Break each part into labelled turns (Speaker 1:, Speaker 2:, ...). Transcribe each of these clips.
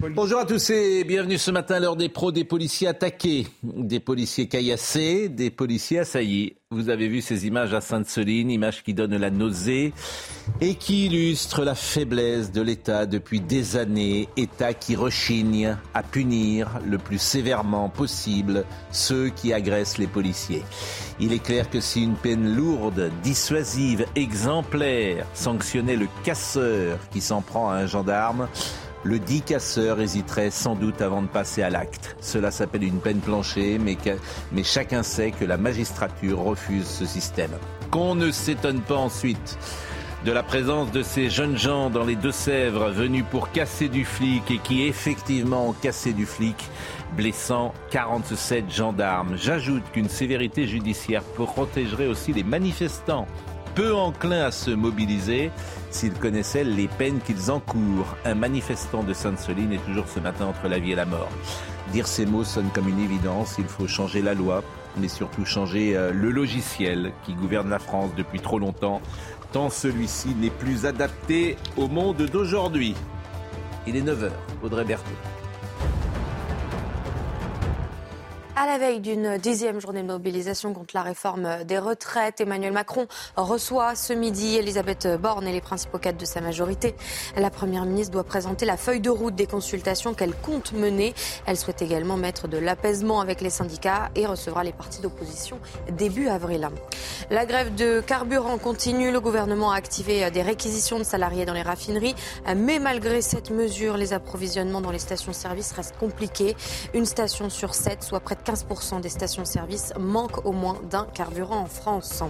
Speaker 1: Bonjour à tous et bienvenue ce matin à l'heure des pros, des policiers attaqués, des policiers caillassés, des policiers assaillis. Vous avez vu ces images à Sainte-Soline, images qui donnent la nausée et qui illustrent la faiblesse de l'État depuis des années, État qui rechigne à punir le plus sévèrement possible ceux qui agressent les policiers. Il est clair que si une peine lourde, dissuasive, exemplaire sanctionnait le casseur qui s'en prend à un gendarme, le dit casseur hésiterait sans doute avant de passer à l'acte. Cela s'appelle une peine planchée, mais, chacun sait que la magistrature refuse ce système. Qu'on ne s'étonne pas ensuite de la présence de ces jeunes gens dans les Deux-Sèvres venus pour casser du flic et qui effectivement ont cassé du flic, blessant 47 gendarmes. J'ajoute qu'une sévérité judiciaire protégerait aussi les manifestants peu enclins à se mobiliser s'ils connaissaient les peines qu'ils encourent. Un manifestant de Sainte-Soline est toujours ce matin entre la vie et la mort. Dire ces mots sonne comme une évidence. Il faut changer la loi, mais surtout changer euh, le logiciel qui gouverne la France depuis trop longtemps, tant celui-ci n'est plus adapté au monde d'aujourd'hui. Il est 9h, Audrey Berthaud.
Speaker 2: À la veille d'une dixième journée de mobilisation contre la réforme des retraites, Emmanuel Macron reçoit ce midi Elisabeth Borne et les principaux cadres de sa majorité. La Première ministre doit présenter la feuille de route des consultations qu'elle compte mener. Elle souhaite également mettre de l'apaisement avec les syndicats et recevra les partis d'opposition début avril. La grève de carburant continue. Le gouvernement a activé des réquisitions de salariés dans les raffineries. Mais malgré cette mesure, les approvisionnements dans les stations-service restent compliqués. Une station sur sept, soit près de 15% des stations-service, manquent au moins d'un carburant en France.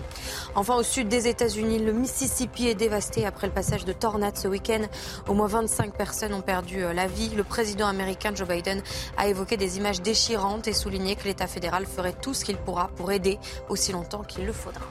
Speaker 2: Enfin, au sud des États-Unis, le Mississippi est dévasté après le passage de tornades ce week-end. Au moins 25 personnes ont perdu euh, la vie. Le président américain Joe Biden a évoqué des images déchirantes et souligné que l'État fédéral ferait tout ce qu'il pourra pour aider aussi longtemps qu'il le faudra.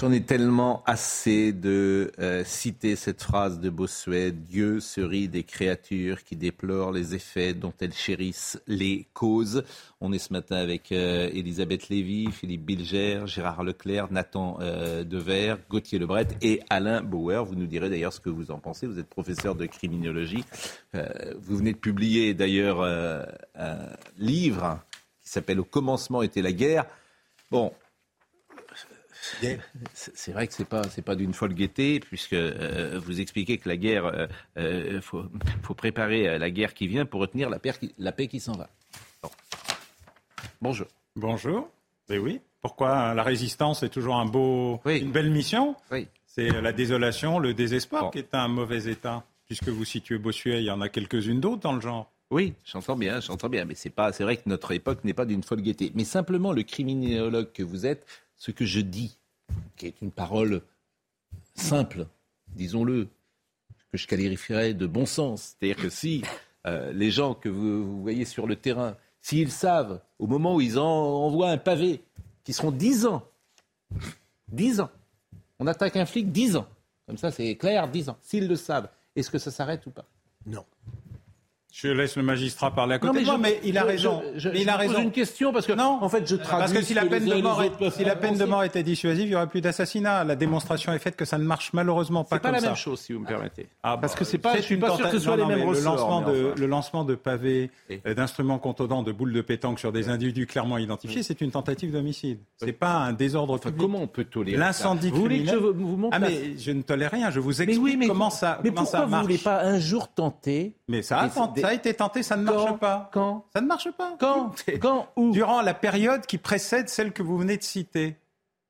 Speaker 1: J'en ai tellement assez de euh, citer cette phrase de Bossuet Dieu se rit des créatures qui déplorent les effets dont elles chérissent les causes. On est ce matin avec euh, Elisabeth Lévy, Philippe Bilger, Gérard Leclerc, Nathan euh, Dever, Gauthier Lebret et Alain Bauer. Vous nous direz d'ailleurs ce que vous en pensez. Vous êtes professeur de criminologie. Euh, vous venez de publier d'ailleurs euh, un livre qui s'appelle Au commencement était la guerre. Bon, c'est c'est vrai que c'est pas c'est pas d'une folle gaieté puisque euh, vous expliquez que la guerre euh, euh, faut, faut préparer euh, la guerre qui vient pour retenir la paix qui, la paix qui s'en va. Bon. Bonjour.
Speaker 3: Bonjour. Eh oui. Pourquoi la résistance est toujours un beau,
Speaker 1: Oui.
Speaker 3: une belle mission?
Speaker 1: Oui.
Speaker 3: C'est la désolation, le désespoir
Speaker 1: Bon.
Speaker 3: qui est un mauvais état. Puisque vous situez Bossuet, il y en a quelques-unes d'autres dans le genre.
Speaker 1: Oui, j'entends bien, j'entends bien, mais c'est pas, c'est vrai que notre époque n'est pas d'une folle gaieté. Mais simplement, le criminologue que vous êtes, ce que je dis, qui est une parole simple, disons-le, que je qualifierais de bon sens, c'est-à-dire que si euh, les gens que vous, voyez sur le terrain, s'ils savent, au moment où ils en, envoient un pavé, qui seront 10 ans, 10 ans, on attaque un flic 10 ans, comme ça c'est clair, 10 ans, s'ils le savent, est-ce que ça s'arrête ou pas?
Speaker 4: Non.
Speaker 3: Je laisse le magistrat parler à côté
Speaker 1: Non,
Speaker 3: de moi,
Speaker 1: je-
Speaker 3: mais il a raison.
Speaker 1: Je, je-
Speaker 3: Mais il a
Speaker 1: pose
Speaker 3: raison.
Speaker 1: une question parce que
Speaker 3: Non.
Speaker 1: en fait je traduis
Speaker 3: Parce que si la peine de mort,
Speaker 1: les
Speaker 3: est-
Speaker 1: autres peuvent
Speaker 3: si la peine de
Speaker 1: penser.
Speaker 3: mort était dissuasive, il n'y aurait plus d'assassinat. La démonstration est faite que ça ne marche malheureusement pas
Speaker 1: c'est pas
Speaker 3: comme
Speaker 1: la
Speaker 3: ça.
Speaker 1: même chose si vous me permettez.
Speaker 3: Ah,
Speaker 1: Parce
Speaker 3: bah,
Speaker 1: que c'est pas, je suis
Speaker 3: une
Speaker 1: pas sûr que ce soit
Speaker 3: non,
Speaker 1: les mêmes
Speaker 3: mais le
Speaker 1: ressorts.
Speaker 3: lancement
Speaker 1: mais
Speaker 3: de
Speaker 1: enfin.
Speaker 3: le lancement de pavés, euh, d'instruments contondants, de boules de pétanque sur des individus clairement identifiés, c'est une tentative d'homicide. C'est pas un désordre public.
Speaker 1: comment on peut tolérer ça
Speaker 3: L'incendie
Speaker 1: Vous voulez que je
Speaker 3: criminel-
Speaker 1: vous montre
Speaker 3: Ah mais je ne tolère rien, je vous
Speaker 1: Mais
Speaker 3: explique
Speaker 1: mais
Speaker 3: comment ça
Speaker 1: Mais pourquoi
Speaker 3: ça
Speaker 1: vous voulez pas un jour tenter
Speaker 3: Mais ça a, tenté- ça a été tenté, ça ne
Speaker 1: Quand
Speaker 3: marche pas.
Speaker 1: Quand
Speaker 3: Ça ne marche pas.
Speaker 1: Quand Quand Où
Speaker 3: Durant la période qui précède celle que vous venez de citer.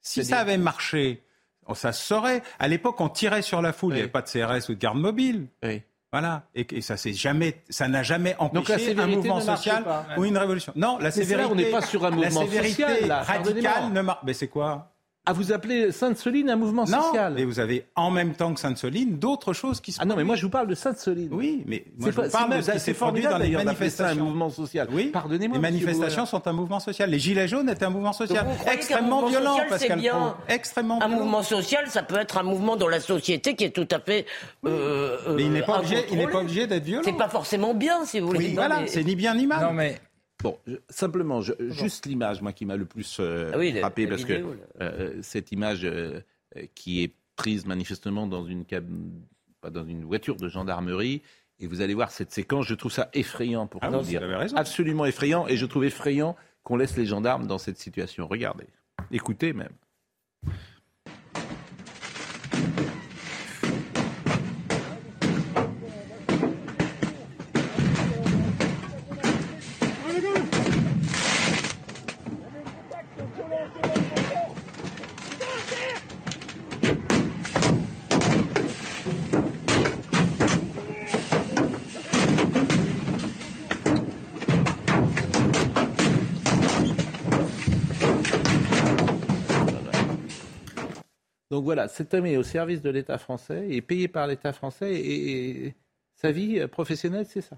Speaker 3: Si ça avait marché, oh, ça se saurait. À l'époque, on tirait sur la foule. Il n'y avait pas de CRS ou de garde mobile.
Speaker 1: Oui.
Speaker 3: Voilà. Et, et ça s'est jamais, ça n'a jamais
Speaker 1: Donc la
Speaker 3: empêché un
Speaker 1: sévérité
Speaker 3: mouvement social
Speaker 1: pas.
Speaker 3: ou une révolution. Non, la
Speaker 1: c'est là,
Speaker 3: sévérité.
Speaker 1: on n'est pas sur un
Speaker 3: la
Speaker 1: mouvement
Speaker 3: sévérité
Speaker 1: social, là.
Speaker 3: radicale ne marche. Mais c'est quoi?
Speaker 1: Ah, vous appelez Sainte-Soline un mouvement
Speaker 3: Non,
Speaker 1: social
Speaker 3: mais vous avez en même temps que Sainte-Soline d'autres choses qui se
Speaker 1: Ah non, mais moi je vous parle de Sainte-Soline.
Speaker 3: Oui, mais moi
Speaker 1: C'est
Speaker 3: je
Speaker 1: pas-
Speaker 3: vous parle de s'est
Speaker 1: c'est formidable
Speaker 3: dans les
Speaker 1: ça un
Speaker 3: manifestations.
Speaker 1: mouvement social.
Speaker 3: Oui,
Speaker 1: Pardonnez-moi.
Speaker 3: Les manifestations sont un mouvement social. Les Gilets jaunes étaient un mouvement social.
Speaker 4: Donc
Speaker 3: Extrêmement
Speaker 4: mouvement
Speaker 3: violent,
Speaker 4: social,
Speaker 3: Pascal
Speaker 4: bien.
Speaker 3: Extrêmement
Speaker 4: Un
Speaker 3: violent.
Speaker 4: mouvement social, ça peut être un mouvement dans la société qui est tout à fait. euh,
Speaker 3: Mais il n'est
Speaker 4: euh,
Speaker 3: pas obligé, il n'est pas obligé d'être violent.
Speaker 4: C'est pas forcément bien, si vous voulez.
Speaker 3: Oui,
Speaker 4: Non,
Speaker 3: voilà,
Speaker 4: mais-
Speaker 3: c'est ni bien ni mal.
Speaker 5: Non, mais
Speaker 1: Bon, je- simplement, je- juste l'image, moi, qui m'a le plus euh,
Speaker 4: Ah oui,
Speaker 1: frappé,
Speaker 4: la
Speaker 1: parce
Speaker 4: vidéo,
Speaker 1: que euh, cette image euh, euh, qui est prise manifestement dans une, cab- pas dans une voiture de gendarmerie, et vous allez voir cette séquence, je trouve ça effrayant, pour
Speaker 3: Ah
Speaker 1: dire.
Speaker 3: vous avez raison.
Speaker 1: Absolument effrayant, et je trouve effrayant qu'on laisse les gendarmes dans cette situation. Regardez, écoutez même. Donc voilà, cet homme est au service de l'État français, est payé par l'État français, et, sa vie professionnelle, c'est ça.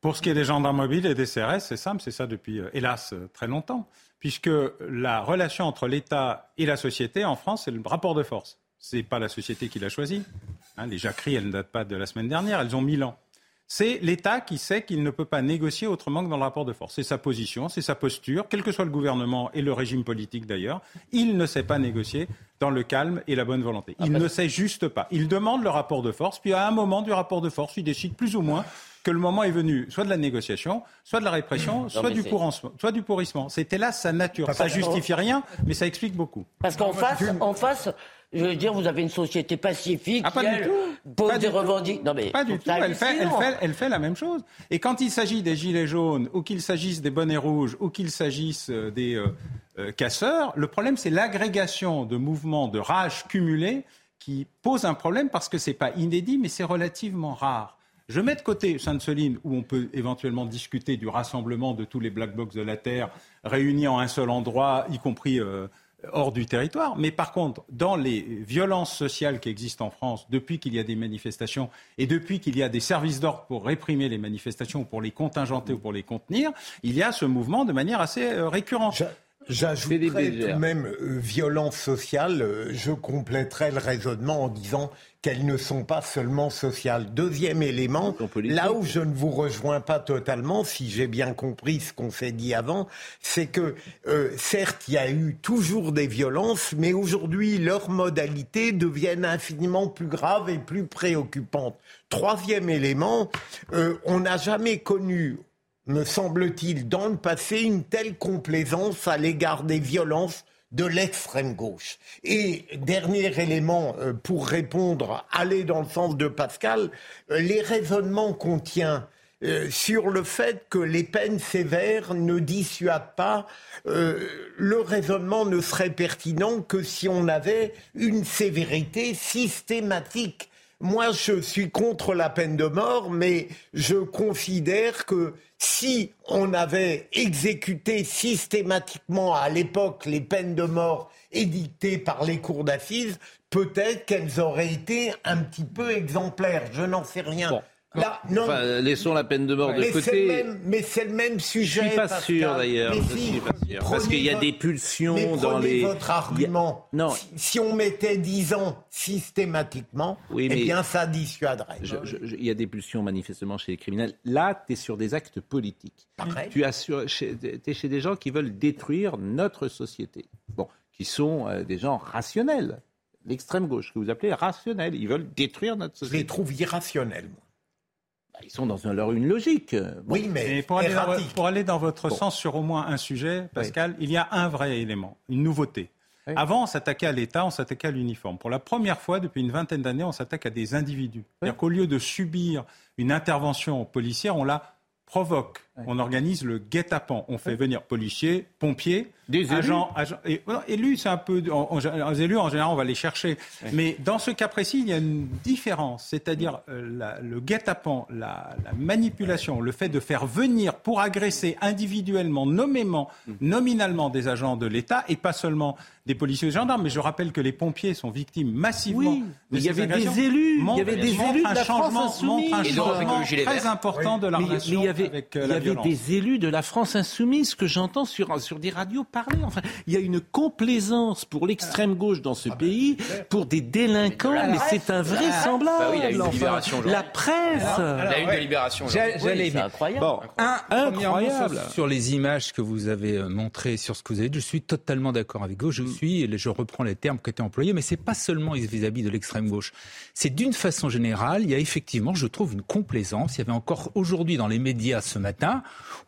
Speaker 3: Pour ce qui est des gendarmes mobiles et des CRS, c'est simple, c'est ça depuis, euh, hélas, euh, très longtemps. Puisque la relation entre l'État et la société en France, c'est le rapport de force. Ce n'est pas la société qui l'a choisi. Hein, les jacqueries, elles ne datent pas de la semaine dernière, elles ont mille ans. C'est l'État qui sait qu'il ne peut pas négocier autrement que dans le rapport de force. C'est sa position, c'est sa posture, quel que soit le gouvernement et le régime politique d'ailleurs. Il ne sait pas négocier dans le calme et la bonne volonté. Il ne sait juste pas. Il demande le rapport de force, puis à un moment du rapport de force, il décide plus ou moins que le moment est venu soit de la négociation, soit de la répression, soit, du, soit pourrissement. C'était là sa nature.
Speaker 5: Parce
Speaker 3: Ça
Speaker 5: que-
Speaker 3: justifie rien, mais ça explique beaucoup.
Speaker 4: Parce qu'en face, en face, je veux dire, vous avez une société pacifique
Speaker 3: Ah, pas
Speaker 4: qui,
Speaker 3: du
Speaker 4: elle,
Speaker 3: tout.
Speaker 4: pose
Speaker 3: Pas
Speaker 4: des revendications. Non, mais
Speaker 3: Pas du tout. Elle fait, elle,
Speaker 4: hallucinant.
Speaker 3: fait, elle fait la même chose. Et quand il s'agit des gilets jaunes, ou qu'il s'agisse des bonnets rouges, ou qu'il s'agisse euh, des euh, euh, casseurs, le problème, c'est l'agrégation de mouvements de rage cumulés qui pose un problème parce que c'est pas inédit, mais c'est relativement rare. Je mets de côté Sainte-Soline, où on peut éventuellement discuter du rassemblement de tous les black box de la Terre réunis en un seul endroit, y compris euh, hors du territoire. Mais par contre, dans les violences sociales qui existent en France, depuis qu'il y a des manifestations et depuis qu'il y a des services d'ordre pour réprimer les manifestations, ou pour les contingenter ou pour les contenir, il y a ce mouvement de manière assez euh, récurrente.
Speaker 5: J'a- j'ajouterais tout de même euh, violence sociale. euh, je compléterais le raisonnement en disant qu'elles ne sont pas seulement sociales. Deuxième élément, là où je ne vous rejoins pas totalement, si j'ai bien compris ce qu'on s'est dit avant, c'est que euh, certes, il y a eu toujours des violences, mais aujourd'hui, leurs modalités deviennent infiniment plus graves et plus préoccupantes. Troisième élément, euh, on n'a jamais connu me semble-t-il, dans le passé, une telle complaisance à l'égard des violences de l'extrême gauche. Et dernier élément euh, pour répondre, aller dans le sens de Pascal, euh, les raisonnements qu'on tient euh, sur le fait que les peines sévères ne dissuadent pas, le raisonnement ne serait pertinent que si on avait une sévérité systématique. Moi, je suis contre la peine de mort, mais je considère que si on avait exécuté systématiquement à l'époque les peines de mort édictées par les cours d'assises, peut-être qu'elles auraient été un petit peu exemplaires. Je n'en sais rien. Là, non,
Speaker 1: Enfin, laissons la peine de mort de
Speaker 5: mais
Speaker 1: côté.
Speaker 5: même, mais c'est le même
Speaker 1: Je
Speaker 5: sujet.
Speaker 1: suis pas
Speaker 5: Pascal.
Speaker 1: sûr d'ailleurs.
Speaker 5: Si.
Speaker 1: Parce qu'il y a des pulsions
Speaker 5: mais
Speaker 1: dans les.
Speaker 5: votre
Speaker 1: a-
Speaker 5: argument.
Speaker 1: Non.
Speaker 5: Si, si on mettait 10 ans systématiquement,
Speaker 1: Oui,
Speaker 5: eh bien ça dissuaderait.
Speaker 1: Il y a des pulsions manifestement chez les criminels. Là, tu es sur des actes politiques.
Speaker 5: Pareil.
Speaker 1: Tu es chez, des gens qui veulent détruire notre société. Bon, qui sont euh, des gens rationnels. L'extrême gauche, que vous appelez rationnels. Ils veulent détruire notre
Speaker 5: Je les
Speaker 1: société.
Speaker 5: trouve irrationnels. moi.
Speaker 1: Bah, ils sont dans leur une logique. Bon,
Speaker 5: Oui, mais
Speaker 3: Et pour aller, dans,
Speaker 5: erratique.
Speaker 3: pour aller dans votre
Speaker 1: Bon.
Speaker 3: sens sur au moins un sujet, Pascal, il y a un vrai élément, une nouveauté.
Speaker 1: Oui.
Speaker 3: Avant, on s'attaquait à l'État, on s'attaquait à l'uniforme. Pour la première fois depuis une vingtaine d'années, on s'attaque à des individus. C'est-à-dire qu'au lieu de subir une intervention policière, on la provoque. On organise le guet-apens. On fait venir policiers, pompiers,
Speaker 1: Des
Speaker 3: agents, agents et, voilà, élus, c'est un peu. En, en- les élus, en général, on va les chercher. Mais dans ce cas précis, il y a une différence. C'est-à-dire euh, la- le guet-apens, la, la manipulation, le fait de faire venir pour agresser individuellement, nommément, nominalement des agents de l'État et pas seulement des policiers et des gendarmes. Mais je rappelle que les pompiers sont victimes massivement.
Speaker 1: Oui,
Speaker 3: de
Speaker 1: mais il y avait des élus, il y avait des élus de
Speaker 3: un
Speaker 1: la France
Speaker 3: changement, montre un
Speaker 1: Et
Speaker 3: très important de la
Speaker 1: Mais- mais
Speaker 3: relation
Speaker 1: il y avait,
Speaker 3: avec euh,
Speaker 1: il y
Speaker 3: la violence.
Speaker 1: des élus de la France insoumise que j'entends sur, sur des radios parler. Enfin, il y a une complaisance pour l'extrême gauche dans ce pays, pour des délinquants, mais c'est invraisemblable.
Speaker 6: Bah oui, il y a eu une libération
Speaker 1: la presse.
Speaker 6: La une
Speaker 7: J'allais
Speaker 4: c'est
Speaker 7: bien.
Speaker 4: incroyable.
Speaker 7: Bon,
Speaker 1: Incroyable.
Speaker 7: Sur, les images que vous avez euh, montrées, sur ce que vous avez dit, je suis totalement d'accord avec vous. Je
Speaker 1: Mm.
Speaker 7: suis, et je reprends les termes qui étaient employés, mais c'est pas seulement vis-à-vis de l'extrême gauche. C'est d'une façon générale, il y a effectivement, je trouve, une complaisance. Il y avait encore aujourd'hui dans les médias ce matin,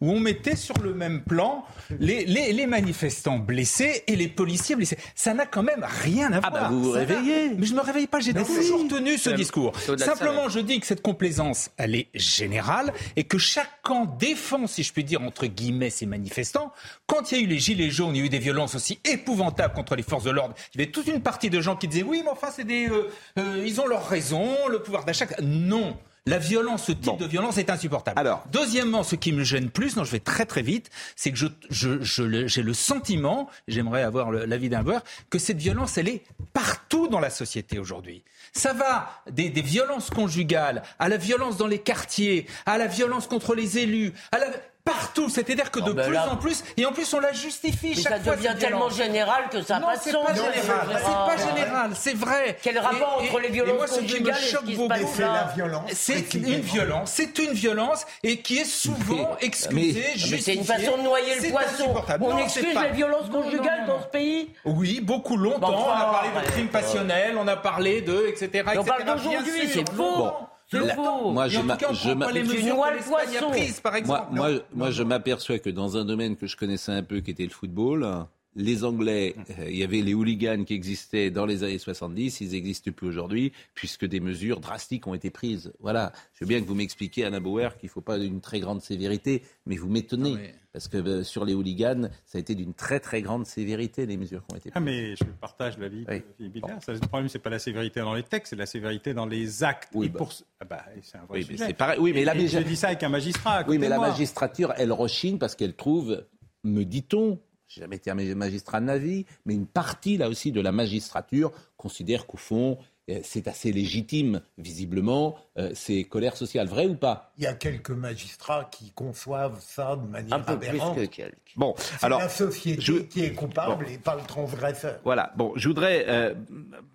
Speaker 7: où on mettait sur le même plan les, les, les manifestants blessés et les policiers blessés. Ça n'a quand même rien à
Speaker 1: Ah
Speaker 7: voir.
Speaker 1: bah, vous vous
Speaker 7: Ça
Speaker 1: réveillez.
Speaker 7: Mais je me réveille pas, j'ai toujours tenu ce discours. Simplement, je dis que cette complaisance, elle est générale et que chaque camp défend, si je puis dire, entre guillemets, ses manifestants. Quand il y a eu les gilets jaunes, il y a eu des violences aussi épouvantables contre les forces de l'ordre. Il y avait toute une partie de gens qui disaient oui, mais enfin, c'est des, euh, euh, ils ont leur raison, le pouvoir d'achat. Non. La violence, ce type
Speaker 1: Bon.
Speaker 7: de violence est insupportable.
Speaker 1: Alors.
Speaker 7: Deuxièmement, ce qui me gêne plus, non, je vais très très vite, c'est que je, je, je le- j'ai le sentiment, j'aimerais avoir l'avis d'un joueur, que cette violence, elle est partout dans la société aujourd'hui. Ça va des, des violences conjugales, à la violence dans les quartiers, à la violence contre les élus, à la partout. C'est-à-dire que
Speaker 4: Non,
Speaker 7: de
Speaker 4: ben
Speaker 7: plus
Speaker 4: là-
Speaker 7: en plus, et en plus on la justifie
Speaker 4: Mais
Speaker 7: chaque
Speaker 4: ça
Speaker 7: fois.
Speaker 4: devient
Speaker 7: cette
Speaker 4: tellement général que ça
Speaker 7: Non,
Speaker 4: passe
Speaker 7: c'est pas général.
Speaker 4: c'est
Speaker 7: C'est pas général, c'est vrai.
Speaker 4: Quel rapport entre les violences
Speaker 7: moi, ce qui me
Speaker 4: et
Speaker 7: choque beaucoup,
Speaker 5: c'est
Speaker 4: là
Speaker 5: la violence.
Speaker 7: c'est une violence, c'est une violence et qui est souvent excusée,
Speaker 1: Mais
Speaker 4: c'est
Speaker 7: justifiée.
Speaker 4: une façon de noyer le poisson. On excuse les violences conjugales dans ce pays
Speaker 7: Oui, beaucoup longtemps. On a parlé de crimes passionnels, on a parlé de, etc.
Speaker 4: On parle d'aujourd'hui, c'est faux. C'est faux.
Speaker 1: Moi, je
Speaker 7: cas, pas les
Speaker 4: Tu noies le poisson.
Speaker 7: par exemple.
Speaker 1: Moi, je m'aperçois que dans un domaine que je connaissais un peu, qui était le football, les Anglais, euh, il y avait les hooligans qui existaient dans les années 70, ils n'existent plus aujourd'hui, puisque des mesures drastiques ont été prises. Voilà. Je veux bien que vous m'expliquiez, Anna Bauer, qu'il ne faut pas une très grande sévérité, mais vous m'étonnez. Parce que euh, sur les hooligans, ça a été d'une très très grande sévérité, les mesures qui ont été
Speaker 3: Ah,
Speaker 1: prises.
Speaker 3: mais je partage l'avis de. Philippe Le problème, c'est pas la sévérité dans les textes, c'est la sévérité dans les actes.
Speaker 1: Oui, bah.
Speaker 3: pour ce- ah bah, c'est un vrai
Speaker 1: Oui, mais
Speaker 3: sujet.
Speaker 1: c'est pareil. Oui, mais la,
Speaker 3: Et j'ai dit ça avec un magistrat. à
Speaker 1: oui, mais la magistrature, elle rechigne parce qu'elle trouve, me dit-on, j'ai jamais été un magistrat de ma vie, mais une partie là aussi de la magistrature considère qu'au fond, euh, c'est assez légitime, visiblement, euh, ces colères sociales. Vrai ou pas?
Speaker 5: Il y a quelques magistrats qui conçoivent ça de manière
Speaker 4: Un peu plus
Speaker 5: aberrante.
Speaker 4: que quelques.
Speaker 1: Bon,
Speaker 5: C'est
Speaker 1: alors.
Speaker 5: la société
Speaker 1: je-
Speaker 5: qui est coupable et pas le transgresseur.
Speaker 1: Voilà. Bon, je voudrais, euh,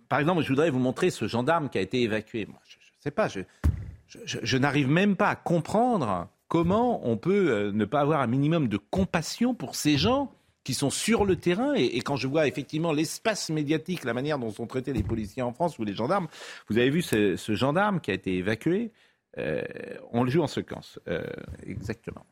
Speaker 1: par exemple, je voudrais vous montrer ce gendarme qui a été évacué. Moi, je ne sais pas, je, je- je- je n'arrive même pas à comprendre comment on peut euh, ne pas avoir un minimum de compassion pour ces gens qui sont sur le terrain. Et, quand je vois effectivement l'espace médiatique, la manière dont sont traités les policiers en France ou les gendarmes, vous avez vu ce, gendarme qui a été évacué. euh, on le joue en séquence. Euh, exactement.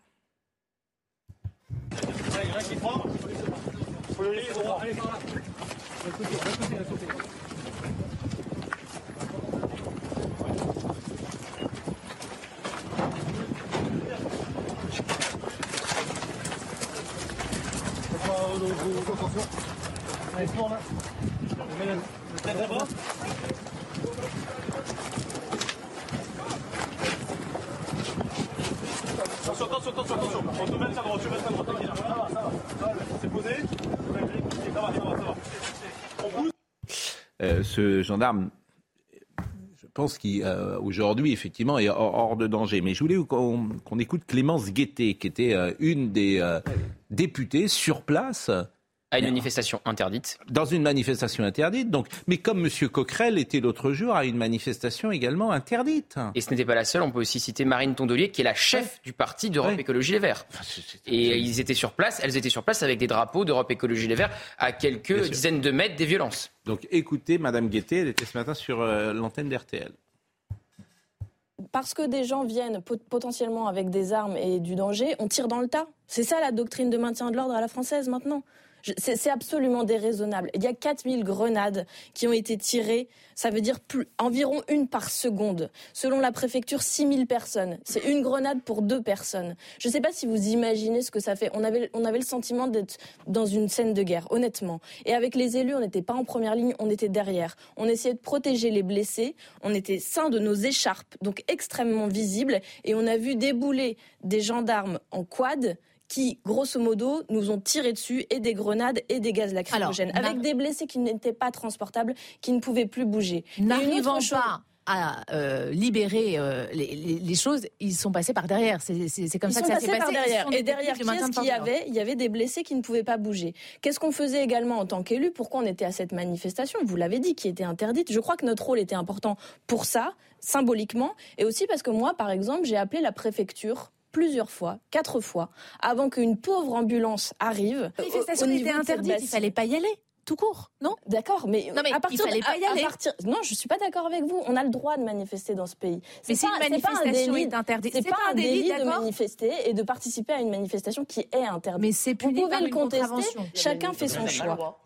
Speaker 1: Euh, ce gendarme, je pense qu'aujourd'hui, effectivement, est hors, de danger. Mais je voulais qu'on qu'on écoute Clémence Guettet, qui était euh, une des euh, députées sur place
Speaker 6: À une manifestation interdite.
Speaker 1: dans une manifestation interdite. Donc, mais comme M. Coquerel était l'autre jour à une manifestation également interdite.
Speaker 6: Et ce n'était pas la seule. On peut aussi citer Marine Tondelier, qui est la chef du parti d'Europe
Speaker 1: Ouais.
Speaker 6: Écologie Les Verts.
Speaker 1: Enfin, c'est- c'est-
Speaker 6: Et ils étaient sur place, elles étaient sur place avec des drapeaux d'Europe Écologie Les Verts à quelques dizaines de mètres des violences.
Speaker 1: Donc, écoutez, Madame Guettet, elle était ce matin sur euh, l'antenne d'RTL.
Speaker 8: parce que des gens viennent pot- potentiellement avec des armes et du danger, on tire dans le tas. C'est ça la doctrine de maintien de l'ordre à la française maintenant. C'est absolument déraisonnable. Il y a 4000 grenades qui ont été tirées. Ça veut dire environ une par seconde. Selon la préfecture, 6000 personnes. C'est une grenade pour deux personnes. Je ne sais pas si vous imaginez ce que ça fait. On avait, on avait le sentiment d'être dans une scène de guerre, honnêtement. Et avec les élus, on n'était pas en première ligne, on était derrière. On essayait de protéger les blessés. On était ceint de nos écharpes, donc extrêmement visibles. Et on a vu débouler des gendarmes en quad qui, grosso modo, nous ont tiré dessus et des grenades et des gaz lacrymogènes,
Speaker 9: Alors,
Speaker 8: avec des blessés qui n'étaient pas transportables, qui ne pouvaient plus bouger.
Speaker 9: N'arrivant pas à euh, libérer euh, les, les- les choses, ils sont passés par derrière. C'est comme
Speaker 8: Ils
Speaker 9: ça
Speaker 8: sont
Speaker 9: que ça s'est passé.
Speaker 8: par derrière. Et derrière, qu'est-ce qu'il y avait? Il y avait des blessés qui ne pouvaient pas bouger. Qu'est-ce qu'on faisait également en tant qu'élu Pourquoi on était à cette manifestation? Vous l'avez dit, qui était interdite. Je crois que notre rôle était important pour ça, symboliquement, et aussi parce que moi, par exemple, j'ai appelé la préfecture plusieurs fois, quatre fois, avant qu'une pauvre ambulance arrive.
Speaker 9: La manifestation
Speaker 8: au- au
Speaker 9: était interdite, il
Speaker 8: bassine.
Speaker 9: fallait pas y aller. Tout court, non?
Speaker 8: D'accord, mais,
Speaker 9: Non, mais
Speaker 8: à partir
Speaker 9: il fallait
Speaker 8: de-
Speaker 9: pas y aller.
Speaker 8: partir- Non, je suis pas d'accord avec vous. On a le droit de manifester dans ce pays.
Speaker 9: Mais si
Speaker 8: pas-
Speaker 9: une
Speaker 8: c'est pas un
Speaker 9: manifestation
Speaker 8: délit-
Speaker 9: est interdite,
Speaker 8: c'est
Speaker 9: c'est
Speaker 8: pas
Speaker 9: pas
Speaker 8: un
Speaker 9: délit,
Speaker 8: délit de manifester et de participer à une manifestation qui est interdite.
Speaker 9: Mais c'est
Speaker 8: Vous
Speaker 9: puni
Speaker 8: pouvez
Speaker 9: par
Speaker 8: le
Speaker 9: une
Speaker 8: contester. Chacun fait son choix.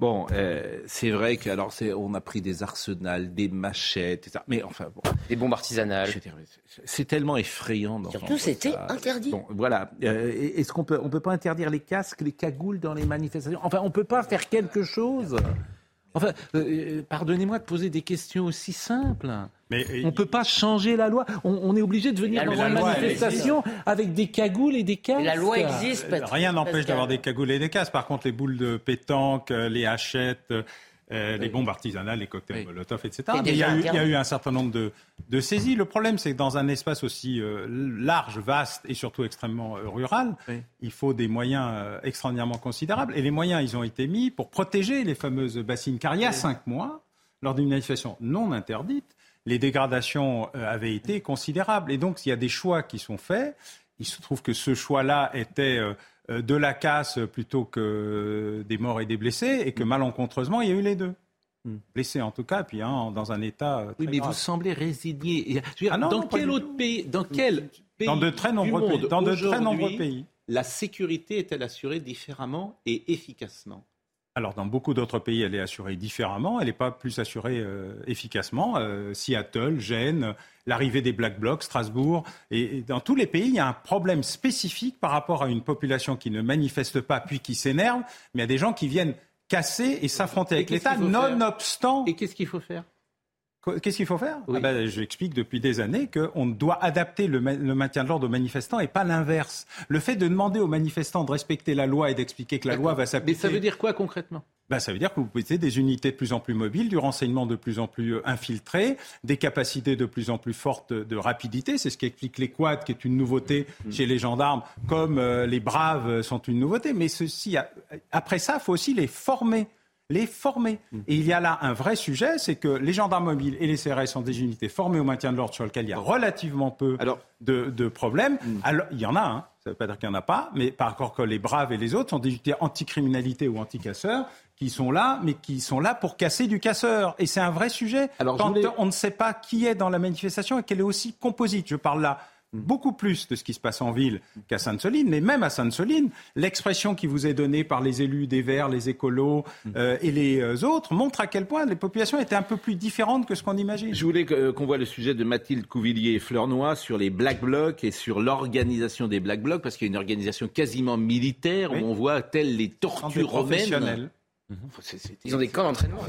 Speaker 1: Bon, euh, c'est vrai que alors c'est, on a pris des arsenals, des machettes, etc. Mais enfin, bon,
Speaker 6: Des bombes artisanales.
Speaker 1: c'est- tellement effrayant. d'entendre
Speaker 4: Surtout, c'était
Speaker 1: ça.
Speaker 4: interdit.
Speaker 1: Bon, voilà. Euh, est-ce qu'on peut, on peut pas interdire les casques, les cagoules dans les manifestations? Enfin, on peut pas faire quelque chose. Enfin, euh, pardonnez-moi de poser des questions aussi simples.
Speaker 3: Mais
Speaker 1: On ne peut pas changer la loi. On, on est obligé de venir dans une manifestation avec des cagoules et des casques.
Speaker 6: La loi existe.
Speaker 3: Euh,
Speaker 6: Pat-
Speaker 3: Rien n'empêche d'avoir des cagoules et des casques. Par contre, les boules de pétanque, euh, les hachettes, euh, les bombes artisanales, les cocktails
Speaker 1: Oui.
Speaker 3: Molotov, etc. Mais il, y a eu, il y a
Speaker 6: interdit.
Speaker 3: eu un certain nombre de, de saisies. Le problème, c'est que dans un espace aussi euh, large, vaste et surtout extrêmement euh, rural,
Speaker 1: Oui.
Speaker 3: il faut des moyens extraordinairement considérables. Et les moyens, ils ont été mis pour protéger les fameuses bassines. Car il y a cinq mois, lors d'une manifestation non interdite, les dégradations avaient été considérables. Et donc, il y a des choix qui sont faits. Il se trouve que ce choix-là était de la casse plutôt que des morts et des blessés, et que malencontreusement, il y a eu les deux.
Speaker 1: Mm.
Speaker 3: Blessés en tout cas, puis un dans un état. euh,
Speaker 1: Oui, mais
Speaker 3: grave.
Speaker 1: vous semblez résigné.
Speaker 3: Ah
Speaker 1: dans
Speaker 3: non,
Speaker 1: quel autre pays, dans quel pays
Speaker 3: Dans de très
Speaker 1: du
Speaker 3: nombreux
Speaker 1: monde
Speaker 3: pays. Dans de très
Speaker 1: aujourd'hui,
Speaker 3: nombreux pays.
Speaker 1: La sécurité est-elle assurée différemment et efficacement?
Speaker 3: Alors, dans beaucoup d'autres pays, elle est assurée différemment. Elle n'est pas plus assurée euh, efficacement. Euh, Seattle, Gênes, l'arrivée des Black Blocs, Strasbourg. Et, et dans tous les pays, il y a un problème spécifique par rapport à une population qui ne manifeste pas puis qui s'énerve, mais il y a des gens qui viennent casser et s'affronter avec l'État, nonobstant.
Speaker 1: Et qu'est-ce qu'il faut faire?
Speaker 3: Qu'est-ce qu'il faut faire?
Speaker 1: Oui.
Speaker 3: Ah ben, J'explique depuis des années qu'on doit adapter le, ma- le maintien de l'ordre aux manifestants et pas l'inverse. Le fait de demander aux manifestants de respecter la loi et d'expliquer que la loi va
Speaker 1: Mais
Speaker 3: s'appliquer.
Speaker 1: ça veut dire quoi concrètement?
Speaker 3: Ben, ça veut dire que vous mettez des unités de plus en plus mobiles, du renseignement de plus en plus euh, infiltré, des capacités de plus en plus fortes de rapidité. C'est ce qui explique les quads, qui est une nouveauté chez les gendarmes, comme euh, les braves euh, sont une nouveauté. Mais ceci, après ça, il faut aussi les former. Les former. Et il y a là un vrai sujet, c'est que les gendarmes mobiles et les CRS sont des unités formées au maintien de l'ordre sur lequel il y a relativement peu
Speaker 1: Alors-
Speaker 3: de, de problèmes. Alors, il y en a, hein. ça ne veut pas dire qu'il n'y en a pas, mais par rapport que les braves et les autres sont des unités anticriminalité ou anticasseurs qui sont là, mais qui sont là pour casser du casseur. Et c'est un vrai sujet.
Speaker 1: Alors,
Speaker 3: Quand
Speaker 1: voulais-
Speaker 3: on ne sait pas qui est dans la manifestation et qu'elle est aussi composite. Je parle là beaucoup plus de ce qui se passe en ville qu'à Sainte-Soline, mais même à Sainte-Soline, l'expression qui vous est donnée par les élus des Verts, les écolos euh, et les euh, autres montre à quel point les populations étaient un peu plus différentes que ce qu'on imagine.
Speaker 1: Je voulais que- euh, qu'on voit le sujet de Mathilde Couvillier et Fleurnoy sur les Black Blocs et sur l'organisation des Black Blocs, parce qu'il y a une organisation quasiment militaire
Speaker 3: Oui.
Speaker 1: où on voit telles les
Speaker 3: Des
Speaker 1: tortues romaines. c'est-
Speaker 6: Ils ont des camps d'entraînement.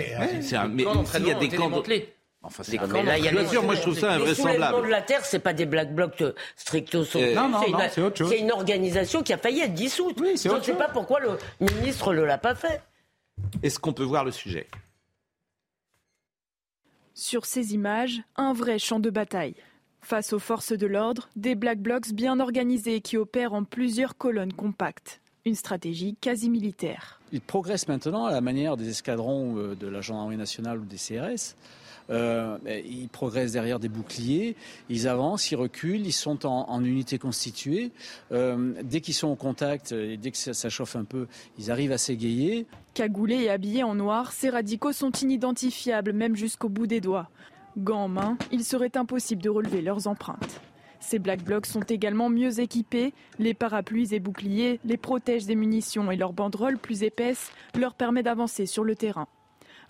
Speaker 1: c'est un-
Speaker 6: Les
Speaker 1: mais
Speaker 6: camps
Speaker 1: s'il y a des camps de-. Enfin, c'est un-
Speaker 6: là, il y a
Speaker 1: Bien
Speaker 6: les-
Speaker 1: sûr, moi je trouve ça invraisemblable.
Speaker 4: de la Terre, c'est pas des black blocs euh, stricto sensu.
Speaker 1: Euh,
Speaker 3: non, non,
Speaker 4: c'est une-
Speaker 3: c'est autre chose.
Speaker 4: C'est une organisation qui a failli être dissoute.
Speaker 3: Oui, c'est
Speaker 4: Je ne sais pas pourquoi le ministre ne l'a pas fait.
Speaker 1: Est-ce qu'on peut voir le sujet?
Speaker 10: Sur ces images, un vrai champ de bataille. Face aux forces de l'ordre, des black blocs bien organisés qui opèrent en plusieurs colonnes compactes. Une stratégie quasi militaire.
Speaker 11: Ils progressent maintenant à la manière des escadrons euh, de la gendarmerie nationale ou des CRS. Euh, ils progressent derrière des boucliers, ils avancent, ils reculent, ils sont en, en unité constituée. Euh, dès qu'ils sont au contact et dès que ça, ça chauffe un peu, ils arrivent à s'égayer.
Speaker 10: Cagoulés et habillés en noir, ces radicaux sont inidentifiables même jusqu'au bout des doigts. Gants en main, il serait impossible de relever leurs empreintes. Ces Black Blocs sont également mieux équipés. Les parapluies et boucliers les protègent des munitions et leur banderole plus épaisse leur permet d'avancer sur le terrain.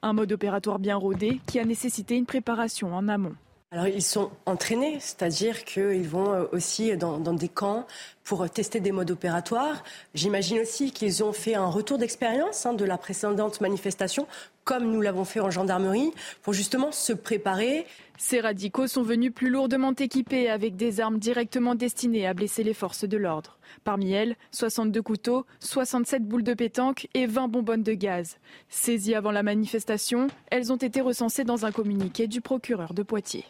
Speaker 10: Un mode opératoire bien rodé qui a nécessité une préparation en amont.
Speaker 12: Alors ils sont entraînés, c'est-à-dire qu'ils vont euh, aussi dans, des camps pour tester des modes opératoires. J'imagine aussi qu'ils ont fait un retour d'expérience hein, de la précédente manifestation, comme nous l'avons fait en gendarmerie, pour justement se préparer.
Speaker 10: Ces radicaux sont venus plus lourdement équipés avec des armes directement destinées à blesser les forces de l'ordre. Parmi elles, 62 couteaux, 67 boules de pétanque et 20 bonbonnes de gaz. Saisies avant la manifestation, elles ont été recensées dans un communiqué du procureur de Poitiers.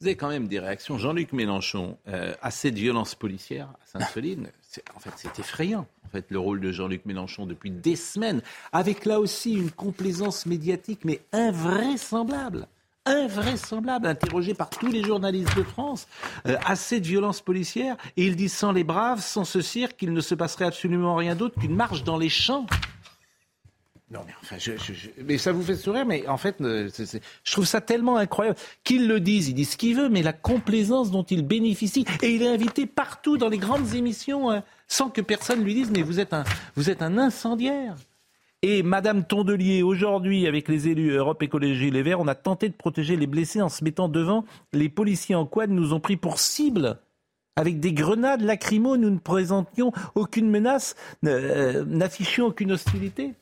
Speaker 1: Vous avez quand même des réactions. Jean-Luc Mélenchon, euh, à cette violence policière à Sainte-Soline, en fait, c'est effrayant. En fait, le rôle de Jean-Luc Mélenchon depuis des semaines, avec là aussi une complaisance médiatique, mais invraisemblable invraisemblable, interrogé par tous les journalistes de France, euh, à cette violence policière. Et il dit sans les braves, sans ce cirque, il ne se passerait absolument rien d'autre qu'une marche dans les champs. Non, mais enfin, je, mais ça vous fait sourire, mais en fait, euh, je trouve ça tellement incroyable. Qu'ils le disent, il dit ce qu'il veut, mais la complaisance dont il bénéficie, et il est invité partout dans les grandes émissions, hein, sans que personne lui dise, mais vous êtes un, vous êtes un incendiaire. Et Madame Tondelier, aujourd'hui, avec les élus Europe Écologie Les Verts, on a tenté de protéger les blessés en se mettant devant. Les policiers en quad nous ont pris pour cible. Avec des grenades lacrymo, nous ne présentions aucune menace, euh, n'affichions aucune hostilité.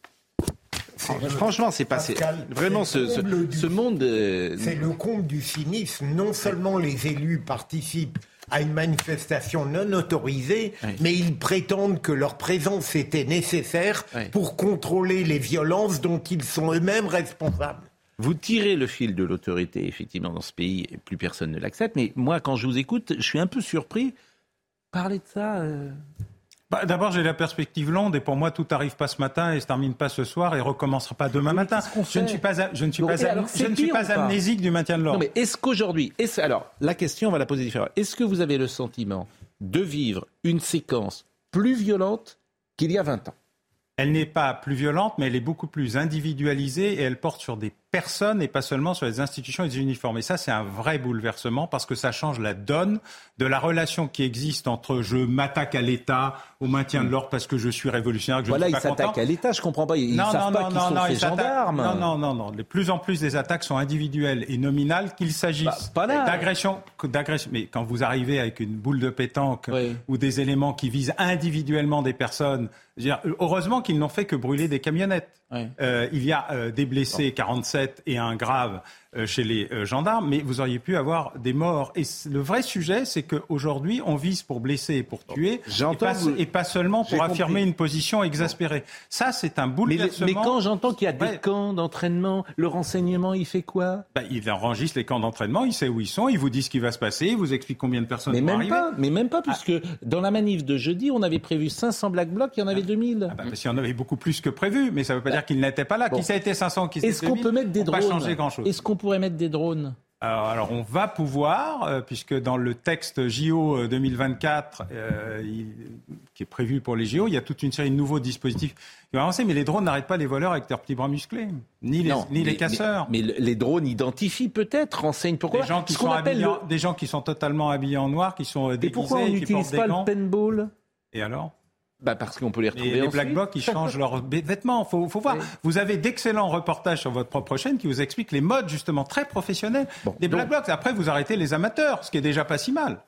Speaker 1: Franchement, c'est passé. Vraiment, ce, ce, ce monde. Euh...
Speaker 5: C'est le compte du cynisme. Non seulement les élus participent à une manifestation non autorisée, oui. mais ils prétendent que leur présence était nécessaire oui. pour contrôler les violences dont ils sont eux-mêmes responsables.
Speaker 1: Vous tirez le fil de l'autorité, effectivement, dans ce pays, et plus personne ne l'accepte. Mais moi, quand je vous écoute, je suis un peu surpris. Parler de ça. Euh...
Speaker 3: Bah, D'abord, j'ai la perspective longue et pour moi, tout n'arrive pas ce matin et se termine pas ce soir et recommencera pas demain matin. Je ne suis pas, je ne suis Donc, pas, alors, je ne suis pas amnésique du maintien de l'ordre.
Speaker 1: Mais est-ce qu'aujourd'hui, est alors la question, on va la poser différemment. Est-ce que vous avez le sentiment de vivre une séquence plus violente qu'il y a 20 ans?
Speaker 3: Elle n'est pas plus violente, mais elle est beaucoup plus individualisée et elle porte sur des personnes et pas seulement sur les institutions et les uniformes. Et ça, c'est un vrai bouleversement parce que ça change la donne de la relation qui existe entre je m'attaque à l'État, au maintien de l'ordre parce que je suis révolutionnaire. Que je
Speaker 1: voilà,
Speaker 3: suis
Speaker 1: ils s'attaquent à l'État, je comprends pas. Ils
Speaker 3: non,
Speaker 1: savent
Speaker 3: non,
Speaker 1: pas
Speaker 3: non, non,
Speaker 1: sont
Speaker 3: non,
Speaker 1: ces gendarmes.
Speaker 3: Non, non, non, non. De plus en plus, les attaques sont individuelles et nominales, qu'il s'agisse
Speaker 1: bah,
Speaker 3: d'agression, d'agression. Mais quand vous arrivez avec une boule de pétanque oui. ou des éléments qui visent individuellement des personnes, heureusement qu'ils n'ont fait que brûler des camionnettes. Oui. Euh, il y a euh, des blessés, 47 et un grave chez les euh, gendarmes, mais vous auriez pu avoir des morts. Et le vrai sujet, c'est qu'aujourd'hui, on vise pour blesser et pour tuer, et pas,
Speaker 1: vous...
Speaker 3: et pas, seulement pour affirmer compris. une position exaspérée. Ça, c'est un bouleversement.
Speaker 1: Mais, mais quand j'entends qu'il y a des ouais. camps d'entraînement, le renseignement, il fait quoi?
Speaker 3: Bah, Il enregistre les camps d'entraînement, il sait où ils sont, il vous dit ce qui va se passer, il vous explique combien de personnes
Speaker 1: mais
Speaker 3: vont
Speaker 1: même
Speaker 3: arriver.
Speaker 1: Pas, mais même pas, puisque ah. dans la manif de jeudi, on avait prévu 500 Black Blocs, il y en avait 2000.
Speaker 3: Ah bah, parce qu'il y en avait beaucoup plus que prévu, mais ça ne veut pas dire qu'ils n'étaient pas là.
Speaker 1: Bon.
Speaker 3: Qui ça a été 500, qui
Speaker 1: Est-ce qu'on peut mettre des drones
Speaker 3: Est-ce
Speaker 1: qu'on pourrait mettre des drones
Speaker 3: alors, alors, on va pouvoir, euh, puisque dans le texte JO 2024, euh, il, qui est prévu pour les JO, il y a toute une série de nouveaux dispositifs qui vont avancer, mais les drones n'arrêtent pas les voleurs avec leurs petits bras musclés, ni les,
Speaker 1: non,
Speaker 3: ni
Speaker 1: mais,
Speaker 3: les casseurs.
Speaker 1: Mais, mais, les drones identifient peut-être, renseignent pourquoi.
Speaker 3: Des gens qui, sont habillés
Speaker 1: le...
Speaker 3: en, des gens qui sont totalement habillés en noir, qui sont déguisés,
Speaker 1: Et pourquoi on n'utilise pas le paintball?
Speaker 3: Et alors?
Speaker 1: Bah parce qu'on peut les retrouver
Speaker 3: Et les
Speaker 1: ensuite.
Speaker 3: Black Blocs, ils changent leurs vêtements. Faut, faut voir. Oui. Vous avez d'excellents reportages sur votre propre chaîne qui vous expliquent les modes justement très professionnels bon, des Black Blocs. Après, vous arrêtez les amateurs, ce qui est déjà pas si mal.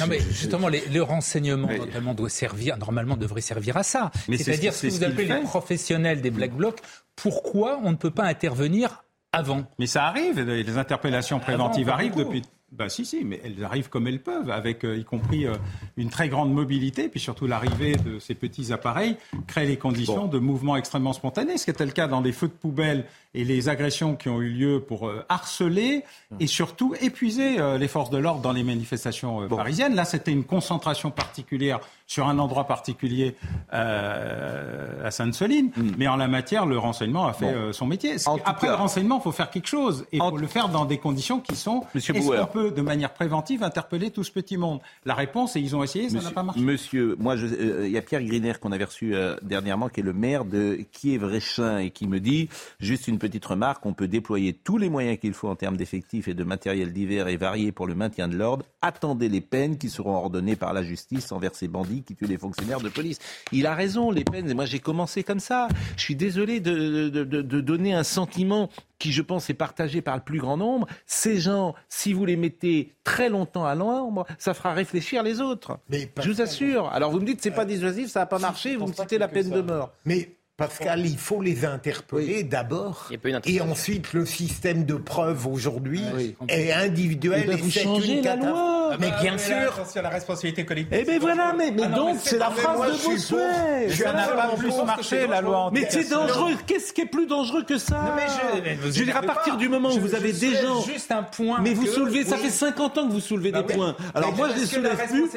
Speaker 7: Non mais justement, les, le renseignement mais... notamment doit servir, normalement devrait servir à ça. C'est-à-dire ce que vous appelez les professionnels des Black Blocs. Pourquoi on ne peut pas intervenir avant?
Speaker 3: Mais ça arrive. Les interpellations préventives avant, arrivent depuis bah si, si, mais elles arrivent comme elles peuvent, avec euh, y compris euh, une très grande mobilité, puis surtout l'arrivée de ces petits appareils crée les conditions bon. de mouvements extrêmement spontanés, ce qui était le cas dans les feux de poubelle et les agressions qui ont eu lieu pour euh, harceler et surtout épuiser euh, les forces de l'ordre dans les manifestations euh, bon. parisiennes. Là, c'était une concentration particulière sur un endroit particulier à Sainte-Soline, mm. mais en la matière, le renseignement a fait bon. son métier. Après, cas, le renseignement, il faut faire quelque chose et il faut le faire dans des conditions qui sont...
Speaker 1: Monsieur
Speaker 3: Bauer, peut, de manière préventive, interpeller tout ce petit monde? La réponse, et ils ont essayé, ça n'a pas marché.
Speaker 1: Monsieur, moi, il y a Pierre Griner qu'on avait reçu dernièrement, qui est le maire de Kiev-Réchin, et qui me dit, juste une petite remarque, on peut déployer tous les moyens qu'il faut en termes d'effectifs et de matériel divers et variés pour le maintien de l'ordre. Attendez les peines qui seront ordonnées par la justice envers ces bandits qui tuent les fonctionnaires de police. Il a raison, les peines. Et moi, j'ai commencé comme ça. Je suis désolé de, de- de- de donner un sentiment qui, je pense, est partagé par le plus grand nombre. Ces gens, si vous les mettez très longtemps à l'ombre, ça fera réfléchir les autres. je vous assure. Alors, vous me dites, c'est pas dissuasif, ça n'a pas marché, vous me citez la peine de mort.
Speaker 5: Mais Pascal, il faut les interpeller d'abord. Et ensuite, le système de preuve aujourd'hui est individuel. Et
Speaker 1: vous
Speaker 5: c'est
Speaker 1: changez
Speaker 5: une
Speaker 1: la loi.
Speaker 5: Mais
Speaker 3: Ah,
Speaker 5: bien
Speaker 3: mais
Speaker 5: sûr.
Speaker 3: là, attention à la responsabilité collective.
Speaker 1: Eh ben voilà, mais, mais
Speaker 3: Ah non,
Speaker 1: donc
Speaker 3: mais
Speaker 1: c'est la
Speaker 3: mais
Speaker 1: phrase
Speaker 3: moi,
Speaker 1: de Bossuet.
Speaker 3: pour.
Speaker 1: Je
Speaker 3: Ça n'a pas plus marché, la loi
Speaker 1: Mais c'est dangereux. Qu'est-ce qui est plus dangereux que ça
Speaker 7: mais je-
Speaker 1: veux dire, à partir du moment où vous avez des gens.
Speaker 7: juste un point
Speaker 1: Mais vous soulevez, ça fait 50 ans que vous soulevez
Speaker 7: Bah
Speaker 1: des points. Alors
Speaker 7: Mais
Speaker 1: moi, je les soulève plus.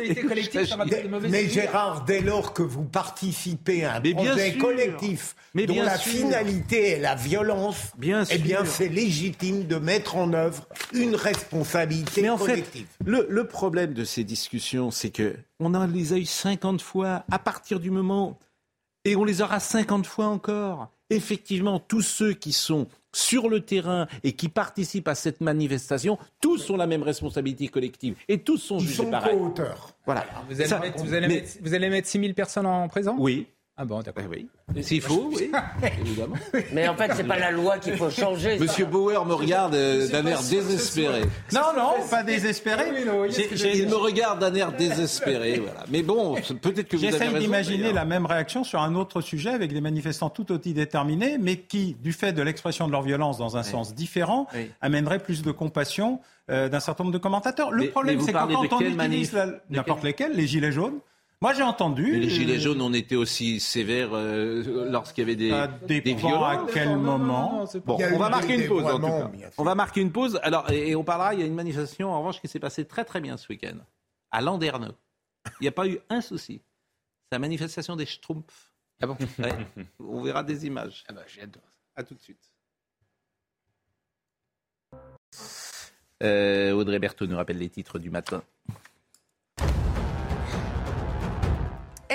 Speaker 5: Mais. Gérard, dès lors que vous participez à un
Speaker 1: Mais bien
Speaker 5: projet
Speaker 1: sûr.
Speaker 5: Collectif
Speaker 1: Mais
Speaker 5: dont
Speaker 1: bien
Speaker 5: la
Speaker 1: sûr.
Speaker 5: finalité est la violence,
Speaker 1: Bien
Speaker 5: eh bien c'est légitime de mettre en œuvre une responsabilité
Speaker 1: Mais en fait,
Speaker 5: collective.
Speaker 1: le, le problème de ces discussions, c'est que on en les a eu 50 fois à partir du moment et on les aura 50 fois encore. Effectivement, tous ceux qui sont sur le terrain et qui participent à cette manifestation, tous ont la même responsabilité collective et tous sont
Speaker 5: Ils
Speaker 1: jugés
Speaker 5: sont
Speaker 1: pareil.
Speaker 5: co-auteurs.
Speaker 1: Voilà.
Speaker 7: Vous allez, mettre, vous, allez
Speaker 1: mais-
Speaker 7: mettre, vous allez mettre 6000 personnes en prison?
Speaker 1: Oui.
Speaker 7: Ah bon, d'accord.
Speaker 1: oui. S'il faut, oui, évidemment.
Speaker 4: Mais en fait, c'est pas la loi qu'il faut changer.
Speaker 1: Monsieur Bauer me regarde euh, d'un air désespéré.
Speaker 3: Non, non, pas désespéré.
Speaker 1: Il me regarde d'un air désespéré. Voilà. Mais bon, peut-être que vous avez
Speaker 3: J'essaye d'imaginer la même réaction sur un autre sujet avec des manifestants tout aussi déterminés, mais qui, du fait de l'expression de leur violence dans un sens différent,
Speaker 1: Oui.
Speaker 3: amèneraient plus de compassion euh, d'un certain nombre de commentateurs. Le
Speaker 1: Mais-
Speaker 3: problème, c'est que quand on utilise n'importe lesquels, les gilets jaunes, moi j'ai entendu.
Speaker 1: Mais les gilets
Speaker 3: euh,
Speaker 1: jaunes ont été aussi sévères euh, lorsqu'il y avait des,
Speaker 3: Ça
Speaker 1: des
Speaker 3: dépend
Speaker 1: violences.
Speaker 3: à quel moment.
Speaker 1: Bon, on va marquer une pause en tout cas. On va marquer une pause. Alors, et, et on parlera, il y a une manifestation en revanche qui s'est passée très très bien ce week-end, à Landerneau. Il n'y a pas eu un souci. C'est la manifestation des Schtroumpfs.
Speaker 6: Ah bon
Speaker 1: Ouais. On verra des images.
Speaker 6: Ah bah, j'ai hâte de voir ça.
Speaker 1: À tout de suite. Euh, Audrey Berthaud nous rappelle les titres du matin.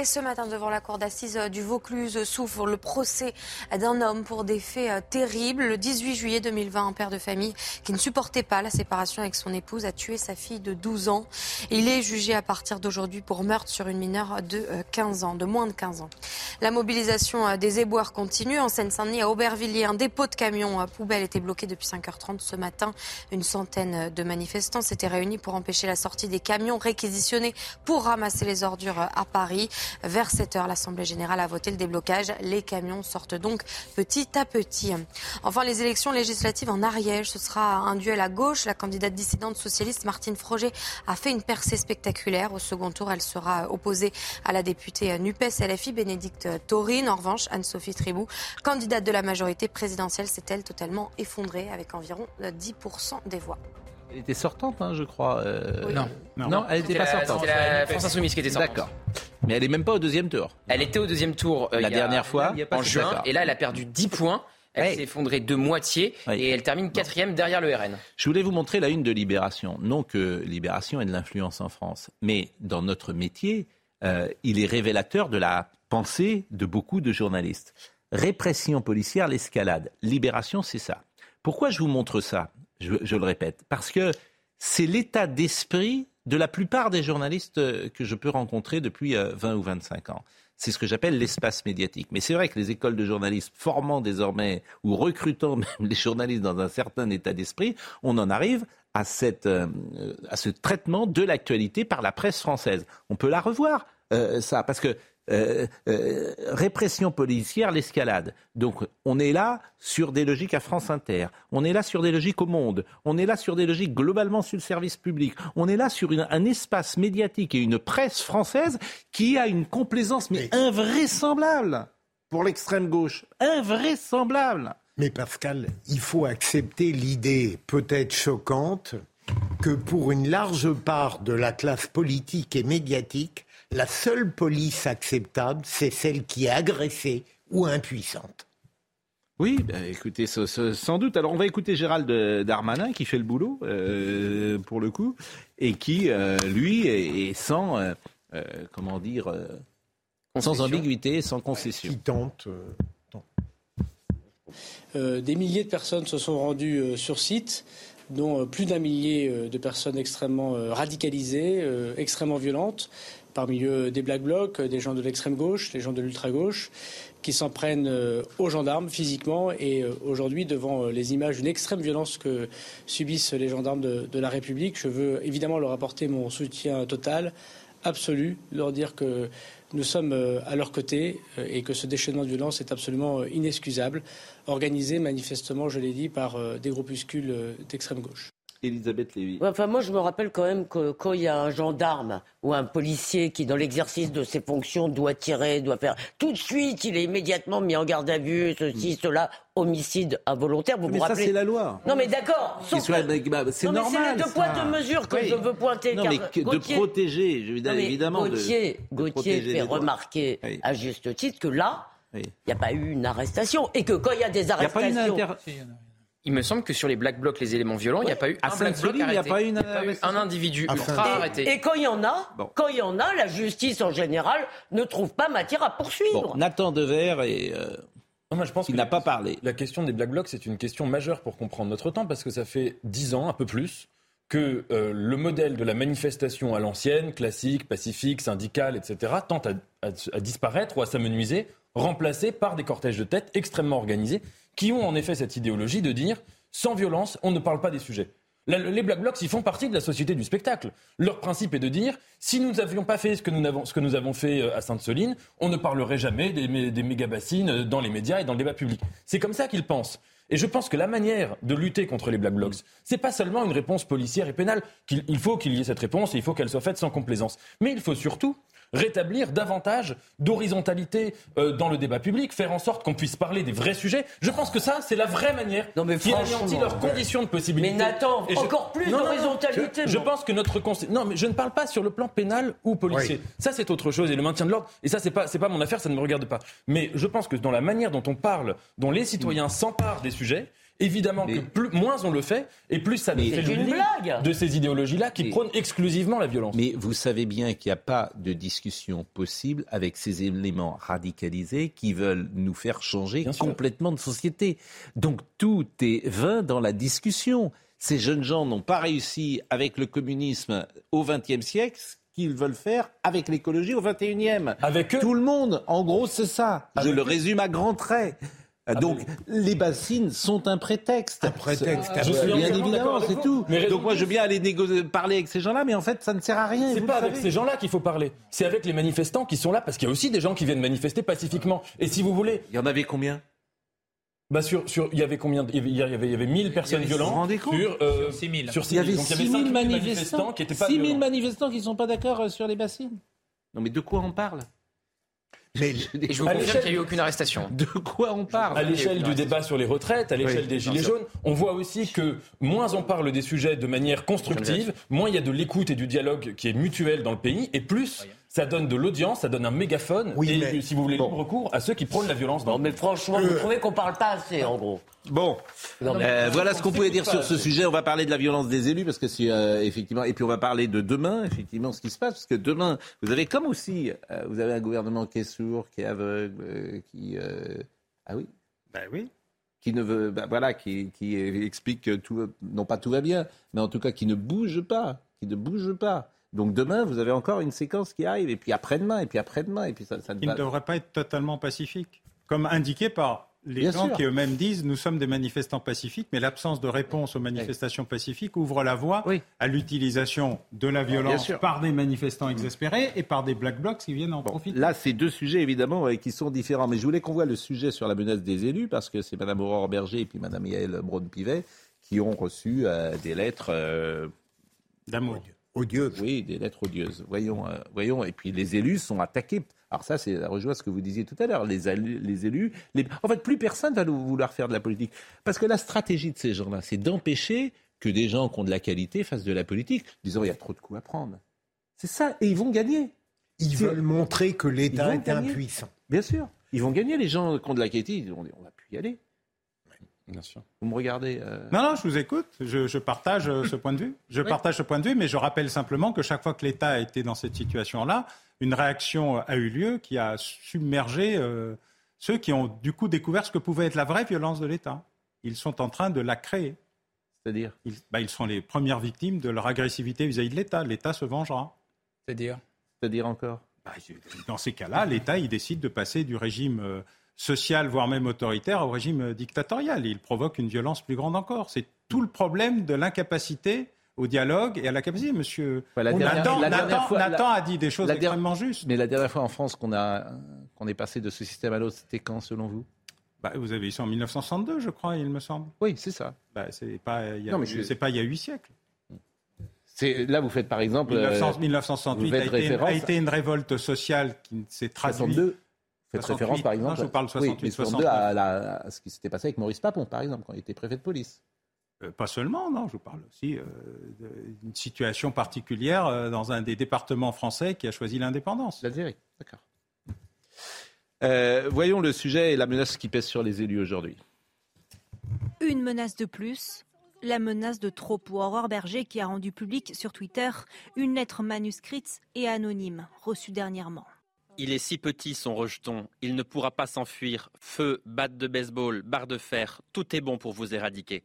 Speaker 2: Et ce matin, devant la cour d'assises du Vaucluse, s'ouvre le procès d'un homme pour des faits euh, terribles. Le 18 juillet 2020, un père de famille qui ne supportait pas la séparation avec son épouse a tué sa fille de 12 ans. Il est jugé à partir d'aujourd'hui pour meurtre sur une mineure de euh, 15 ans, de moins de 15 ans. La mobilisation euh, des éboueurs continue. En Seine-Saint-Denis, à Aubervilliers, un dépôt de camions à poubelle était bloqué depuis 5h30 ce matin. Une centaine de manifestants s'étaient réunis pour empêcher la sortie des camions réquisitionnés pour ramasser les ordures euh, à Paris. Vers 7 heures, l'Assemblée générale a voté le déblocage. Les camions sortent donc petit à petit. Enfin, les élections législatives en Ariège, ce sera un duel à gauche. La candidate dissidente socialiste Martine Froger a fait une percée spectaculaire. Au second tour, elle sera opposée à la députée NUPES LFI Bénédicte Taurine. En revanche, Anne-Sophie Tribou, candidate de la majorité présidentielle, s'est-elle totalement effondrée avec environ 10% des voix.
Speaker 1: Elle était sortante, hein, je crois. euh,
Speaker 6: Non.
Speaker 1: non. elle n'était pas
Speaker 6: la-
Speaker 1: sortante.
Speaker 6: c'était la France Insoumise qui était sortante.
Speaker 1: D'accord. Mais elle est même pas au deuxième tour.
Speaker 6: Elle était au deuxième tour euh,
Speaker 1: La
Speaker 6: il y a-
Speaker 1: dernière fois,
Speaker 6: en juin,
Speaker 1: d'accord.
Speaker 6: et là elle a perdu 10 points. Elle s'est effondrée de moitié et elle termine quatrième derrière le RN.
Speaker 1: Je voulais vous montrer la une de Libération. Non que Libération ait de l'influence en France, mais dans notre métier, euh, il est révélateur de la pensée de beaucoup de journalistes. Répression policière, l'escalade. Libération, c'est ça. Pourquoi je vous montre ça? Je, le répète. Parce que c'est l'état d'esprit de la plupart des journalistes euh, que je peux rencontrer depuis euh, 20 ou 25 ans. C'est ce que j'appelle l'espace médiatique. Mais c'est vrai que les écoles de journalisme formant désormais ou recrutant même les journalistes dans un certain état d'esprit, on en arrive à, cette, euh, à ce traitement de l'actualité par la presse française. On peut la revoir, euh, ça, parce que euh, euh, répression policière, l'escalade. Donc on est là sur des logiques à France Inter, on est là sur des logiques au monde, on est là sur des logiques globalement sur le service public, on est là sur une- un espace médiatique et une presse française qui a une complaisance mais invraisemblable. Pour l'extrême gauche, invraisemblable.
Speaker 5: Mais Pascal, il faut accepter l'idée peut-être choquante que pour une large part de la classe politique et médiatique, la seule police acceptable, c'est celle qui est agressée ou impuissante.
Speaker 1: Oui, ben, écoutez, ce- ce- sans doute. Alors, on va écouter Gérald Darmanin qui fait le boulot euh, pour le coup, et qui, euh, lui, est, est sans, euh, euh, comment dire, euh, sans ambiguïté, sans concession.
Speaker 5: Qui tente.
Speaker 13: Euh, des milliers de personnes se sont rendues euh, sur site, dont plus d'un millier de personnes extrêmement radicalisées, extrêmement violentes, parmi eux des Black Blocs, euh, des gens de l'extrême gauche, des gens de l'ultra-gauche, qui s'en prennent euh, aux gendarmes physiquement. Et euh, aujourd'hui, devant les images d'une extrême violence que subissent les gendarmes de, la République, je veux évidemment leur apporter mon soutien total, absolu, leur dire que nous sommes à leur côté et que ce déchaînement de violence est absolument inexcusable, organisé manifestement, je l'ai dit, par des groupuscules d'extrême gauche.
Speaker 1: Elisabeth Lévy.
Speaker 4: Ouais, Enfin, moi, je me rappelle quand même que quand il y a un gendarme ou un policier qui, dans l'exercice de ses fonctions, doit tirer, doit faire, tout de suite, il est immédiatement mis en garde à vue, ceci, cela, homicide involontaire. Vous.
Speaker 1: Mais
Speaker 4: vous
Speaker 1: ça,
Speaker 4: rappelez
Speaker 1: c'est la loi.
Speaker 4: Non, mais d'accord. Sauf
Speaker 1: soit-
Speaker 4: que-
Speaker 1: bah, c'est
Speaker 4: Non, mais
Speaker 1: normal.
Speaker 4: C'est les deux
Speaker 1: ça.
Speaker 4: poids, deux mesures que
Speaker 1: Oui.
Speaker 4: je veux pointer.
Speaker 1: Non,
Speaker 4: car
Speaker 1: mais que- de
Speaker 4: Gauthier-
Speaker 1: protéger, je-
Speaker 4: Non, mais
Speaker 1: évidemment. de-
Speaker 4: Gauthier,
Speaker 1: de
Speaker 4: Gauthier fait remarquer
Speaker 1: Oui.
Speaker 4: à juste titre que là, il n'y a pas eu une arrestation. Et que quand il y a des arrestations.
Speaker 6: Il me semble que sur les Black Blocs, les éléments violents, il n'y a pas eu
Speaker 1: À
Speaker 6: un Black Bloc
Speaker 1: Sainte-Soline, il n'y a
Speaker 6: arrêté.
Speaker 1: pas eu une
Speaker 6: Il y a eu un individu ultra arrêté.
Speaker 4: Et quand il y en a, quand il y en a, la justice en général ne trouve pas matière à poursuivre.
Speaker 1: Bon, Nathan Dever et. euh,
Speaker 14: moi, je pense
Speaker 1: il n'a pas parlé.
Speaker 14: La question des Black Blocs, c'est une question majeure pour comprendre notre temps, parce que ça fait dix ans, un peu plus, que euh, le modèle de la manifestation à l'ancienne, classique, pacifique, syndicale, etc., tente à, à- à disparaître ou à s'amenuiser, remplacé par des cortèges de tête extrêmement organisés, qui ont en effet cette idéologie de dire, sans violence, on ne parle pas des sujets. Les Black Blocs, ils font partie de la société du spectacle. Leur principe est de dire, si nous n'avions pas fait ce que nous avons, ce que nous avons fait euh, à Sainte-Soline, on ne parlerait jamais des, des méga-bassines euh, dans les médias et dans le débat public. C'est comme ça qu'ils pensent. Et je pense que la manière de lutter contre les Black Blocs, c'est pas seulement une réponse policière et pénale. Il faut qu'il y ait cette réponse et il faut qu'elle soit faite sans complaisance. Mais il faut surtout rétablir davantage d'horizontalité euh, dans le débat public, faire en sorte qu'on puisse parler des vrais sujets. Je pense que ça, c'est la vraie manière
Speaker 4: mais
Speaker 14: qui anéantit leurs conditions de possibilité.
Speaker 4: Mais Nathan,
Speaker 14: Et je-
Speaker 4: encore plus
Speaker 14: Non, non, non,
Speaker 4: d'horizontalité,
Speaker 14: Je, pense que notre non, mais je ne parle pas sur le plan pénal ou policier.
Speaker 4: Oui.
Speaker 14: Ça, c'est autre chose. Et le maintien de l'ordre, et ça, c'est pas, c'est pas mon affaire, ça ne me regarde pas. Mais je pense que dans la manière dont on parle, dont les citoyens s'emparent des sujets, évidemment que plus, moins on le fait, et plus ça
Speaker 1: Mais-
Speaker 14: fait
Speaker 1: une blague.
Speaker 14: de ces idéologies-là qui prônent exclusivement la violence.
Speaker 1: Mais vous savez bien qu'il n'y a pas de discussion possible avec ces éléments radicalisés qui veulent nous faire changer complètement de société. Donc tout est vain dans la discussion. Ces jeunes gens n'ont pas réussi avec le communisme au XXe siècle ce qu'ils veulent faire avec l'écologie au XXIe.
Speaker 14: Avec
Speaker 1: Tout le monde, en gros, c'est ça. Je le
Speaker 14: eux.
Speaker 1: résume à grands traits. Donc, les bassines sont un prétexte. Un
Speaker 5: prétexte.
Speaker 14: Je suis
Speaker 1: bien évidemment, c'est tout.
Speaker 14: Mais
Speaker 1: Donc, moi, je veux bien aller négo- parler avec ces gens-là, mais en fait, ça ne sert à rien.
Speaker 14: C'est pas avec ces gens-là qu'il faut parler. C'est avec les manifestants qui sont là, parce qu'il y a aussi des gens qui viennent manifester pacifiquement. Et si vous voulez.
Speaker 1: Il y en avait combien?
Speaker 14: Bah sur, sur, il y avait combien de- Il y avait, il y avait, il y avait 1000 personnes
Speaker 1: vous vous
Speaker 14: violentes.
Speaker 1: rendez compte?
Speaker 14: sur, euh,
Speaker 7: Sur 6000.
Speaker 14: Sur
Speaker 1: Il y avait
Speaker 14: 6000. Donc,
Speaker 1: 6 000
Speaker 14: 5000
Speaker 1: manifestants,
Speaker 14: qui étaient pas
Speaker 1: 6 000
Speaker 14: violents.
Speaker 1: manifestants qui ne sont pas d'accord euh, sur les bassines? Non, mais de quoi on parle?
Speaker 6: Et je vous confirme qu'il n'y a eu aucune arrestation.
Speaker 1: De quoi on parle?
Speaker 14: À l'échelle du débat sur les retraites, à l'échelle
Speaker 1: Oui,
Speaker 14: des gilets jaunes, on voit aussi que moins on parle des sujets de manière constructive, moins il y a de l'écoute et du dialogue qui est mutuel dans le pays, et plus ça donne de l'audience, ça donne un mégaphone, et si vous voulez libre recours à ceux qui prônent la violence. Dans
Speaker 4: Non, mais franchement, vous trouvez qu'on parle pas assez, en gros
Speaker 1: Bon,
Speaker 4: Non, mais-
Speaker 1: Euh, voilà ce qu'on pouvait dire
Speaker 14: pas,
Speaker 1: sur ce sujet. On va parler de la violence des élus parce que c'est euh, effectivement, et puis on va parler de demain, effectivement, ce qui se passe parce que demain, vous avez comme aussi, euh, vous avez un gouvernement qui est sourd, qui est aveugle, euh, qui, euh, ah oui,
Speaker 3: Ben oui.
Speaker 1: qui ne veut, bah, voilà, qui, qui explique que tout, non pas tout va bien, mais en tout cas qui ne bouge pas, qui ne bouge pas. Donc demain, vous avez encore une séquence qui arrive, et puis après-demain, et puis après-demain, et puis ça, ça ne
Speaker 3: Qui ne devrait pas être totalement pacifique, comme indiqué par les
Speaker 1: Bien
Speaker 3: gens
Speaker 1: sûr.
Speaker 3: qui eux-mêmes disent nous sommes des manifestants pacifiques, mais l'absence de réponse aux manifestations pacifiques ouvre la voie à l'utilisation de la violence par des manifestants exaspérés et par des black blocs qui viennent en profiter.
Speaker 1: Là, c'est deux sujets évidemment euh, qui sont différents. Mais je voulais qu'on voit le sujet sur la menace des élus parce que c'est Mme Aurore Berger et puis Mme Yael Braun-Pivet qui ont reçu euh, des lettres euh,
Speaker 3: d'amour.
Speaker 5: Odieuses.
Speaker 1: Oui, des lettres odieuses. Voyons, euh, voyons. Et puis les élus sont attaqués. Alors ça, c'est rejoint ce que vous disiez tout à l'heure. Les, élus- les élus, les- en fait, plus personne va vouloir faire de la politique parce que la stratégie de ces gens-là, c'est d'empêcher que des gens qui ont de la qualité fassent de la politique, disant il y a trop de coups à prendre. C'est ça, et ils vont gagner.
Speaker 5: Ils veulent montrer que l'État est
Speaker 1: gagner.
Speaker 5: impuissant.
Speaker 1: Bien sûr. Ils vont gagner, les gens qui ont de la qualité, ils dire, on va plus y aller.
Speaker 14: Bien sûr.
Speaker 1: Vous me regardez euh,
Speaker 3: Non, non, je vous écoute. Je, je partage euh, ce point de vue. Je
Speaker 1: Oui.
Speaker 3: partage ce point de vue, mais je rappelle simplement que chaque fois que l'État a été dans cette situation-là, une réaction a eu lieu qui a submergé euh, ceux qui ont du coup découvert ce que pouvait être la vraie violence de l'État. Ils sont en train de la créer.
Speaker 1: C'est-à-dire
Speaker 3: ils, bah, ils sont les premières victimes de leur agressivité vis-à-vis de l'État. L'État se vengera.
Speaker 7: C'est-à-dire
Speaker 1: C'est-à-dire encore
Speaker 3: Bah, Dans ces cas-là, l'État, il décide de passer du régime euh, social, voire même autoritaire, au régime euh, dictatorial. Et il provoque une violence plus grande encore. C'est tout le problème de l'incapacité au dialogue et à la capacité. Monsieur
Speaker 1: Ouais, la dernière-
Speaker 3: Nathan,
Speaker 1: la dernière
Speaker 3: Nathan-
Speaker 1: fois-
Speaker 3: Nathan
Speaker 1: la-
Speaker 3: a dit des choses
Speaker 1: la
Speaker 3: extrêmement justes.
Speaker 1: Mais la dernière fois en France qu'on qu'on est passé de ce système à l'autre, c'était quand selon vous?
Speaker 3: Bah, vous avez eu ça en 1962, je crois, il me semble.
Speaker 1: Oui, c'est ça.
Speaker 3: Bah, c'est pas,
Speaker 1: je-
Speaker 3: pas il y a huit.
Speaker 1: C'est là vous faites par exemple
Speaker 3: 1900
Speaker 1: euh,
Speaker 3: 1968
Speaker 1: vous
Speaker 3: a été, a été une révolte sociale qui s'est traduite.
Speaker 1: 62 Vous faites
Speaker 3: 68.
Speaker 1: référence par
Speaker 3: Non,
Speaker 1: exemple
Speaker 3: je vous parle de
Speaker 1: oui,
Speaker 3: 68,
Speaker 1: mais 62 à, la- à ce qui s'était passé avec Maurice Papon par exemple quand il était préfet de police.
Speaker 3: Euh, pas seulement, non, je vous parle aussi euh, d'une situation particulière euh, dans un des départements français qui a choisi l'indépendance.
Speaker 1: L'Algérie, d'accord. Euh, voyons le sujet et la menace qui pèse sur les élus aujourd'hui.
Speaker 15: Une menace de plus, la menace de trop pour Aurore Berger qui a rendu public sur Twitter une lettre manuscrite et anonyme reçue dernièrement.
Speaker 16: Il est si petit son rejeton, il ne pourra pas s'enfuir. Feu, batte de baseball, barre de fer, tout est bon pour vous éradiquer.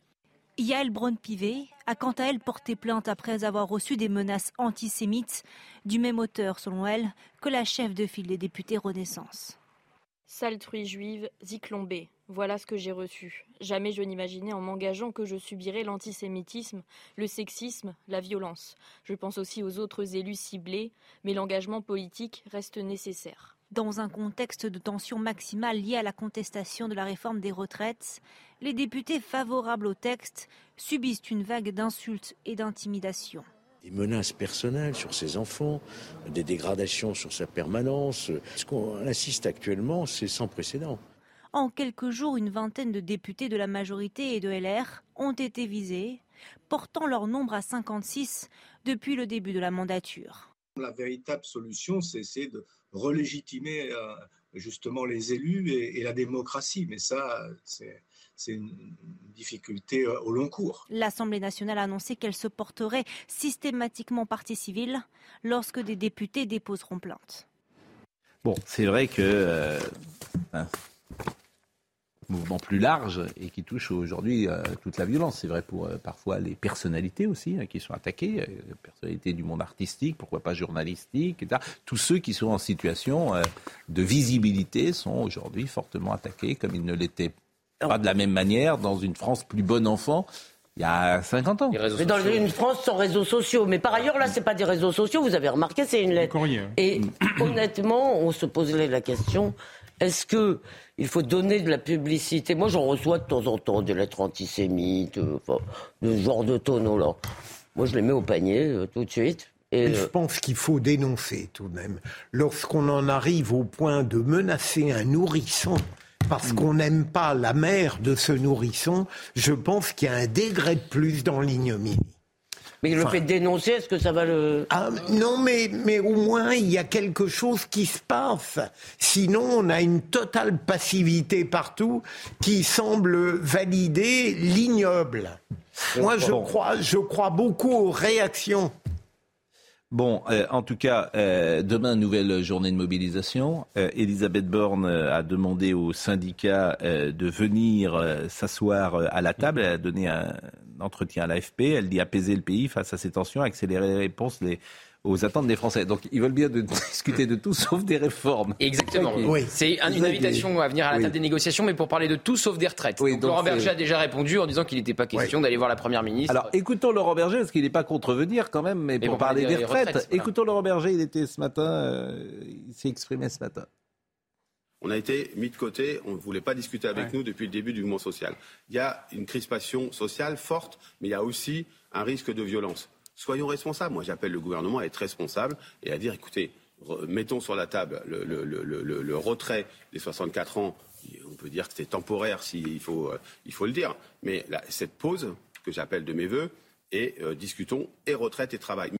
Speaker 15: Yael Braun-Pivet a quant à elle porté plainte après avoir reçu des menaces antisémites du même auteur, selon elle, que la chef de file des députés Renaissance.
Speaker 8: Sale truie juive, ziklombée. Voilà ce que j'ai reçu. Jamais je n'imaginais en m'engageant que je subirais l'antisémitisme, le sexisme, la violence. Je pense aussi aux autres élus ciblés, mais l'engagement politique reste nécessaire.
Speaker 15: Dans un contexte de tension maximale liée à la contestation de la réforme des retraites, les députés favorables au texte subissent une vague d'insultes et d'intimidations.
Speaker 17: des menaces personnelles sur ses enfants, des dégradations sur sa permanence. Ce qu'on assiste actuellement, c'est sans précédent.
Speaker 15: En quelques jours, une vingtaine de députés de la majorité et de LR ont été visés, portant leur nombre à 56 depuis le début de la mandature.
Speaker 18: La véritable solution, c'est essayer de relégitimer euh, justement les élus et, et la démocratie. Mais ça, c'est une difficulté euh, au long cours.
Speaker 15: L'Assemblée nationale a annoncé qu'elle se porterait systématiquement partie civile lorsque des députés déposeront plainte.
Speaker 1: Bon, c'est vrai que euh, un mouvement plus large et qui touche aujourd'hui euh, toute la violence. C'est vrai pour euh, parfois les personnalités aussi hein, qui sont attaquées, euh, personnalités du monde artistique, pourquoi pas journalistique, etc. Tous ceux qui sont en situation euh, de visibilité sont aujourd'hui fortement attaqués comme ils ne l'étaient pas de la même manière dans une France plus bonne enfant il y a 50 ans.
Speaker 4: Mais dans une France sans réseaux sociaux. Mais par ailleurs, là, c'est pas des réseaux sociaux. Vous avez remarqué, c'est une lettre. Et honnêtement, on se posait la question est-ce que il faut donner de la publicité? Moi, j'en reçois de temps en temps des lettres antisémites, euh, enfin, de ce genre de tonneau là. Moi, je les mets au panier euh, tout de suite. Et
Speaker 5: je
Speaker 4: euh,
Speaker 5: pense qu'il faut dénoncer tout de même. Lorsqu'on en arrive au point de menacer un nourrisson parce qu'on n'aime pas la mère de ce nourrisson, je pense qu'il y a un degré de plus dans l'ignominie.
Speaker 4: Mais le fait de dénoncer, est-ce que ça va le.
Speaker 5: Ah, non, mais, mais au moins, il y a quelque chose qui se passe. Sinon, on a une totale passivité partout qui semble valider l'ignoble. Moi, je crois, je crois beaucoup aux réactions.
Speaker 1: Bon, euh, en tout cas, euh, demain, nouvelle journée de mobilisation. Euh, Elisabeth Borne euh, a demandé aux syndicats euh, de venir s'asseoir à la table. Elle a donné un entretien à l'AFP. Elle dit apaiser le pays face à ces tensions, accélérer les réponses aux attentes des Français. Donc, ils veulent bien de discuter de tout sauf des réformes.
Speaker 6: Exactement. C'est un- une invitation à venir à la table des négociations, mais pour parler de tout sauf des retraites. donc,
Speaker 1: donc
Speaker 6: Laurent Berger a déjà répondu en disant qu'il n'était pas question d'aller voir la première ministre.
Speaker 1: Alors, écoutons Laurent Berger, parce qu'il n'est pas contrevenir quand même, mais, pour,
Speaker 6: pour
Speaker 1: parler
Speaker 6: parler
Speaker 1: des
Speaker 6: des
Speaker 1: retraites.
Speaker 6: retraites, voilà.
Speaker 1: Écoutons Laurent Berger, il était ce matin, euh, il s'est exprimé ce matin.
Speaker 19: On a été mis de côté, on ne voulait pas discuter avec
Speaker 1: Ouais.
Speaker 19: nous depuis le début du mouvement social. Il y a une crispation sociale forte, mais il y a aussi un risque de violence. Soyons responsables. Moi, j'appelle le gouvernement à être responsable et à dire, écoutez, mettons sur la table le, retrait des 64 ans. On peut dire que c'est temporaire, s'il faut, euh, il faut le dire. Mais cette pause, que j'appelle de mes voeux, et euh, discutons et retraite et travail.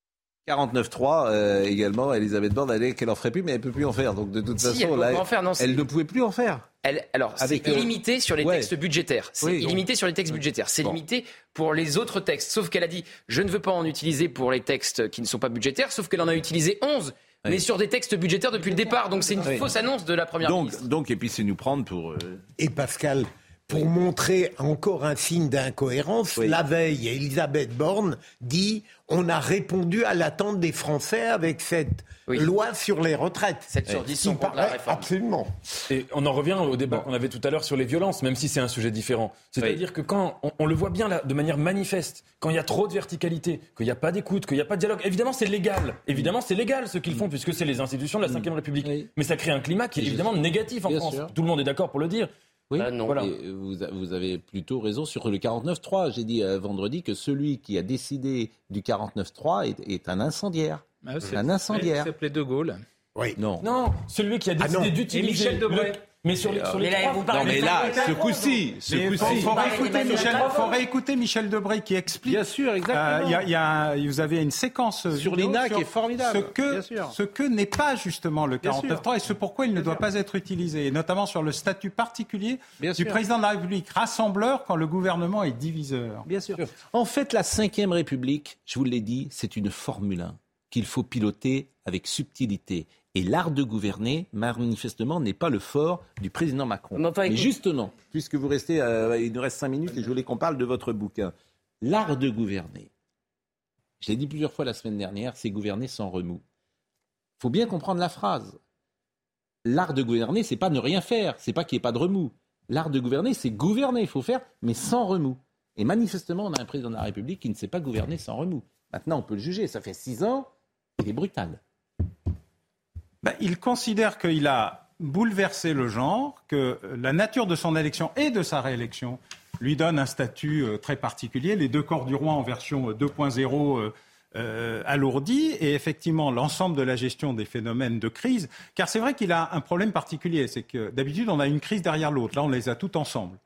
Speaker 1: 49.3 euh, également, Elisabeth Borne, elle est qu'elle en ferait plus, mais elle peut plus en faire. Donc de toute
Speaker 6: Si,
Speaker 1: façon,
Speaker 6: elle peut
Speaker 1: là,
Speaker 6: pas en faire, non,
Speaker 1: elle ne pouvait plus en faire.
Speaker 6: Elle, alors, c'est
Speaker 1: euh,
Speaker 6: illimité sur les
Speaker 1: ouais.
Speaker 6: textes budgétaires. C'est
Speaker 1: Oui, donc-
Speaker 6: illimité sur les textes budgétaires. C'est limité pour les autres textes. Sauf qu'elle a dit, je ne veux pas en utiliser pour les textes qui ne sont pas budgétaires, sauf qu'elle en a utilisé 11, mais sur des textes budgétaires depuis le départ. Donc c'est une
Speaker 1: Oui.
Speaker 6: fausse annonce de la première
Speaker 1: Donc,
Speaker 6: ministre.
Speaker 1: donc, et puis c'est nous prendre pour. euh,
Speaker 5: Et Pascal, pour montrer encore un signe d'incohérence, la veille, Elisabeth Borne dit on a répondu à l'attente des Français avec cette loi sur les retraites.
Speaker 6: 7 sur 10 sont contre la réforme.
Speaker 5: Absolument.
Speaker 14: Et on en revient au débat qu'on avait tout à l'heure sur les violences, même si c'est un sujet différent. C'est-à-dire que quand on, on le voit bien là, de manière manifeste, quand il y a trop de verticalité, qu'il n'y a pas d'écoute, qu'il n'y a pas de dialogue, évidemment c'est légal. Évidemment c'est légal ce qu'ils font puisque c'est les institutions de la Ve République. Mais ça crée un climat qui est évidemment négatif en
Speaker 1: Bien
Speaker 14: France.
Speaker 1: sûr.
Speaker 14: Tout le monde est d'accord pour le dire.
Speaker 1: Oui,
Speaker 14: Voilà.
Speaker 1: Et vous, avez plutôt raison sur le 49.3. J'ai dit euh, vendredi que celui qui a décidé du 49.3 est, est un incendiaire.
Speaker 7: Ah,
Speaker 1: C'est
Speaker 7: c'est-
Speaker 1: un incendiaire.
Speaker 7: Il s'appelait De Gaulle.
Speaker 5: Oui.
Speaker 1: Non.
Speaker 14: Non, celui qui a décidé
Speaker 1: Ah non.
Speaker 14: d'utiliser.
Speaker 7: Et Michel Debré.
Speaker 14: le- Mais sur les, sur les trois-
Speaker 1: Non, mais là, ce coup-ci, ce coup-ci.
Speaker 3: faut réécouter Michel, faut réécouter Michel Debré qui explique.
Speaker 1: Bien sûr, exactement.
Speaker 3: Euh, il y a- il y a un- vous avez une séquence
Speaker 1: Sur l'INA qui est formidable,
Speaker 3: Ce que, ce que n'est pas justement le
Speaker 1: Bien sûr.
Speaker 3: 49.3 et ce pourquoi il ne doit pas être utilisé, et notamment sur le statut particulier
Speaker 1: Bien
Speaker 3: du
Speaker 1: sûr.
Speaker 3: président de la République, rassembleur quand le gouvernement est diviseur.
Speaker 1: Bien sûr. En fait, la Ve République, je vous l'ai dit, c'est une Formule 1 qu'il faut piloter avec subtilité. Et l'art de gouverner, manifestement, n'est pas le fort du président Macron.
Speaker 4: Mais enfin,
Speaker 1: Mais justement, puisque vous restez, euh, il nous reste cinq minutes et je voulais qu'on parle de votre bouquin. L'art de gouverner. Je l'ai dit plusieurs fois la semaine dernière, c'est gouverner sans remous. Il faut bien comprendre la phrase. L'art de gouverner, c'est pas ne rien faire, c'est pas qu'il n'y ait pas de remous. L'art de gouverner, c'est gouverner, il faut faire, mais sans remous. Et manifestement, on a un président de la République qui ne sait pas gouverner sans remous. Maintenant, on peut le juger, ça fait six ans, il est brutal.
Speaker 3: Ben, il considère qu'il a bouleversé le genre, que la nature de son élection et de sa réélection lui donne un statut euh, très particulier. Les deux corps du roi en version euh, 2.0 euh, euh, alourdi et effectivement l'ensemble de la gestion des phénomènes de crise. Car c'est vrai qu'il a un problème particulier, c'est que d'habitude on a une crise derrière l'autre. Là, on les a toutes ensemble.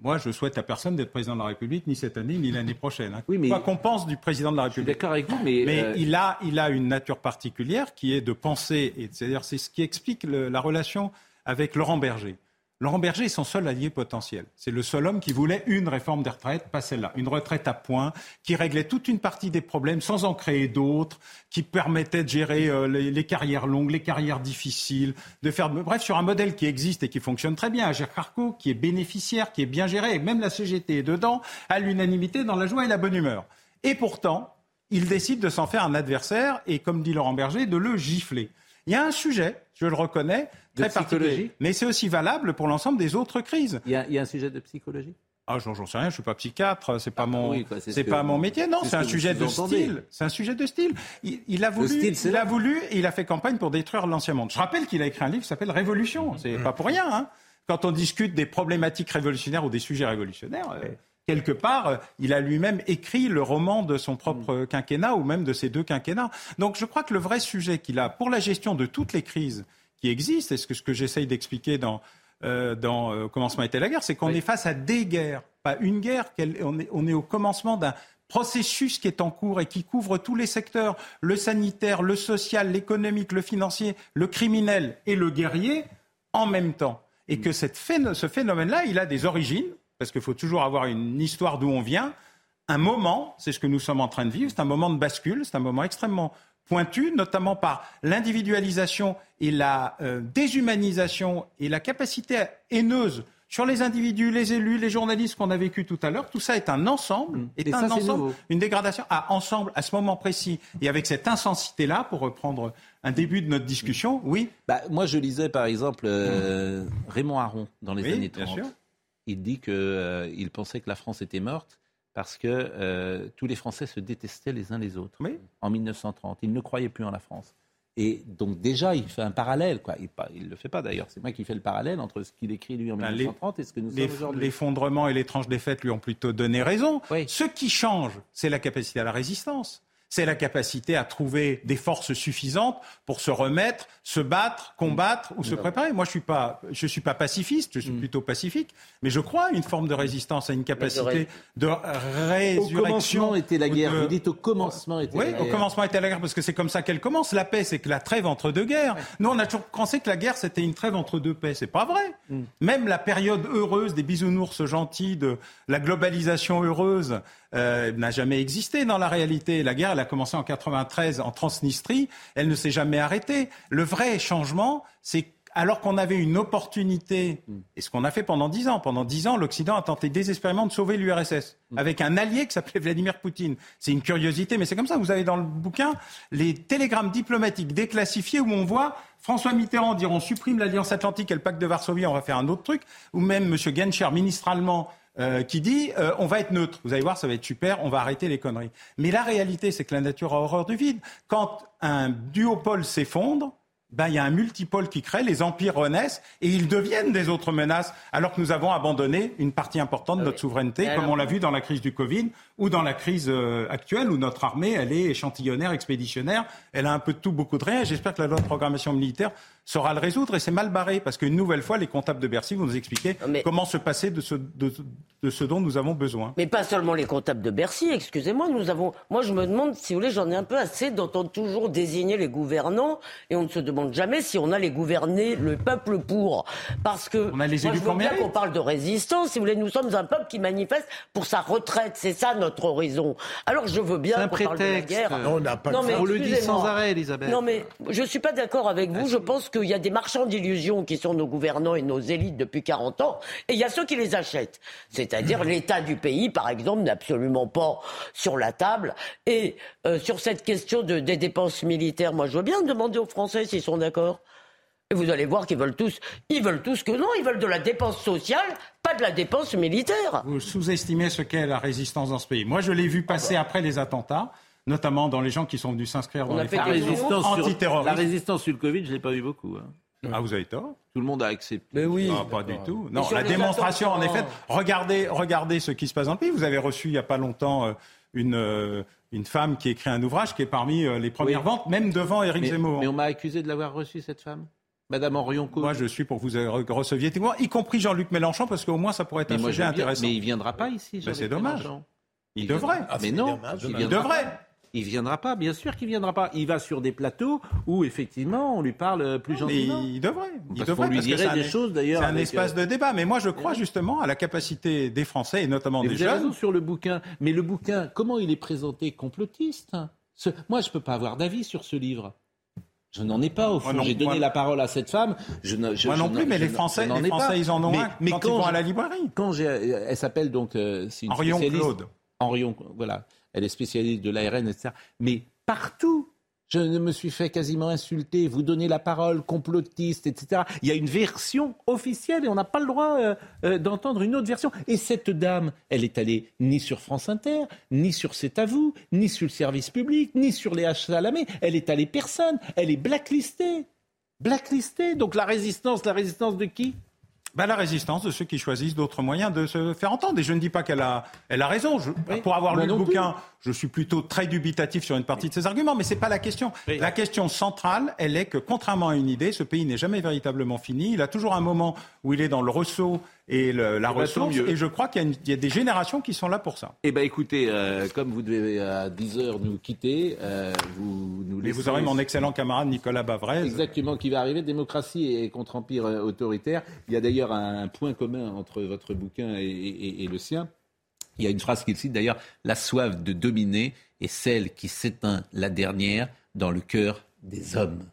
Speaker 3: Moi, je souhaite à personne d'être président de la République, ni cette année, ni l'année prochaine. hein.
Speaker 1: Oui, mais-
Speaker 3: Quoi qu'on pense du président de la République.
Speaker 1: D'accord avec vous, mais,
Speaker 3: Mais
Speaker 1: euh,
Speaker 3: il, a, il a une nature particulière qui est de penser, et c'est-à-dire c'est ce qui explique le- la relation avec Laurent Berger. Laurent Berger est son seul allié potentiel. C'est le seul homme qui voulait une réforme des retraites, pas celle-là. Une retraite à point, qui réglait toute une partie des problèmes sans en créer d'autres, qui permettait de gérer euh, les, carrières longues, les carrières difficiles, de faire, bref, sur un modèle qui existe et qui fonctionne très bien. Agir Carco, qui est bénéficiaire, qui est bien géré, et même la CGT est dedans, à l'unanimité, dans la joie et la bonne humeur. Et pourtant, il décide de s'en faire un adversaire et, comme dit Laurent Berger, de le gifler. Il y a un sujet, je le reconnais,
Speaker 1: De
Speaker 3: très particulier. Mais c'est aussi valable pour l'ensemble des autres crises.
Speaker 1: il y, a, il y a un sujet de psychologie?
Speaker 3: Ah, j'en sais rien, je suis pas psychiatre, c'est pas mon,
Speaker 1: oui, quoi, c'est
Speaker 3: pas
Speaker 1: vous-
Speaker 3: mon métier. Non,
Speaker 1: c'est
Speaker 3: c'est
Speaker 1: ce
Speaker 3: un sujet de style. C'est un sujet de style. Il, a voulu,
Speaker 1: style,
Speaker 3: il a voulu, et il a fait campagne pour détruire l'ancien monde. Je rappelle qu'il a écrit un livre qui s'appelle Révolution. C'est pas pour rien. Hein. Quand on discute des problématiques révolutionnaires ou des sujets révolutionnaires. euh, Quelque part, euh, il a lui-même écrit le roman de son propre
Speaker 1: Mm.
Speaker 3: quinquennat ou même de ses deux quinquennats. Donc je crois que le vrai sujet qu'il a pour la gestion de toutes les crises qui existent, et ce que, ce que j'essaye d'expliquer dans, euh, dans euh, Commencement était la guerre, c'est qu'on est face à des guerres, pas une guerre, on est, on est au commencement d'un processus qui est en cours et qui couvre tous les secteurs, le sanitaire, le social, l'économique, le financier, le criminel et le guerrier en même temps. Et que cette phén- ce phénomène-là, il a des origines, parce qu'il faut toujours avoir une histoire d'où on vient, un moment, c'est ce que nous sommes en train de vivre, c'est un moment de bascule, c'est un moment extrêmement pointu, notamment par l'individualisation et la euh, déshumanisation et la capacité haineuse sur les individus, les élus, les journalistes qu'on a vécu tout à l'heure. Tout ça est un ensemble, est
Speaker 1: Et
Speaker 3: un
Speaker 1: ça, c'est
Speaker 3: ensemble,
Speaker 1: nouveau.
Speaker 3: une dégradation à ensemble, à ce moment précis, et avec cette intensité-là, pour reprendre un début de notre discussion, oui.
Speaker 1: Bah, moi, je lisais par exemple euh, Raymond Aron dans les
Speaker 3: Oui,
Speaker 1: années
Speaker 3: bien
Speaker 1: 30.
Speaker 3: sûr.
Speaker 1: Il dit qu'il pensait que la France était morte parce que euh, tous les Français se détestaient les uns les autres en 1930. Il ne croyait plus en la France. Et donc déjà, il fait un parallèle. Quoi. Il ne le fait pas d'ailleurs. C'est moi qui fais le parallèle entre ce qu'il écrit lui en
Speaker 3: Ben, les-
Speaker 1: 1930 et ce que nous sommes aujourd'hui.
Speaker 3: L'effondrement et l'étrange défaite lui ont plutôt donné raison. Ce qui change, c'est la capacité à la résistance. C'est la capacité à trouver des forces suffisantes pour se remettre, se battre, combattre ou se préparer. Moi, je suis pas, je suis pas pacifiste, je suis
Speaker 1: Mm.
Speaker 3: plutôt pacifique, mais je crois à une forme de résistance, à une capacité de résurrection.
Speaker 1: Au commencement était la guerre.
Speaker 3: de-
Speaker 1: Vous dites au commencement était
Speaker 3: oui,
Speaker 1: la
Speaker 3: au
Speaker 1: guerre.
Speaker 3: commencement était la guerre parce que c'est comme ça qu'elle commence. La paix, c'est que la trêve entre deux guerres. Nous, on a toujours pensé que la guerre, c'était une trêve entre deux paix. C'est pas vrai.
Speaker 1: Mm.
Speaker 3: Même la période heureuse des bisounours gentils, de la globalisation heureuse, euh, n'a jamais existé dans la réalité. La guerre, elle a commencé en 93 en Transnistrie. Elle ne s'est jamais arrêtée. Le vrai changement, c'est alors qu'on avait une opportunité, et ce qu'on a fait pendant dix ans, pendant dix ans, l'Occident a tenté désespérément de sauver l'URSS avec un allié qui s'appelait Vladimir Poutine. C'est une curiosité, mais c'est comme ça. Vous avez dans le bouquin les télégrammes diplomatiques déclassifiés où on voit François Mitterrand dire on supprime l'Alliance Atlantique et le pacte de Varsovie, on va faire un autre truc, ou même M. Genscher, ministre allemand, euh, qui dit euh, on va être neutre. Vous allez voir, ça va être super, on va arrêter les conneries. Mais la réalité, c'est que la nature a horreur du vide. Quand un duopole s'effondre, ben, il y a un multipôle qui crée, les empires renaissent et ils deviennent des autres menaces, alors que nous avons abandonné une partie importante de notre souveraineté,
Speaker 4: Et
Speaker 3: comme on l'a vu dans la crise du Covid ou dans la crise euh, actuelle où notre armée, elle est échantillonnaire, expéditionnaire, elle a un peu de tout, beaucoup de rien. J'espère que la loi de programmation militaire saura le résoudre et c'est mal barré parce qu'une nouvelle fois, les comptables de Bercy vont nous expliquer comment se passer de ce, de, de ce dont nous avons besoin.
Speaker 4: Mais pas seulement les comptables de Bercy, excusez-moi, nous avons. Moi, je me demande, si vous voulez, j'en ai un peu assez d'entendre toujours désigner les gouvernants et on ne se demande jamais si on a les gouvernés, le peuple pour. Parce que.
Speaker 3: On a les
Speaker 4: moi,
Speaker 3: élus
Speaker 4: je veux
Speaker 3: qu'on
Speaker 4: bien qu'on parle de résistance. Si vous voulez, nous sommes un peuple qui manifeste pour sa retraite. C'est ça notre horizon. Alors, je veux bien qu'on parle de la
Speaker 1: prétexte.
Speaker 4: guerre.
Speaker 1: Non, on n'a pas
Speaker 4: Non,
Speaker 1: de
Speaker 4: mais.
Speaker 1: On le dit sans arrêt, Elisabeth.
Speaker 4: Non, mais je ne suis pas d'accord avec vous. Je pense qu'il y a des marchands d'illusions qui sont nos gouvernants et nos élites depuis 40 ans, et il y a ceux qui les achètent. C'est-à-dire l'état du pays, par exemple, n'est absolument pas sur la table. Et euh, sur cette question de, des dépenses militaires, moi, je veux bien demander aux Français s'ils sont d'accord. Et vous allez voir qu'ils veulent tous, ils veulent tous que non, ils veulent de la dépense sociale, pas de la dépense militaire.
Speaker 3: Vous sous-estimez ce qu'est la résistance dans ce pays. Moi, je l'ai vu passer après les attentats, notamment dans les gens qui sont venus s'inscrire dans les
Speaker 1: la
Speaker 3: forces
Speaker 1: résistance, sur, la résistance sur le Covid, je ne l'ai pas vu beaucoup. hein.
Speaker 3: Ah, vous avez tort.
Speaker 1: Tout le monde a accepté.
Speaker 3: Mais oui. Non, pas du tout. Non, la démonstration, en effet, regardez, regardez ce qui se passe dans le pays. Vous avez reçu il n'y a pas longtemps euh, une, euh, une femme qui écrit un ouvrage qui est parmi euh, les premières
Speaker 1: Oui.
Speaker 3: ventes, même devant Éric
Speaker 1: Mais,
Speaker 3: Zemmour.
Speaker 1: mais on m'a accusé de l'avoir reçue, cette femme? Madame Henrion
Speaker 3: Moi, je suis pour que vous re- receviez témoin, y compris Jean-Luc Mélenchon, parce qu'au moins, ça pourrait être
Speaker 1: Mais
Speaker 3: un
Speaker 1: moi,
Speaker 3: sujet intéressant.
Speaker 1: mais il viendra pas ici.
Speaker 3: Ben, c'est dommage.
Speaker 1: Mélenchon.
Speaker 3: Il devrait.
Speaker 1: viendra- mais non, il,
Speaker 3: devrait.
Speaker 1: Il viendra pas, bien sûr qu'il viendra pas. Il va sur des plateaux où effectivement on lui parle euh, plus
Speaker 3: Mais
Speaker 1: gentiment.
Speaker 3: il devrait. Il
Speaker 1: Parce
Speaker 3: devrait
Speaker 1: qu'on lui
Speaker 3: parce
Speaker 1: dirait des
Speaker 3: un-
Speaker 1: choses d'ailleurs.
Speaker 3: C'est un espace
Speaker 1: euh,
Speaker 3: de débat. Mais moi, je crois justement à la capacité des Français et notamment
Speaker 1: Mais
Speaker 3: des
Speaker 1: vous avez
Speaker 3: jeunes.
Speaker 1: raison sur le bouquin. Mais le bouquin, comment il est présenté complotiste hein? Ce- Moi, je peux pas avoir d'avis sur ce livre. Je n'en ai pas au fond. J'ai donné
Speaker 3: moi-
Speaker 1: la parole à cette femme. Je, ne- je-
Speaker 3: Moi non plus, mais les Français- les ils en ont
Speaker 1: mais,
Speaker 3: un
Speaker 1: mais
Speaker 3: quand ils
Speaker 1: quand
Speaker 3: vont à la librairie.
Speaker 1: Quand elle s'appelle donc, euh, c'est une
Speaker 3: Henrion. Claude.
Speaker 1: Henrion, voilà. Elle est spécialiste de l'ARN, etc. Mais partout, je me suis fait quasiment insulter. Vous donnez la parole, complotiste, etc. Il y a une version officielle et on n'a pas le droit euh, euh, d'entendre une autre version. Et cette dame, elle est allée ni sur France Inter, ni sur C'est à vous, ni sur le service public, ni sur les H. Salamé. Elle est allée personne. Elle est blacklistée. Blacklistée. Donc la résistance, la résistance de qui?
Speaker 3: Ben, la résistance de ceux qui choisissent d'autres moyens de se faire entendre. Et je ne dis pas qu'elle a, elle a raison. Je- pour avoir lu le bouquin, je suis plutôt très dubitatif sur une partie de ses arguments, mais c'est pas la question. La question centrale, elle est que, contrairement à une idée, ce pays n'est jamais véritablement fini. Il a toujours un moment où il est dans le ressaut et le- la
Speaker 1: Eh ben,
Speaker 3: ressource. Et je crois qu'il y a, y des générations qui sont là pour ça.
Speaker 1: Eh bien, écoutez, euh, comme vous devez à 10 heures nous quitter, euh, vous nous
Speaker 3: Et
Speaker 1: laissez...
Speaker 3: vous aurez mon excellent camarade Nicolas Bavrez.
Speaker 1: Exactement, qui va arriver. Démocratie et contre-empire euh, autoritaire. Il y a d'ailleurs un point commun entre votre bouquin et, et- et le sien. Il y a une phrase qu'il cite d'ailleurs La soif de dominer est celle qui s'éteint la dernière dans le cœur des hommes.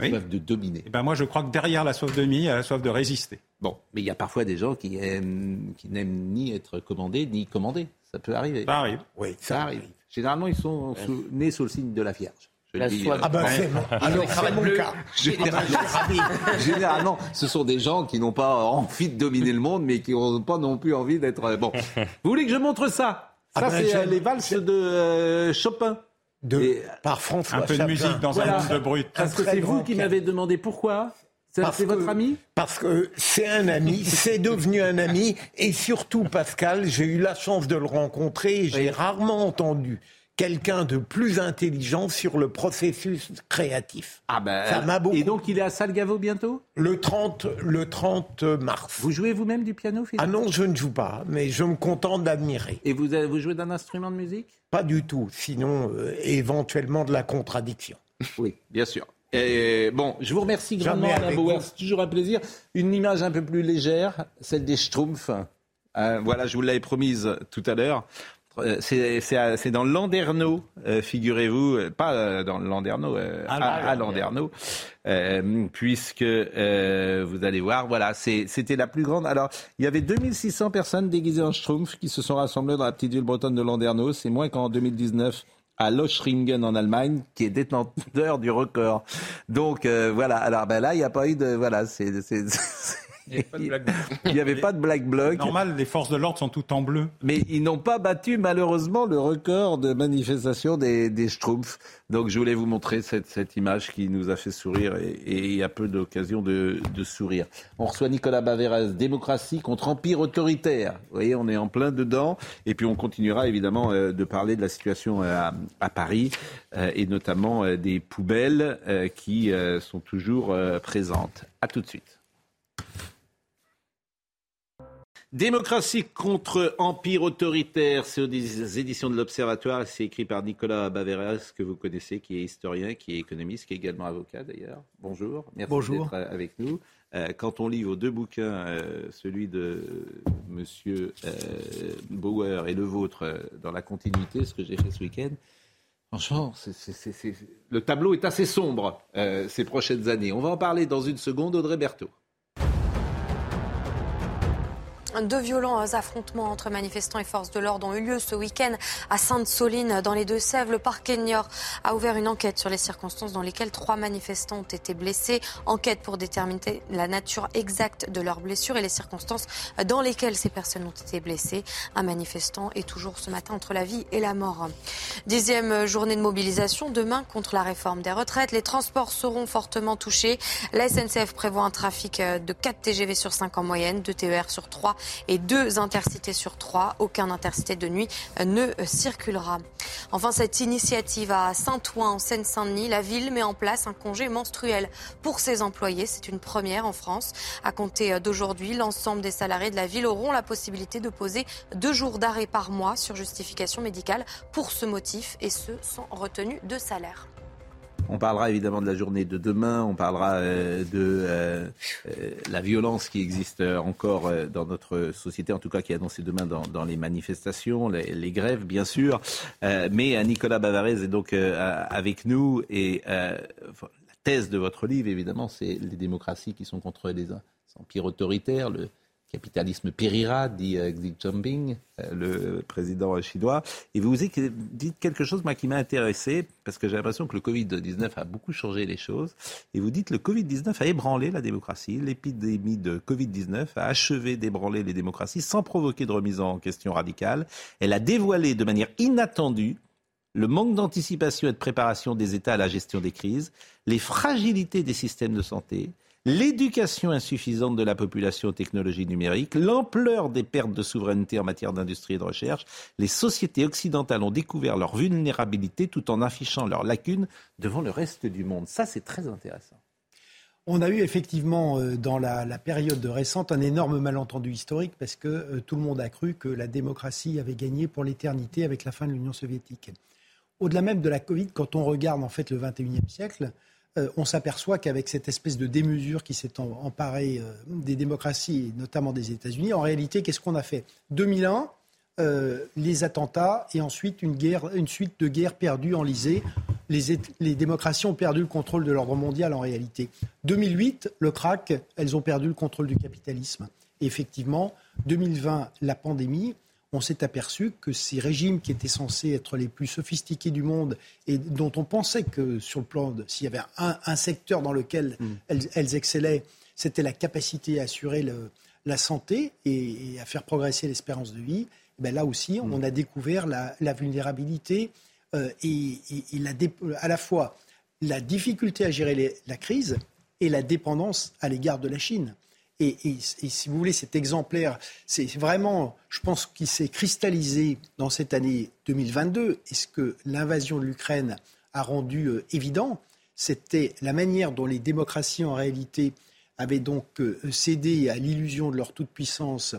Speaker 1: La
Speaker 3: Oui.
Speaker 1: soif de dominer.
Speaker 3: Eh ben, moi, je crois que derrière la soif de mie, il y a la soif de résister.
Speaker 1: Bon, mais il y a parfois des gens qui, aiment, qui n'aiment ni être commandés ni commandés. Ça peut arriver.
Speaker 3: Ça arrive.
Speaker 5: Oui,
Speaker 1: Ça arrive. Généralement, ils sont sous- nés sous le signe de la Vierge. Je
Speaker 4: La
Speaker 1: dis,
Speaker 4: soif.
Speaker 1: euh,
Speaker 5: Ah ben
Speaker 3: Ouais.
Speaker 5: c'est mon, alors c'est mon cas.
Speaker 1: Généralement, généralement, ce sont des gens qui n'ont pas envie de dominer le monde, mais qui n'ont pas non plus envie d'être. euh, Bon, vous voulez que je montre ça? Ça,
Speaker 5: Ah ben,
Speaker 1: c'est euh, les valses de euh, Chopin.
Speaker 5: De,
Speaker 1: Et-
Speaker 5: par François
Speaker 3: Un peu de musique dans
Speaker 1: Voilà.
Speaker 3: un monde de brut.
Speaker 1: Parce que c'est vous qui m'avez demandé pourquoi? Ça, C'est votre ami?
Speaker 5: Parce que c'est un ami, c'est devenu un ami, et surtout Pascal, j'ai eu la chance de le rencontrer, et j'ai rarement entendu quelqu'un de plus intelligent sur le processus créatif.
Speaker 1: Ah ben,
Speaker 5: Ça m'a beaucoup.
Speaker 1: Et donc il est à Salgavo bientôt?
Speaker 5: Le 30, le 30 mars.
Speaker 1: Vous jouez vous-même du piano, Philippe?
Speaker 5: Ah non, je ne joue pas, mais je me contente d'admirer.
Speaker 1: Et vous, jouez d'un instrument de musique?
Speaker 5: Pas du tout, sinon euh, éventuellement de la contradiction.
Speaker 1: Oui, bien sûr. Et bon, je vous remercie grandement, Alain Bauer. C'est toujours un plaisir. Une image un peu plus légère, celle des Schtroumpfs. Euh, voilà, je vous l'avais promise tout à l'heure. Euh, C'est dans Landerneau, euh, figurez-vous, euh, pas dans Landerneau, euh, à, à Landerneau, euh, puisque euh, vous allez voir, voilà, c'était la plus grande. Alors, il y avait 2600 personnes déguisées en Schtroumpf qui se sont rassemblées dans la petite ville bretonne de Landerneau. C'est moins qu'en 2019 à Lochringen en Allemagne, qui est détenteur du record. Donc euh, voilà. Alors ben là, il n'y a pas eu de voilà. C'est- il n'y avait pas de black bloc.
Speaker 3: Normal, les forces de l'ordre sont toutes en bleu.
Speaker 1: Mais ils n'ont pas battu malheureusement le record de manifestation des, des Schtroumpfs. Donc je voulais vous montrer cette, cette image qui nous a fait sourire et, il y a peu d'occasions de, de sourire. On reçoit Nicolas Baveres, démocratie contre empire autoritaire. Vous voyez, on est en plein dedans. Et puis on continuera évidemment euh, de parler de la situation euh, à, à Paris euh, et notamment des poubelles qui sont toujours présentes. À tout de suite. Démocratie contre empire autoritaire, c'est aux éditions de l'Observatoire, c'est écrit par Nicolas Baveras, que vous connaissez, qui est historien, qui est économiste, qui est également avocat d'ailleurs. Bonjour, merci
Speaker 20: Bonjour.
Speaker 1: d'être euh, avec nous. Euh, quand on lit vos deux bouquins, euh, celui de Monsieur euh, Bauer et le vôtre, dans la continuité, ce que j'ai fait ce week-end, Franchement, le tableau est assez sombre euh, ces prochaines années. On va en parler dans une seconde. Audrey Berthaud.
Speaker 2: De violents affrontements entre manifestants et forces de l'ordre ont eu lieu ce week-end à Sainte-Soline, dans les Deux-Sèvres. Le de Niort a ouvert une enquête sur les circonstances dans lesquelles trois manifestants ont été blessés. Enquête pour déterminer la nature exacte de leurs blessures et les circonstances dans lesquelles ces personnes ont été blessées. Un manifestant est toujours ce matin entre la vie et la mort. Dixième journée de mobilisation demain contre la réforme des retraites. Les transports seront fortement touchés. La SNCF prévoit un trafic de 4 TGV sur 5 en moyenne, 2 TER sur 3 et 2 intercités sur 3. Aucun intercité de nuit ne circulera. Enfin, cette initiative à Saint-Ouen en Seine-Saint-Denis, la ville met en place un congé menstruel pour ses employés. C'est une première en France. À compter d'aujourd'hui, l'ensemble des salariés de la ville auront la possibilité de poser deux jours d'arrêt par mois sur justification médicale pour ce motif et ce sans retenue de salaire.
Speaker 1: On parlera évidemment de la journée de demain, on parlera euh, de euh, euh, la violence qui existe encore dans notre société, en tout cas qui est annoncée demain dans, les manifestations, les, grèves bien sûr. Mais Nicolas Bavarez est donc avec nous et la thèse de votre livre évidemment c'est les démocraties qui sont contre les empires autoritaires, capitalisme périra, dit euh, Xi Jinping, euh, le président chinois. Et vous dites quelque chose moi, qui m'a intéressé, parce que j'ai l'impression que le Covid-19 a beaucoup changé les choses. Et vous dites le Covid-19 a ébranlé la démocratie. L'épidémie de Covid-19 a achevé d'ébranler les démocraties sans provoquer de remise en question radicale. Elle a dévoilé de manière inattendue le manque d'anticipation et de préparation des États à la gestion des crises, les fragilités des systèmes de santé, l'éducation insuffisante de la population aux technologies numériques, l'ampleur des pertes de souveraineté en matière d'industrie et de recherche, les sociétés occidentales ont découvert leur vulnérabilité tout en affichant leurs lacunes devant le reste du monde. Ça, c'est très intéressant.
Speaker 20: On a eu effectivement euh, dans la, période récente un énorme malentendu historique parce que euh, tout le monde a cru que la démocratie avait gagné pour l'éternité avec la fin de l'Union soviétique. Au-delà même de la Covid, quand on regarde en fait le 21e siècle, euh, on s'aperçoit qu'avec cette espèce de démesure qui s'est emparée euh, des démocraties, notamment des États-Unis, en réalité, qu'est-ce qu'on a fait? 2001, euh, les attentats et ensuite une, guerre, une suite de guerres perdues, enlisées. Les, les démocraties ont perdu le contrôle de l'ordre mondial en réalité. 2008, le crack, elles ont perdu le contrôle du capitalisme. Et effectivement, 2020, la pandémie, on s'est aperçu que ces régimes qui étaient censés être les plus sophistiqués du monde et dont on pensait que sur le plan de s'il y avait un, un, secteur dans lequel mm. elles, elles, excellaient, c'était la capacité à assurer le, la santé et, et, à faire progresser l'espérance de vie. Et ben là aussi, mm. on a découvert la, la vulnérabilité euh, et, et, et la, à la fois la difficulté à gérer les, la crise et la dépendance à l'égard de la Chine. Et, si vous voulez, cet exemplaire, c'est vraiment, je pense qu'il s'est cristallisé dans cette année 2022. Et ce que l'invasion de l'Ukraine a rendu euh, évident, c'était la manière dont les démocraties, en réalité, avaient donc euh, cédé à l'illusion de leur toute-puissance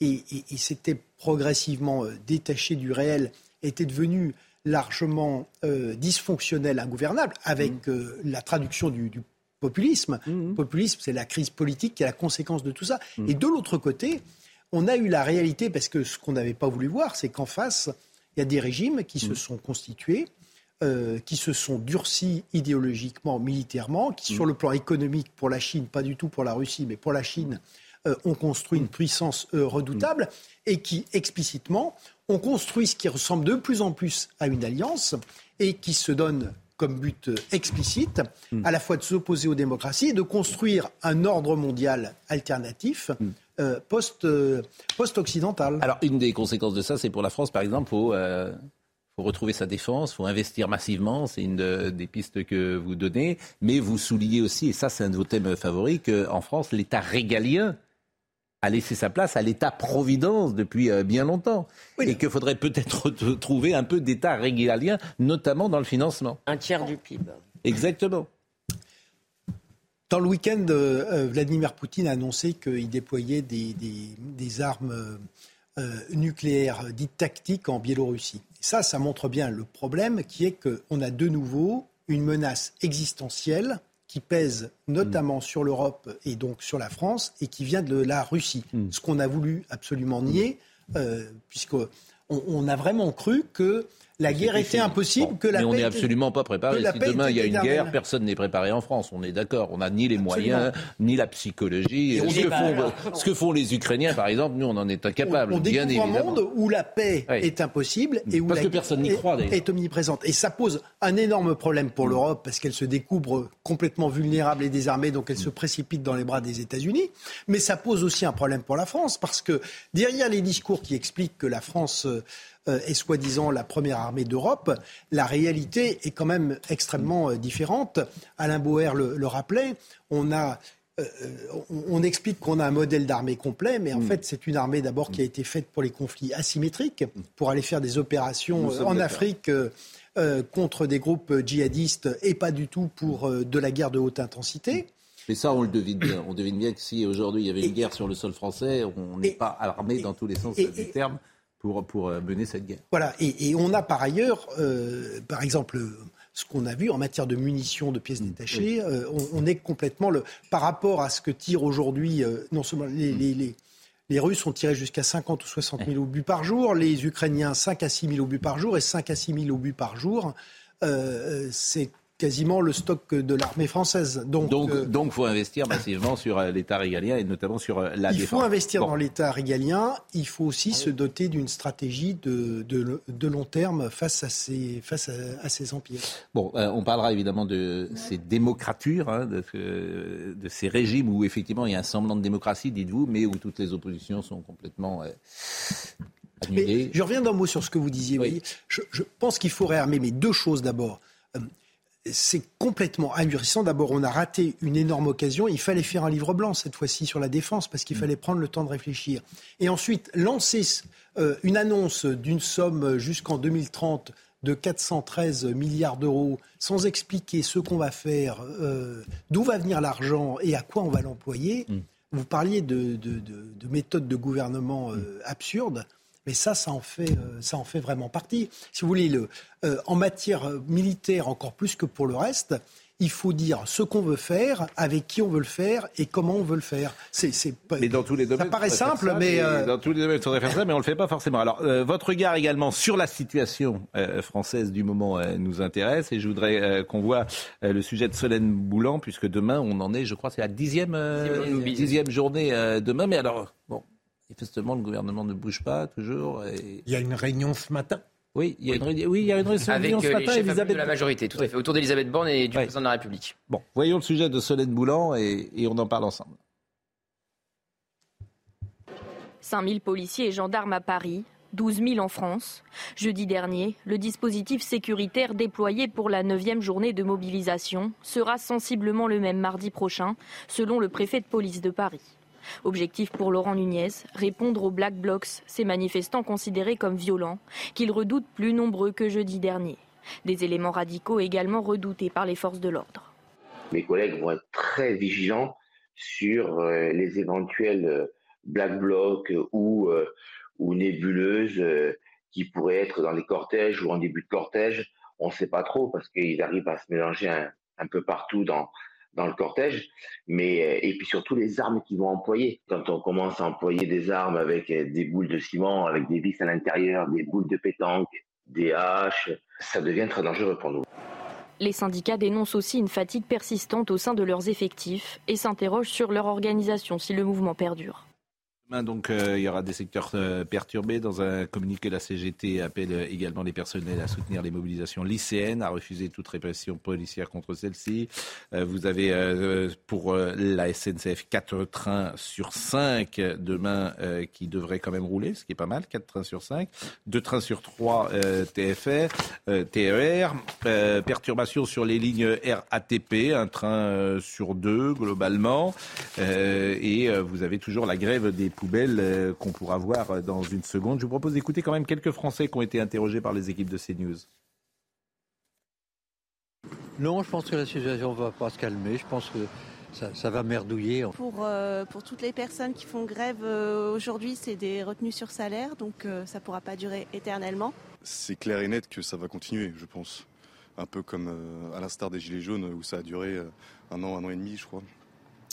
Speaker 20: et, s'étaient progressivement euh, détachées du réel, étaient devenues largement dysfonctionnelles, ingouvernables, avec mmh. la traduction du, du populisme. Mmh. Populisme, c'est la crise politique qui est la conséquence de tout ça. Mmh. Et de l'autre côté, on a eu la réalité, parce que ce qu'on n'avait pas voulu voir, c'est qu'en face, il y a des régimes qui se mmh. sont constitués, euh, qui se sont durcis idéologiquement, militairement, qui sur le plan économique, pour la Chine, pas du tout pour la Russie, mais pour la Chine, euh, ont construit une puissance euh, redoutable, et qui explicitement ont construit ce qui ressemble de plus en plus à une alliance, et qui se donne comme but explicite, à la fois de s'opposer aux démocraties et de construire un ordre mondial alternatif. Euh, post, euh, post-occidental.
Speaker 1: Alors, une des conséquences de ça, c'est pour la France, par exemple, il faut, euh, faut, retrouver sa défense, il faut investir massivement, c'est une des pistes que vous donnez, mais vous soulignez aussi, et ça c'est un de vos thèmes favoris, qu'en France, l'État régalien a laissé sa place à l'État-providence depuis euh, bien longtemps. Et qu'il faudrait peut-être trouver un peu d'État régalien, notamment dans le financement.
Speaker 4: Un tiers du PIB.
Speaker 1: Exactement.
Speaker 20: Dans le week-end, euh, euh, Vladimir Poutine a annoncé qu'il déployait des, armes nucléaires dites tactiques en Biélorussie. ça, ça montre bien le problème qui est qu'on a de nouveau une menace existentielle qui pèse notamment sur l'Europe et donc sur la France et qui vient de la Russie. Hmm. Ce qu'on a voulu absolument nier, euh, puisqu'on on a vraiment cru que la guerre était impossible, que la
Speaker 1: mais
Speaker 20: on
Speaker 1: n'est absolument pas préparé. Si demain il y a une guerre, personne n'est préparé en France. On est d'accord. On n'a ni les moyens, ni la psychologie. Ce que, font, ce que, font, les Ukrainiens, par exemple, nous, on en est incapables.
Speaker 20: On,
Speaker 1: on bien
Speaker 20: découvre
Speaker 1: évidemment.
Speaker 20: un monde où la paix est impossible et où
Speaker 1: parce
Speaker 20: la
Speaker 1: que personne n'y croit,
Speaker 20: est, est omniprésente. Et ça pose un énorme problème pour l'Europe parce qu'elle se découvre complètement vulnérable et désarmée, donc elle se précipite dans les bras des États-Unis. Mais ça pose aussi un problème pour la France parce que derrière les discours qui expliquent que la France euh, est soi-disant la première armée d'Europe, la réalité est quand même extrêmement euh, différente. Alain Bauer le, rappelait, on a euh, on, explique qu'on a un modèle d'armée complet, mais en mm. fait, c'est une armée d'abord qui a été faite pour les conflits asymétriques, pour aller faire des opérations en Afrique contre des groupes djihadistes et pas du tout pour de la guerre de haute intensité.
Speaker 1: Mais ça, on le devine bien. On devine bien que si aujourd'hui il y avait une guerre sur le sol français, on n'est pas armé dans tous les sens du terme pour, pour euh, mener cette guerre.
Speaker 20: Voilà, et, on a par ailleurs, euh, par exemple, ce qu'on a vu en matière de munitions, de pièces mm. détachées, euh, on, est complètement le, par rapport à ce que tirent aujourd'hui, non seulement les, mm. les, les, les, Russes ont tiré jusqu'à 50 ou 60 000 obus par jour, les Ukrainiens 5 à 6 000 obus par jour et 5 à 6 000 obus par jour. c'est quasiment le stock de l'armée française.
Speaker 1: Donc, donc, euh, faut investir massivement sur euh, l'État régalien et notamment sur euh, la
Speaker 20: il
Speaker 1: défense.
Speaker 20: Il faut investir dans l'État régalien. Il faut aussi se doter d'une stratégie de, de, long terme face à ces, face à, ces empires.
Speaker 1: Bon, on parlera évidemment de ces démocratures, hein, de, de, ces régimes où effectivement il y a un semblant de démocratie, dites-vous, mais où toutes les oppositions sont complètement annulées.
Speaker 20: je reviens d'un mot sur ce que vous disiez. Je, je pense qu'il faut réarmer, mais deux choses d'abord c'est complètement ahurissant. D'abord, on a raté une énorme occasion. Il fallait faire un livre blanc cette fois-ci sur la défense parce qu'il mm. fallait prendre le temps de réfléchir. Et ensuite, lancer euh, une annonce d'une somme jusqu'en 2030 de 413 milliards d'euros sans expliquer ce qu'on va faire, euh, d'où va venir l'argent et à quoi on va l'employer. Mm. Vous parliez de, méthodes de gouvernement euh, absurdes. Mais ça, ça en fait, euh, ça en fait vraiment partie. Si vous voulez, le, euh, en matière militaire, encore plus que pour le reste, il faut dire ce qu'on veut faire, avec qui on veut le faire et comment on veut le faire.
Speaker 1: C'est, mais dans tous les domaines,
Speaker 20: ça paraît simple, mais
Speaker 1: euh, dans tous les domaines, il faudrait faire ça, mais on le fait pas forcément. Alors, votre regard également sur la situation française du moment nous intéresse, et je voudrais qu'on voit le sujet de Solène Boulan, puisque demain on en est, je crois, c'est la dixième, dixième journée demain. Mais alors, Manifestement, le gouvernement ne bouge pas toujours. Et...
Speaker 5: Il y a une réunion ce matin?
Speaker 1: Oui, il y a une, oui, il y a une réunion
Speaker 6: Avec
Speaker 1: ce
Speaker 6: matin. Avec Elisabeth... de la majorité, tout à fait, autour d'Elisabeth Borne et du président de la République.
Speaker 1: Bon, voyons le sujet de Solène Boulan et, et on en parle ensemble.
Speaker 21: 5000 policiers et gendarmes à Paris, 12 000 en France. Jeudi dernier, le dispositif sécuritaire déployé pour la 9e journée de mobilisation sera sensiblement le même mardi prochain, selon le préfet de police de Paris. Objectif pour Laurent Nunez, répondre aux Black Blocs, ces manifestants considérés comme violents, qu'ils redoutent plus nombreux que jeudi dernier. Des éléments radicaux également redoutés par les forces de l'ordre.
Speaker 22: Mes collègues vont être très vigilants sur euh, les éventuels euh, Black Blocs ou, euh, ou nébuleuses qui pourraient être dans les cortèges ou en début de cortège. On ne sait pas trop parce qu'ils arrivent à se mélanger un, peu partout dans, dans le cortège, mais et puis surtout les armes qu'ils vont employer. Quand on commence à employer des armes avec des boules de ciment, avec des vis à l'intérieur, des boules de pétanque, des haches, ça devient très dangereux pour nous.
Speaker 21: Les syndicats dénoncent aussi une fatigue persistante au sein de leurs effectifs et s'interrogent sur leur organisation si le mouvement perdure.
Speaker 1: Donc, euh, il y aura des secteurs euh, perturbés. Dans un communiqué, la CGT appelle euh, également les personnels à soutenir les mobilisations lycéennes, à refuser toute répression policière contre celles-ci. vous avez pour la SNCF 4 trains sur 5 demain qui devraient quand même rouler, ce qui est pas mal, 4 trains sur 5. 2 trains sur 3 TFR, TER. perturbations sur les lignes RATP, un train sur 2 globalement. et vous avez toujours la grève des poubelles euh, qu'on pourra voir euh, dans une seconde. Je vous propose d'écouter quand même quelques Français qui ont été interrogés par les équipes de CNews.
Speaker 23: Non, je pense que la situation ne va pas se calmer. Je pense que ça, va merdouiller.
Speaker 24: Pour, euh, pour toutes les personnes qui font grève aujourd'hui, c'est des retenues sur salaire, donc ça ne pourra pas durer éternellement.
Speaker 25: C'est clair et net que ça va continuer, je pense. Un peu comme à l'instar des Gilets jaunes où ça a duré un an, un an et demi, je crois.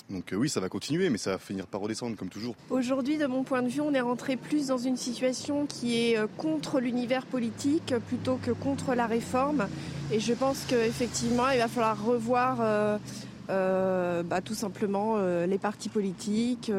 Speaker 25: Donc euh, oui, ça va continuer, mais ça va finir par redescendre comme toujours.
Speaker 26: Aujourd'hui, de mon point de vue, on est rentré plus dans une situation qui est euh, contre l'univers politique plutôt que contre la réforme. Et je pense qu'effectivement, il va falloir revoir euh, bah, tout simplement les partis politiques.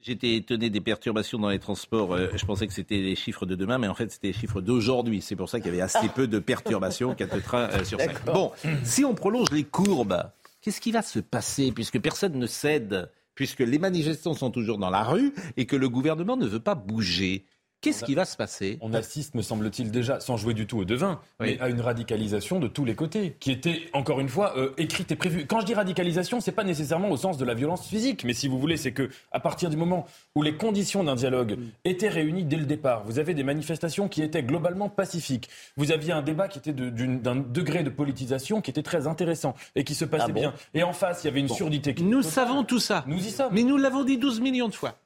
Speaker 1: J'étais étonné des perturbations dans les transports. je pensais que c'était les chiffres de demain, mais en fait, c'était les chiffres d'aujourd'hui. C'est pour ça qu'il y avait assez peu de perturbations, 4 trains sur 5. Bon, si on prolonge les courbes, Qu'est-ce qui va se passer puisque personne ne cède, puisque les manifestants sont toujours dans la rue et que le gouvernement ne veut pas bouger? Qu'est-ce qui va se passer
Speaker 14: On assiste, me semble-t-il, déjà, sans jouer du tout au devin, mais à une radicalisation de tous les côtés, qui était, encore une fois, euh, écrite et prévue. Quand je dis radicalisation, c'est pas nécessairement au sens de la violence physique, mais si vous voulez, c'est que à partir du moment où les conditions d'un dialogue étaient réunies dès le départ, vous avez des manifestations qui étaient globalement pacifiques. Vous aviez un débat qui était d'un degré de politisation qui était très intéressant et qui se passait ah bien. Et en face, il y avait une surdité. Qui
Speaker 1: nous savons tout ça.
Speaker 14: Nous y sommes.
Speaker 1: Mais nous l'avons dit 12 millions de fois.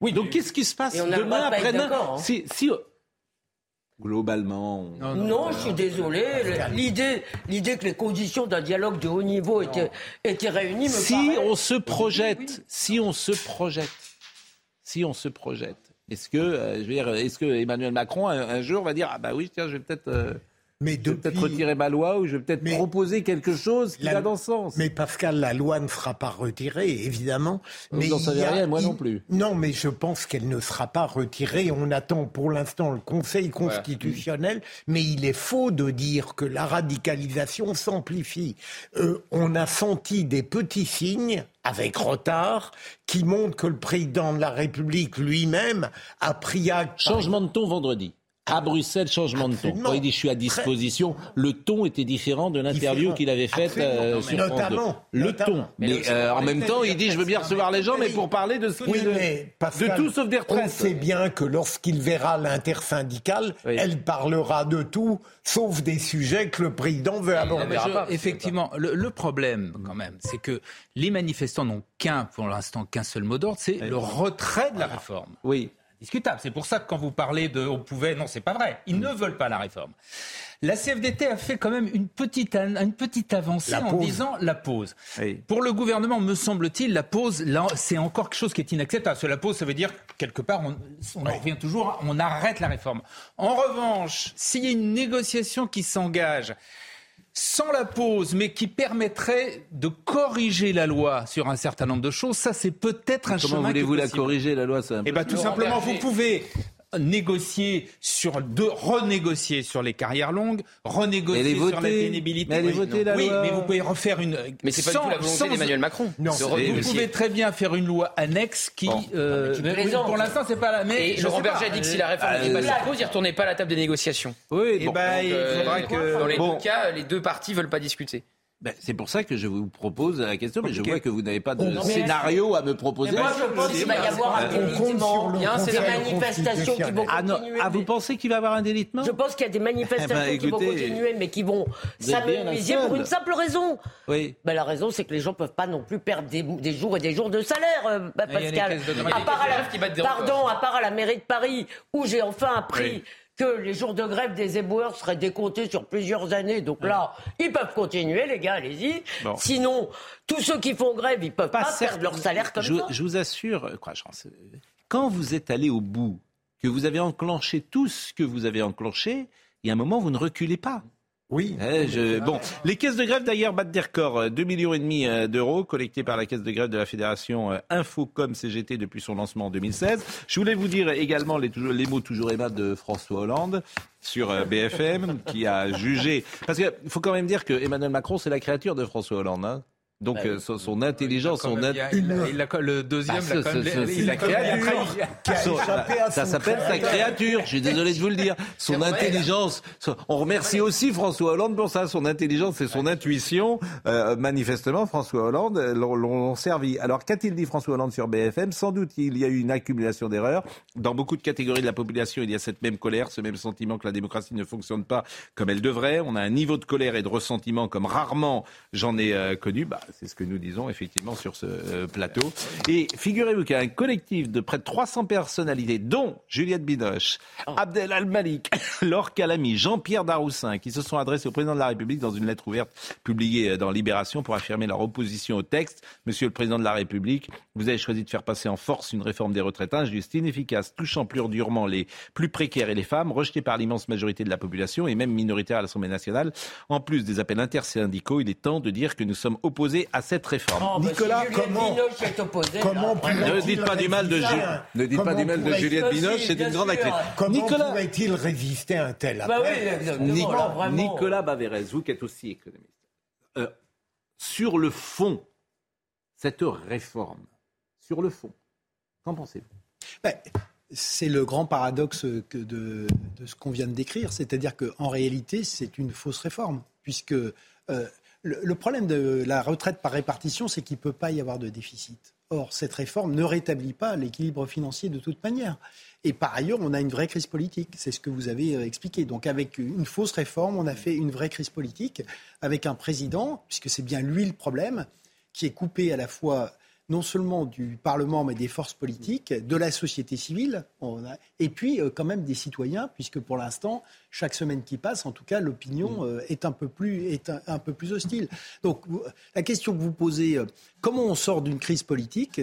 Speaker 1: Oui, donc qu'est-ce qui se passe demain, après-demain hein. si, Globalement.
Speaker 4: Non, je suis désolé. L'idée, l'idée que les conditions d'un dialogue de haut niveau étaient, étaient réunies me
Speaker 1: Si on se projette, si on se projette, si on se projette, est-ce que, euh, je veux dire, est-ce que Emmanuel Macron un, jour va dire ah bah oui tiens je vais peut-être euh, mais je vais peut-être retirer ma loi ou je vais peut-être proposer quelque chose qui va dans ce sens.
Speaker 5: Mais Pascal, la loi ne sera pas retirée, évidemment.
Speaker 1: Mais Vous n'en savez rien, moi non plus.
Speaker 5: Non, mais je pense qu'elle ne sera pas retirée. On attend pour l'instant le Conseil constitutionnel, mais il est faux de dire que la radicalisation s'amplifie. Euh, on a senti des petits signes avec retard, qui montrent que le président de la République lui-même a pris acte.
Speaker 1: Changement de ton vendredi à Bruxelles, changement de ton. Quand il dit je suis à disposition, le ton était différent de l'interview qu'il avait faite euh, sur
Speaker 5: Notamment.
Speaker 1: Le ton. Mais, euh, en même temps, il dit je veux bien recevoir les gens, mais pour parler de ce
Speaker 5: oui, de, tout sauf des retraites. On sait bien que lorsqu'il verra l'intersyndicale, elle parlera de tout, sauf des sujets que le président veut aborder.
Speaker 7: effectivement, le, problème quand même, c'est que les manifestants n'ont qu'un, pour l'instant, qu'un seul mot d'ordre, c'est le retrait de la réforme.
Speaker 1: Oui
Speaker 7: discutable. C'est pour ça que quand vous parlez de on pouvait, non, c'est pas vrai. Ils ne veulent pas la réforme. La CFDT a fait quand même une petite, une petite avancée en disant la pause. Pour le gouvernement, me semble-t-il, la pause, c'est encore quelque chose qui est inacceptable. Parce que la pause, ça veut dire, quelque part, on, on en revient toujours, on arrête la réforme. En revanche, s'il y a une négociation qui s'engage, sans la pause, mais qui permettrait de corriger la loi sur un certain nombre de choses, ça c'est peut-être un
Speaker 1: chemin.
Speaker 7: Comment
Speaker 1: voulez-vous la corriger la loi
Speaker 7: Eh bien tout simplement, vous pouvez négocier sur de renégocier sur les carrières longues, renégocier sur la pénibilité.
Speaker 1: Mais elle est votée, la
Speaker 7: oui, mais vous pouvez refaire une.
Speaker 6: Mais c'est pas du tout la volonté d'Emmanuel Macron.
Speaker 7: Non, vous pouvez très bien faire une loi annexe qui. Euh, pour l'instant, c'est pas la.
Speaker 6: Mais et Laurent Berger a dit que si la réforme n'était pas sur pause, il retournait pas à la table des négociations.
Speaker 7: Oui, et eh ben, il
Speaker 6: faudra euh, que dans les deux cas, les deux parties veulent pas discuter.
Speaker 1: Ben, c'est pour ça que je vous propose la question, mais je vois que vous n'avez pas de scénario à me proposer.
Speaker 4: Mais moi, je pense qu'il va y avoir un délitement. Il y a des manifestations qui vont
Speaker 1: Ah, non.
Speaker 4: continuer.
Speaker 1: Ah, vous pensez qu'il va y avoir un délitement
Speaker 4: Je pense qu'il y a des manifestations
Speaker 1: Eh ben,
Speaker 4: qui vont continuer, mais qui vont s'amenuiser pour une simple raison.
Speaker 1: Oui.
Speaker 4: Ben, la raison, c'est que les gens peuvent pas non plus perdre des, des jours et des jours de salaire, euh,
Speaker 6: Il y a des
Speaker 4: Pascal. À part à la- pardon, à part à la mairie de Paris, où j'ai enfin appris
Speaker 6: Oui.
Speaker 4: Que les jours de grève des éboueurs seraient décomptés sur plusieurs années. Donc là, ils peuvent continuer, les gars, allez-y.
Speaker 1: Bon.
Speaker 4: Sinon, tous ceux qui font grève, ils peuvent pas,
Speaker 1: certes.
Speaker 4: perdre leur salaire comme
Speaker 1: je,
Speaker 4: ça.
Speaker 1: je vous assure, quoi, euh, quand vous êtes allé au bout, que vous avez enclenché tout ce que vous avez enclenché, il y a un moment, vous ne reculez pas.
Speaker 5: Oui.
Speaker 1: je, bon, les caisses de grève d'ailleurs battent des records. euh, 2 millions et demi euh, d'euros collectés par la caisse de grève de la fédération euh, Infocom CGT depuis son lancement en 2016. Je voulais vous dire également les, les mots toujours aimables de François Hollande sur euh, BFM qui a jugé. Parce qu'il faut quand même dire que Emmanuel Macron c'est la créature de François Hollande. hein. Donc
Speaker 7: Bah
Speaker 1: euh, son, son intelligence, son
Speaker 7: Il a- il a- il a- le deuxième,
Speaker 1: Bah,
Speaker 7: l'a
Speaker 1: ce- ce-
Speaker 7: il a
Speaker 1: ça s'appelle sa créature. Je suis désolé de vous le dire. Son intelligence. son- On remercie aussi François Hollande pour ça. Son intelligence et son intuition, euh, manifestement, François Hollande euh, l'ont- l'ont servi. Alors, qu'a-t-il dit François Hollande sur BFM Sans doute il y a eu une accumulation d'erreurs. Dans beaucoup de catégories de la population, il y a cette même colère, ce même sentiment que la démocratie ne fonctionne pas comme elle devrait. On a un niveau de colère et de ressentiment comme rarement j'en ai euh, connu. Bah, c'est ce que nous disons effectivement sur ce euh, plateau. Et figurez-vous qu'il y a un collectif de près de 300 personnalités, dont Juliette Binoche, Abdel Al-Malik, Laure Calamy, Jean-Pierre Daroussin, qui se sont adressés au président de la République dans une lettre ouverte publiée euh, dans Libération pour affirmer leur opposition au texte. Monsieur le président de la République, vous avez choisi de faire passer en force une réforme des retraites injuste, inefficace, touchant plus durement les plus précaires et les femmes, rejetée par l'immense majorité de la population et même minoritaire à l'Assemblée nationale. En plus des appels intersyndicaux, il est temps de dire que nous sommes opposés à cette réforme.
Speaker 4: Oh, bah, si Juliette Binoche est opposée,
Speaker 5: comment
Speaker 1: Ne dites pas du mal de
Speaker 5: résister
Speaker 1: Ju-
Speaker 5: à un-
Speaker 1: ne dites pas
Speaker 5: comment
Speaker 1: du mal de Juliette Binoche, c'est une grande actrice.
Speaker 5: Comment
Speaker 1: Nicolas-
Speaker 5: pourrait-il résister à un tel
Speaker 4: Bah oui,
Speaker 5: appel
Speaker 4: vraiment.
Speaker 1: Nicolas Baverez, vous qui êtes aussi économiste, euh, sur le fond, cette réforme, sur le fond, qu'en pensez-vous?
Speaker 20: Ben, c'est le grand paradoxe que de, de ce qu'on vient de décrire, c'est-à-dire qu'en réalité, c'est une fausse réforme, puisque euh, le, problème de la retraite par répartition, c'est qu'il ne peut pas y avoir de déficit. Or, cette réforme ne rétablit pas l'équilibre financier de toute manière. Et par ailleurs, on a une vraie crise politique. C'est ce que vous avez euh, expliqué. Donc, avec une fausse réforme, on a fait une vraie crise politique avec un président, puisque c'est bien lui le problème, qui est coupé à la fois non seulement du Parlement, mais des forces politiques, de la société civile, on a- et puis euh, quand même des citoyens, puisque pour l'instant, chaque semaine qui passe, en tout cas, l'opinion euh, est, un peu plus, est un, un peu plus hostile. Donc, la question que vous posez, euh, comment on sort d'une crise politique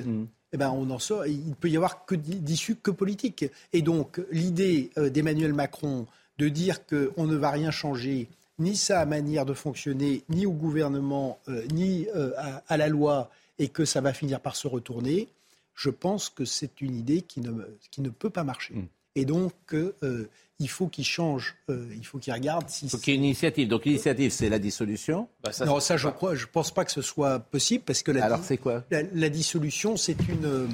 Speaker 20: eh ben, on en sort, il ne peut y avoir que d'issue que politique. Et donc, l'idée d'Emmanuel Macron de dire qu'on ne va rien changer, ni sa manière de fonctionner, ni au gouvernement, euh, ni euh, à, à la loi, et que ça va finir par se retourner, je pense que c'est une idée qui ne, qui ne peut pas marcher. Et donc, euh, il faut qu'il change, euh, il faut qu'il regarde si...
Speaker 1: Il faut qu'il y ait une initiative. Donc l'initiative, c'est la dissolution.
Speaker 20: non, ça, je crois, je pense pas que ce soit possible parce que la,
Speaker 1: Alors, c'est quoi?
Speaker 20: la, la dissolution, c'est une,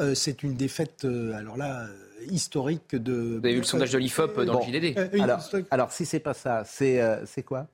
Speaker 20: euh, c'est une défaite, euh, alors là, euh, historique de.
Speaker 6: Vous avez vu le sondage de l'IFOP dans
Speaker 20: Bon.
Speaker 6: le JDD
Speaker 20: Euh,
Speaker 1: Alors, alors si c'est pas ça, c'est euh, c'est quoi?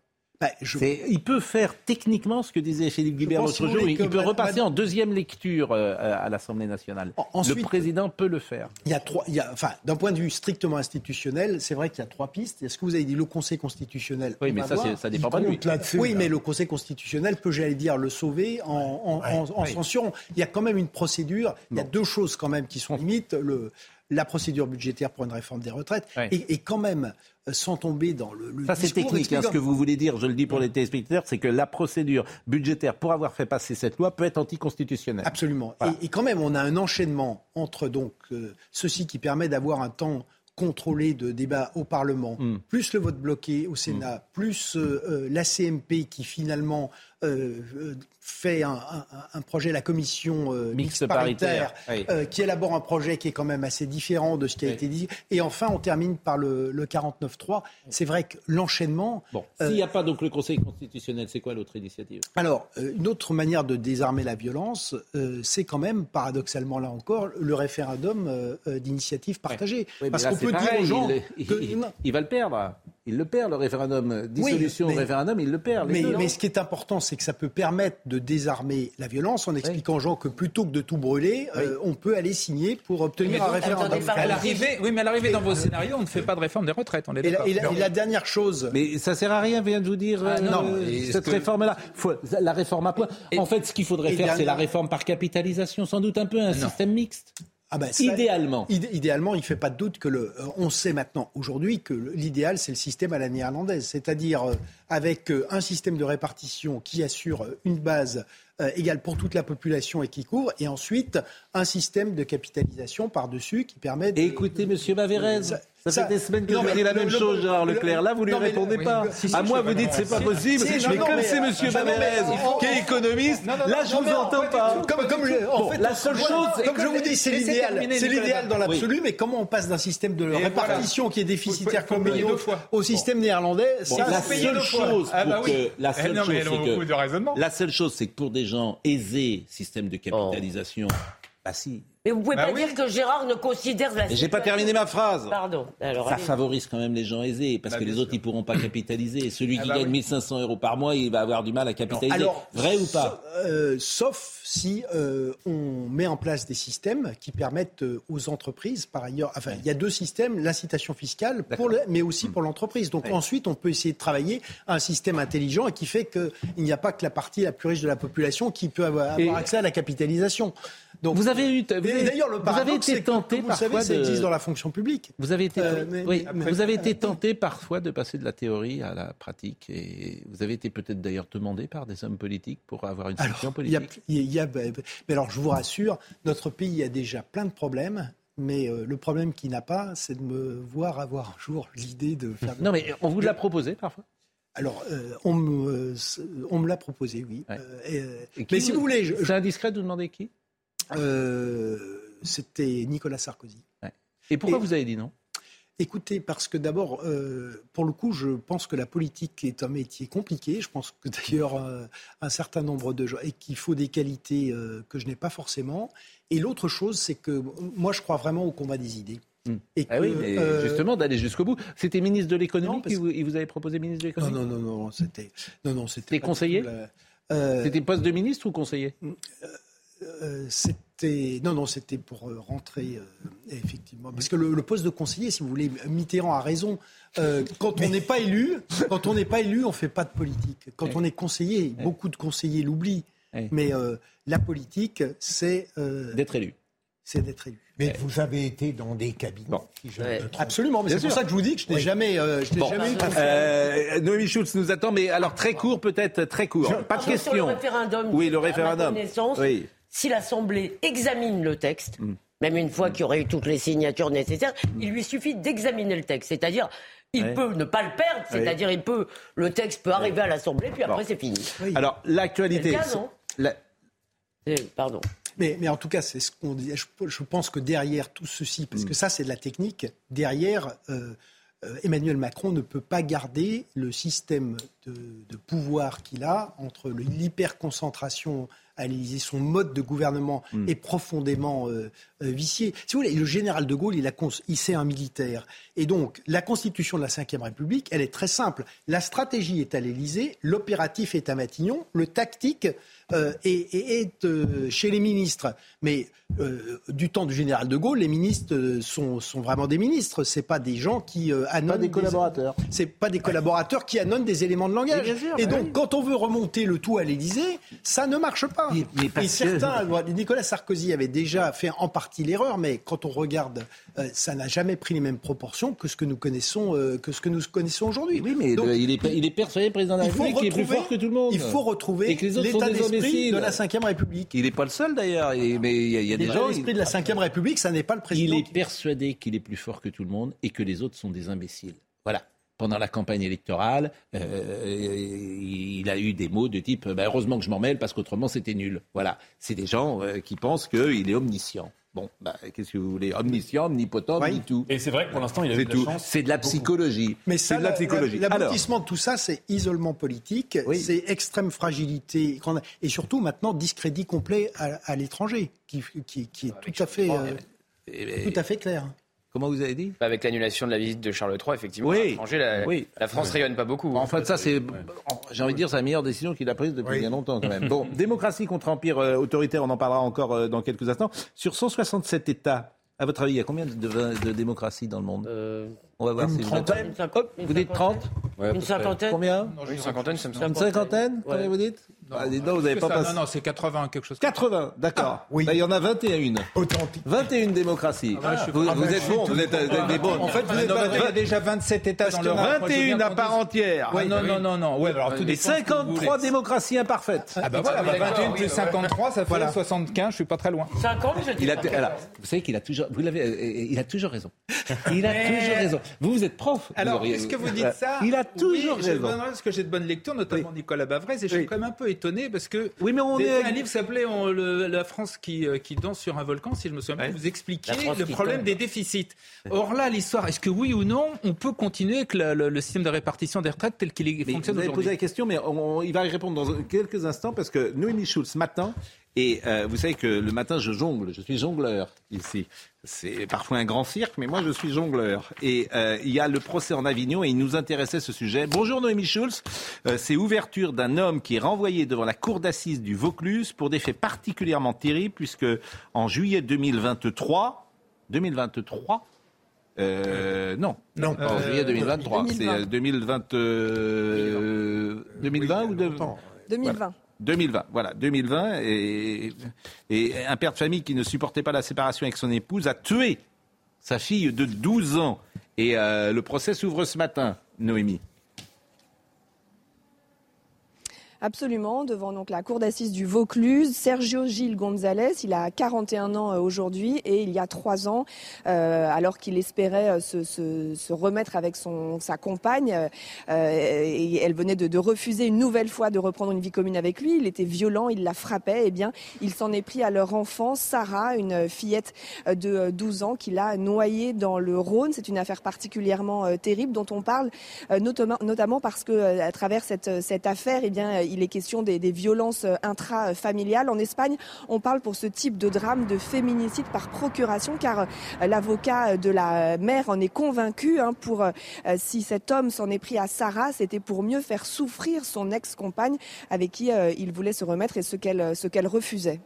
Speaker 1: C'est- Il peut faire techniquement ce que disait Philippe Guibert l'autre jour. Il peut repasser en deuxième lecture euh, à l'Assemblée nationale.
Speaker 20: ensuite-
Speaker 1: le président peut le faire.
Speaker 20: Il y a trois, il y a, enfin, d'un point de vue strictement institutionnel, c'est vrai qu'il y a trois pistes. Il y a ce que vous avez dit, le Conseil constitutionnel?
Speaker 1: Oui, mais ça,
Speaker 20: voir.
Speaker 1: ça dépend pas de lui.
Speaker 20: Oui, mais le Conseil constitutionnel peut, j'allais dire, le sauver en, en, en- en
Speaker 1: oui.
Speaker 20: censurant. Il y a quand même une procédure. Il y a deux choses quand même qui sont limites. Le, la procédure budgétaire pour une réforme des retraites
Speaker 1: Oui.
Speaker 20: et, et quand même, euh, sans tomber dans le, le
Speaker 1: Ça, c'est technique. hein, ce que vous voulez dire, je le dis pour les téléspectateurs, c'est que la procédure budgétaire pour avoir fait passer cette loi peut être anticonstitutionnelle.
Speaker 20: Absolument. Et, et quand même, on a un enchaînement entre donc euh, ceci qui permet d'avoir un temps contrôlé de débat au Parlement,
Speaker 1: Hmm.
Speaker 20: plus le vote bloqué au Sénat, plus euh, euh, la CMP qui finalement euh, euh, fait un, un- un projet, la commission euh,
Speaker 1: Mixte
Speaker 20: paritaire,
Speaker 1: paritaire, oui.
Speaker 20: euh, qui élabore un projet qui est quand même assez différent de ce qui a
Speaker 1: Oui.
Speaker 20: été dit. Et enfin, on termine par le, le 49-3. C'est vrai que l'enchaînement...
Speaker 1: Bon,
Speaker 20: euh,
Speaker 1: s'il n'y a pas donc le Conseil constitutionnel, c'est quoi l'autre initiative?
Speaker 20: Alors, une autre manière de désarmer la violence, c'est quand même, paradoxalement là encore, le référendum d'initiative partagée.
Speaker 1: Oui,
Speaker 20: Parce qu'on peut dire aux gens
Speaker 1: il,
Speaker 20: que...
Speaker 1: il va le perdre. Il le perd le référendum. Dissolution
Speaker 20: mais-
Speaker 1: au référendum, il le perd.
Speaker 20: Mais,
Speaker 1: deux.
Speaker 20: mais ce qui est important, c'est que ça peut permettre de désarmer la violence en expliquant aux gens que plutôt que de tout brûler, euh, on peut aller signer pour obtenir un référendum.
Speaker 7: À l'arrivée, oui, mais à l'arrivée dans vos scénarios, on ne fait pas de réforme des retraites. On est
Speaker 20: Et la,
Speaker 7: d'accord.
Speaker 20: et la- et la dernière chose.
Speaker 1: Mais ça sert à rien, vient de vous dire
Speaker 7: Ah,
Speaker 1: euh,
Speaker 7: non,
Speaker 1: euh, cette
Speaker 7: que-
Speaker 1: réforme-là. La réforme à point. En fait, ce qu'il faudrait faire, c'est la réforme par capitalisation, sans doute un peu un système mixte.
Speaker 20: Ah ben,
Speaker 1: Idéalement.
Speaker 20: idé- idéalement, il ne fait pas de doute que le. euh, on sait maintenant, aujourd'hui, que l'idéal, c'est le système à la néerlandaise, c'est-à-dire euh, avec euh, un système de répartition qui assure une base euh, égale pour toute la population et qui couvre, et ensuite un système de capitalisation par-dessus qui permet. De...
Speaker 1: Écoutez, Monsieur Mavérez, ça,
Speaker 20: ça-
Speaker 1: fait des semaines que
Speaker 20: non,
Speaker 1: vous dites la même
Speaker 20: le-
Speaker 1: chose, Gérard
Speaker 20: le-
Speaker 1: Leclerc. Là, vous lui
Speaker 20: non, mais-
Speaker 1: répondez pas.
Speaker 20: le- si, si,
Speaker 1: à moi, vous dites c'est pas
Speaker 20: Si,
Speaker 1: possible.
Speaker 20: si,
Speaker 1: mais
Speaker 20: non,
Speaker 1: comme c'est Monsieur Mavérez,
Speaker 20: euh,
Speaker 1: qui est économiste,
Speaker 20: Non,
Speaker 1: là, je
Speaker 20: non,
Speaker 1: vous entends
Speaker 20: en
Speaker 1: pas.
Speaker 20: Comme, comme en fait,
Speaker 1: la seule chose,
Speaker 20: comme je vous dis, c'est l'idéal. C'est l'idéal dans l'absolu, mais comment on passe d'un système de répartition qui est déficitaire comme au système néerlandais
Speaker 1: la seule chose
Speaker 7: Ah bah
Speaker 1: la
Speaker 7: Eh
Speaker 1: seule chose, c'est que la seule chose, c'est que pour des gens aisés, système de capitalisation, bah si.
Speaker 4: Mais vous pouvez
Speaker 7: Bah
Speaker 4: pas
Speaker 7: oui.
Speaker 4: dire que Gérard ne considère la
Speaker 1: j'ai pas terminé ma phrase.
Speaker 4: Pardon. Alors,
Speaker 1: Ça
Speaker 4: allez.
Speaker 1: favorise quand même les gens aisés, parce
Speaker 7: Bah,
Speaker 1: que les autres, ils pourront pas capitaliser. Et celui
Speaker 7: Ah
Speaker 1: qui
Speaker 7: bah
Speaker 1: gagne
Speaker 7: oui.
Speaker 1: 1500 euros par mois, il va avoir du mal à capitaliser.
Speaker 20: Alors,
Speaker 1: Vrai ou pas
Speaker 20: euh, Sauf si euh, on met en place des systèmes qui permettent euh, aux entreprises, par ailleurs, enfin, il y a deux systèmes, l'incitation fiscale, pour le- mais aussi
Speaker 1: Hmm.
Speaker 20: pour l'entreprise. Donc ensuite, on peut essayer de travailler un système intelligent et qui fait qu'il n'y a pas que la partie la plus riche de la population qui peut avoir, accès à la capitalisation. Donc,
Speaker 1: Vous avez eu, vous avez-
Speaker 20: d'ailleurs, le
Speaker 1: vous avez été
Speaker 20: que,
Speaker 1: tenté
Speaker 20: vous savez,
Speaker 1: parfois
Speaker 20: ça
Speaker 1: de-
Speaker 20: existe dans la fonction publique.
Speaker 1: Vous avez été,
Speaker 20: Euh, mais-
Speaker 1: oui,
Speaker 20: mais-
Speaker 1: vous avez été tenté parfois de passer de la théorie à la pratique et vous avez été peut-être d'ailleurs demandé par des hommes politiques pour avoir une
Speaker 20: a-
Speaker 1: politique.
Speaker 20: il y a- il y a- ben, ben, mais alors, je vous rassure, notre pays a déjà plein de problèmes. Mais euh, le problème qu'il n'a pas, c'est de me voir avoir un jour l'idée de faire.
Speaker 1: Non, mais on vous l'a proposé parfois.
Speaker 20: Alors, euh, on me, on me l'a proposé, oui.
Speaker 1: Ouais.
Speaker 20: Euh, et,
Speaker 1: Et qui
Speaker 20: mais si vous voulez, je-
Speaker 1: c'est indiscret de vous demander qui?
Speaker 20: Euh, c'était Nicolas Sarkozy.
Speaker 1: Et pourquoi
Speaker 20: Et-
Speaker 1: vous avez dit non?
Speaker 20: Écoutez, parce que d'abord, euh, pour le coup, je pense que la politique est un métier compliqué. Je pense que d'ailleurs, euh, un certain nombre de gens, et qu'il faut des qualités euh, que je n'ai pas forcément. Et l'autre chose, c'est que moi, je crois vraiment au combat des idées. Et
Speaker 1: Ah oui, mais justement d'aller jusqu'au bout. C'était ministre de l'économie
Speaker 20: Non,
Speaker 1: qui vous, il vous avait proposé ministre de
Speaker 20: Non,
Speaker 1: l'économie?
Speaker 20: non, non, non, c'était. Non, non, c'était.
Speaker 1: Conseiller
Speaker 20: la-
Speaker 1: C'était poste de ministre ou conseiller?
Speaker 20: Euh, c'était non non c'était pour euh, rentrer euh, effectivement parce que le, le poste de conseiller si vous voulez Mitterrand a raison Euh, quand on n'est pas élu quand on n'est pas élu on fait pas de politique quand on est conseiller beaucoup de conseillers l'oublient mais euh, la politique c'est euh,
Speaker 1: d'être élu
Speaker 20: c'est d'être élu
Speaker 5: Mais vous avez été dans des cabinets. si je pas.
Speaker 20: absolument mais c'est pour ça que je vous dis que je n'ai
Speaker 5: Oui.
Speaker 20: jamais euh, je n'ai
Speaker 1: Bon,
Speaker 20: jamais eu de
Speaker 1: euh, Noémie Schultz nous attend, mais alors très court peut-être, très court. Pas de
Speaker 4: Sur le
Speaker 1: question.
Speaker 4: référendum,
Speaker 1: Oui, le
Speaker 4: à ma
Speaker 1: référendum.
Speaker 4: connaissance,
Speaker 1: Oui.
Speaker 4: Si l'Assemblée examine le texte,
Speaker 1: Mm.
Speaker 4: même une fois qu'il y aurait eu toutes les signatures nécessaires, il lui suffit d'examiner le texte. C'est-à-dire, il peut ne pas le perdre, c'est-à-dire, il peut, le texte peut arriver à l'Assemblée, puis après,
Speaker 1: Bon.
Speaker 4: c'est fini.
Speaker 1: Alors l'actualité.
Speaker 4: C'est le cas, non
Speaker 1: la-
Speaker 4: Pardon.
Speaker 20: Mais, mais en tout cas, c'est ce qu'on dit. Je, je pense que derrière tout ceci, parce
Speaker 1: Mm.
Speaker 20: que ça, c'est de la technique, derrière, euh, euh, Emmanuel Macron ne peut pas garder le système de, de pouvoir qu'il a entre l'hyperconcentration à l'Élysée. Son mode de gouvernement
Speaker 1: Mm.
Speaker 20: est profondément euh, euh, vicié. Si vous voulez, le général de Gaulle, il, a cons- il c'est un militaire. Et donc, la constitution de la Ve République, elle est très simple. La stratégie est à l'Élysée, l'opératif est à Matignon, le tactique euh, est, est- est, euh, chez les ministres. Mais euh, du temps du général de Gaulle, les ministres sont, sont vraiment des ministres. C'est pas des gens qui euh, annonnent
Speaker 1: des collaborateurs.
Speaker 20: C'est pas des collaborateurs qui annonnent des éléments de langage.
Speaker 1: Mais bien sûr,
Speaker 20: Et
Speaker 1: bah
Speaker 20: donc,
Speaker 1: oui.
Speaker 20: quand on veut remonter le tout à l'Élysée, ça ne marche pas.
Speaker 1: Mais- mais parce
Speaker 20: Et
Speaker 1: que-
Speaker 20: certains, Nicolas Sarkozy avait déjà fait en partie l'erreur, mais quand on regarde, euh, ça n'a jamais pris les mêmes proportions que ce que nous connaissons, euh, que ce que nous connaissons aujourd'hui.
Speaker 1: Oui, mais
Speaker 20: Donc,
Speaker 1: le- il, est, il est persuadé président de la République qu'il est plus fort que tout le monde.
Speaker 20: Il faut retrouver l'état
Speaker 1: des
Speaker 20: d'esprit de la Ve République.
Speaker 1: Il n'est pas le seul d'ailleurs, mais il y a, il y a des
Speaker 20: L'état
Speaker 1: gens.
Speaker 20: d'esprit de la Ve République, ça n'est pas le président.
Speaker 1: Il est persuadé qu'il est plus fort que tout le monde et que les autres sont des imbéciles. Voilà. Pendant la campagne électorale, euh, il a eu des mots de type bah, heureusement que je m'en mêle parce qu'autrement c'était nul. Voilà. C'est des gens euh, qui pensent qu'il est omniscient. Bon, bah, qu'est-ce que vous voulez? Omniscient, omnipotent,
Speaker 20: Oui.
Speaker 1: omni tout.
Speaker 14: Et c'est vrai que pour l'instant, il a eu de la
Speaker 1: tout.
Speaker 14: chance.
Speaker 1: C'est de la psychologie.
Speaker 20: Mais
Speaker 1: c'est
Speaker 20: ça,
Speaker 1: de la
Speaker 20: la-
Speaker 1: psychologie.
Speaker 20: la- l'aboutissement de tout ça, c'est isolement politique, c'est extrême fragilité et surtout maintenant discrédit complet à, à l'étranger, qui, qui- qui est tout à fait, euh, tout à fait clair.
Speaker 1: Comment vous avez dit?
Speaker 6: Bah, Avec l'annulation de la visite de Charles III, effectivement,
Speaker 1: Oui.
Speaker 6: à l'étranger, la,
Speaker 1: Oui.
Speaker 6: la France rayonne pas beaucoup.
Speaker 1: En fait, ça, c'est, j'ai envie de dire, c'est la meilleure décision qu'il a prise depuis bien longtemps, quand même. Bon, démocratie contre empire euh, autoritaire, on en parlera encore euh, dans quelques instants. Sur 167 États, à votre avis, il y a combien de, de démocraties dans le monde? On va voir
Speaker 4: une
Speaker 1: si vous
Speaker 4: trentaine.
Speaker 1: êtes-
Speaker 4: Une
Speaker 1: Hop, vous dites 30
Speaker 4: Une cinquantaine
Speaker 1: Combien
Speaker 6: Une cinquantaine, ça me
Speaker 1: Une
Speaker 6: semble.
Speaker 1: cinquantaine Combien vous dites ah, dis donc, vous n'avez pas
Speaker 7: ça,
Speaker 1: passé.
Speaker 7: Non, non, c'est 80, quelque chose.
Speaker 1: 80, d'accord. Bah, il y en a 21.
Speaker 5: Authentique.
Speaker 1: 21 démocraties.
Speaker 7: Ah,
Speaker 1: vous
Speaker 7: ah,
Speaker 1: vous
Speaker 7: bah,
Speaker 1: êtes
Speaker 7: suis
Speaker 1: bon,
Speaker 7: tout
Speaker 1: vous êtes euh, des bons.
Speaker 7: En fait, vous êtes pas- il y a déjà 27 États dans l'Europe. Moi, je veux
Speaker 1: 21
Speaker 7: bien
Speaker 1: à part entière.
Speaker 7: Ouais, non, non, non, non. Ouais, alors tout
Speaker 1: Et
Speaker 7: dépend de ce que vous
Speaker 1: 53
Speaker 7: voulez.
Speaker 1: démocraties imparfaites.
Speaker 7: Ah bah voilà, bah, 21 plus 53, ça fait
Speaker 1: Voilà.
Speaker 7: 75, je suis pas très loin.
Speaker 4: 50, je dis
Speaker 1: vous savez qu'il a toujours, vous l'avez, euh, il a toujours raison. Il a toujours raison. Vous, vous êtes prof.
Speaker 7: Alors, est-ce que vous dites ça
Speaker 1: Il a toujours
Speaker 7: oui,
Speaker 1: raison.
Speaker 7: parce que j'ai de bonnes lectures, notamment Nicolas Bavrez, et je suis quand même un peu étonné parce que
Speaker 1: Oui, mais on est-
Speaker 7: un livre qui s'appelait La France qui, euh, qui danse sur un volcan, si je me souviens bien, vous
Speaker 4: France
Speaker 7: le problème
Speaker 4: tombe.
Speaker 7: des déficits. Or là, l'histoire, est-ce que oui ou non, on peut continuer avec le, le- le système de répartition des retraites tel qu'il fonctionne
Speaker 1: vous avez posé
Speaker 7: aujourd'hui
Speaker 1: la question, mais on- il va y répondre dans quelques instants parce que Noémie Schulz, matin, et euh, vous savez que le matin, je jongle, je suis jongleur ici. C'est parfois un grand cirque, mais moi, je suis jongleur. Et euh, il y a le procès en Avignon et il nous intéressait ce sujet. Bonjour Noémie Schulz. Euh, C'est ouverture d'un homme qui est renvoyé devant la cour d'assises du Vaucluse pour des faits particulièrement terribles, puisque en juillet 2023, 2023, euh, non.
Speaker 5: Non.
Speaker 1: En
Speaker 5: Euh,
Speaker 1: juillet 2023.
Speaker 27: 2020.
Speaker 1: C'est euh, 2020, euh, 2020 ou de-
Speaker 27: 2020.
Speaker 1: Voilà. 2020, voilà, 2020. Et, et un père de famille qui ne supportait pas la séparation avec son épouse a tué sa fille de 12 ans. Et euh, le procès s'ouvre ce matin, Noémie.
Speaker 27: Absolument, devant donc la cour d'assises du Vaucluse, Sergio Gil González, il a 41 ans euh, aujourd'hui et il y a trois ans, euh, alors qu'il espérait euh, se, se- se remettre avec son, sa compagne, euh, et elle venait de, de refuser une nouvelle fois de reprendre une vie commune avec lui, il était violent, il la frappait, et bien il s'en est pris à leur enfant, Sarah, une fillette euh, de euh, 12 ans qu'il a noyée dans le Rhône. C'est une affaire particulièrement euh, terrible dont on parle euh, notamment, notamment parce que euh, à travers cette, cette affaire, eh bien, euh, il est question des, violences euh, intrafamiliales. En Espagne, on parle pour ce type de drame de féminicide par procuration, car euh, l'avocat de la mère en est convaincu. hein, pour euh, euh, si cet homme s'en est pris à Sarah, c'était pour mieux faire souffrir son ex-compagne avec qui euh, il voulait se remettre et ce qu'elle refusait.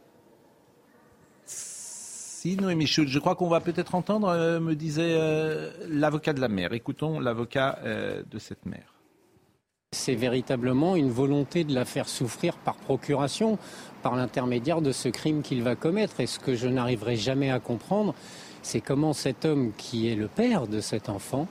Speaker 1: Si, Noémie Schultz, je crois qu'on va peut-être entendre, euh, me disait euh, l'avocat de la mère. Écoutons l'avocat euh, de cette mère.
Speaker 28: C'est véritablement une volonté de la faire souffrir par procuration, par l'intermédiaire de ce crime qu'il va commettre. Et ce que je n'arriverai jamais à comprendre, c'est comment cet homme qui est le père de cet enfant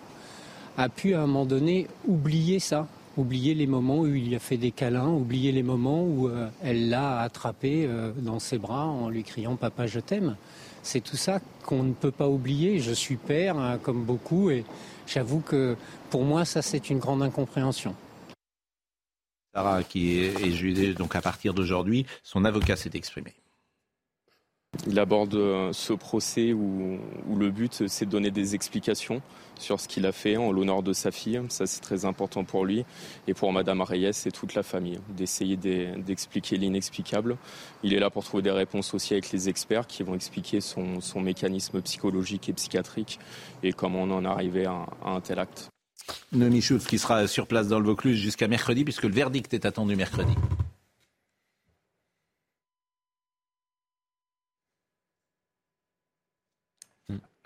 Speaker 28: a pu à un moment donné oublier ça, oublier les moments où il a fait des câlins, oublier les moments où euh, elle l'a attrapé euh, dans ses bras en lui criant Papa, je t'aime. C'est tout ça qu'on ne peut pas oublier. Je suis père, hein, comme beaucoup, et j'avoue que pour moi, ça, c'est une grande incompréhension.
Speaker 1: Sarah, qui est, jugée donc à partir d'aujourd'hui, son avocat s'est exprimé.
Speaker 29: Il aborde euh, ce procès où, le but c'est de donner des explications sur ce qu'il a fait en l'honneur de sa fille. Ça c'est très important pour lui et pour Madame Reyes et toute la famille d'essayer d'e- d'expliquer l'inexplicable. Il est là pour trouver des réponses aussi avec les experts qui vont expliquer son, mécanisme psychologique et psychiatrique et comment on en est arrivé à un tel acte.
Speaker 1: Noémie Schultz qui sera sur place dans le Vaucluse jusqu'à mercredi, puisque le verdict est attendu mercredi.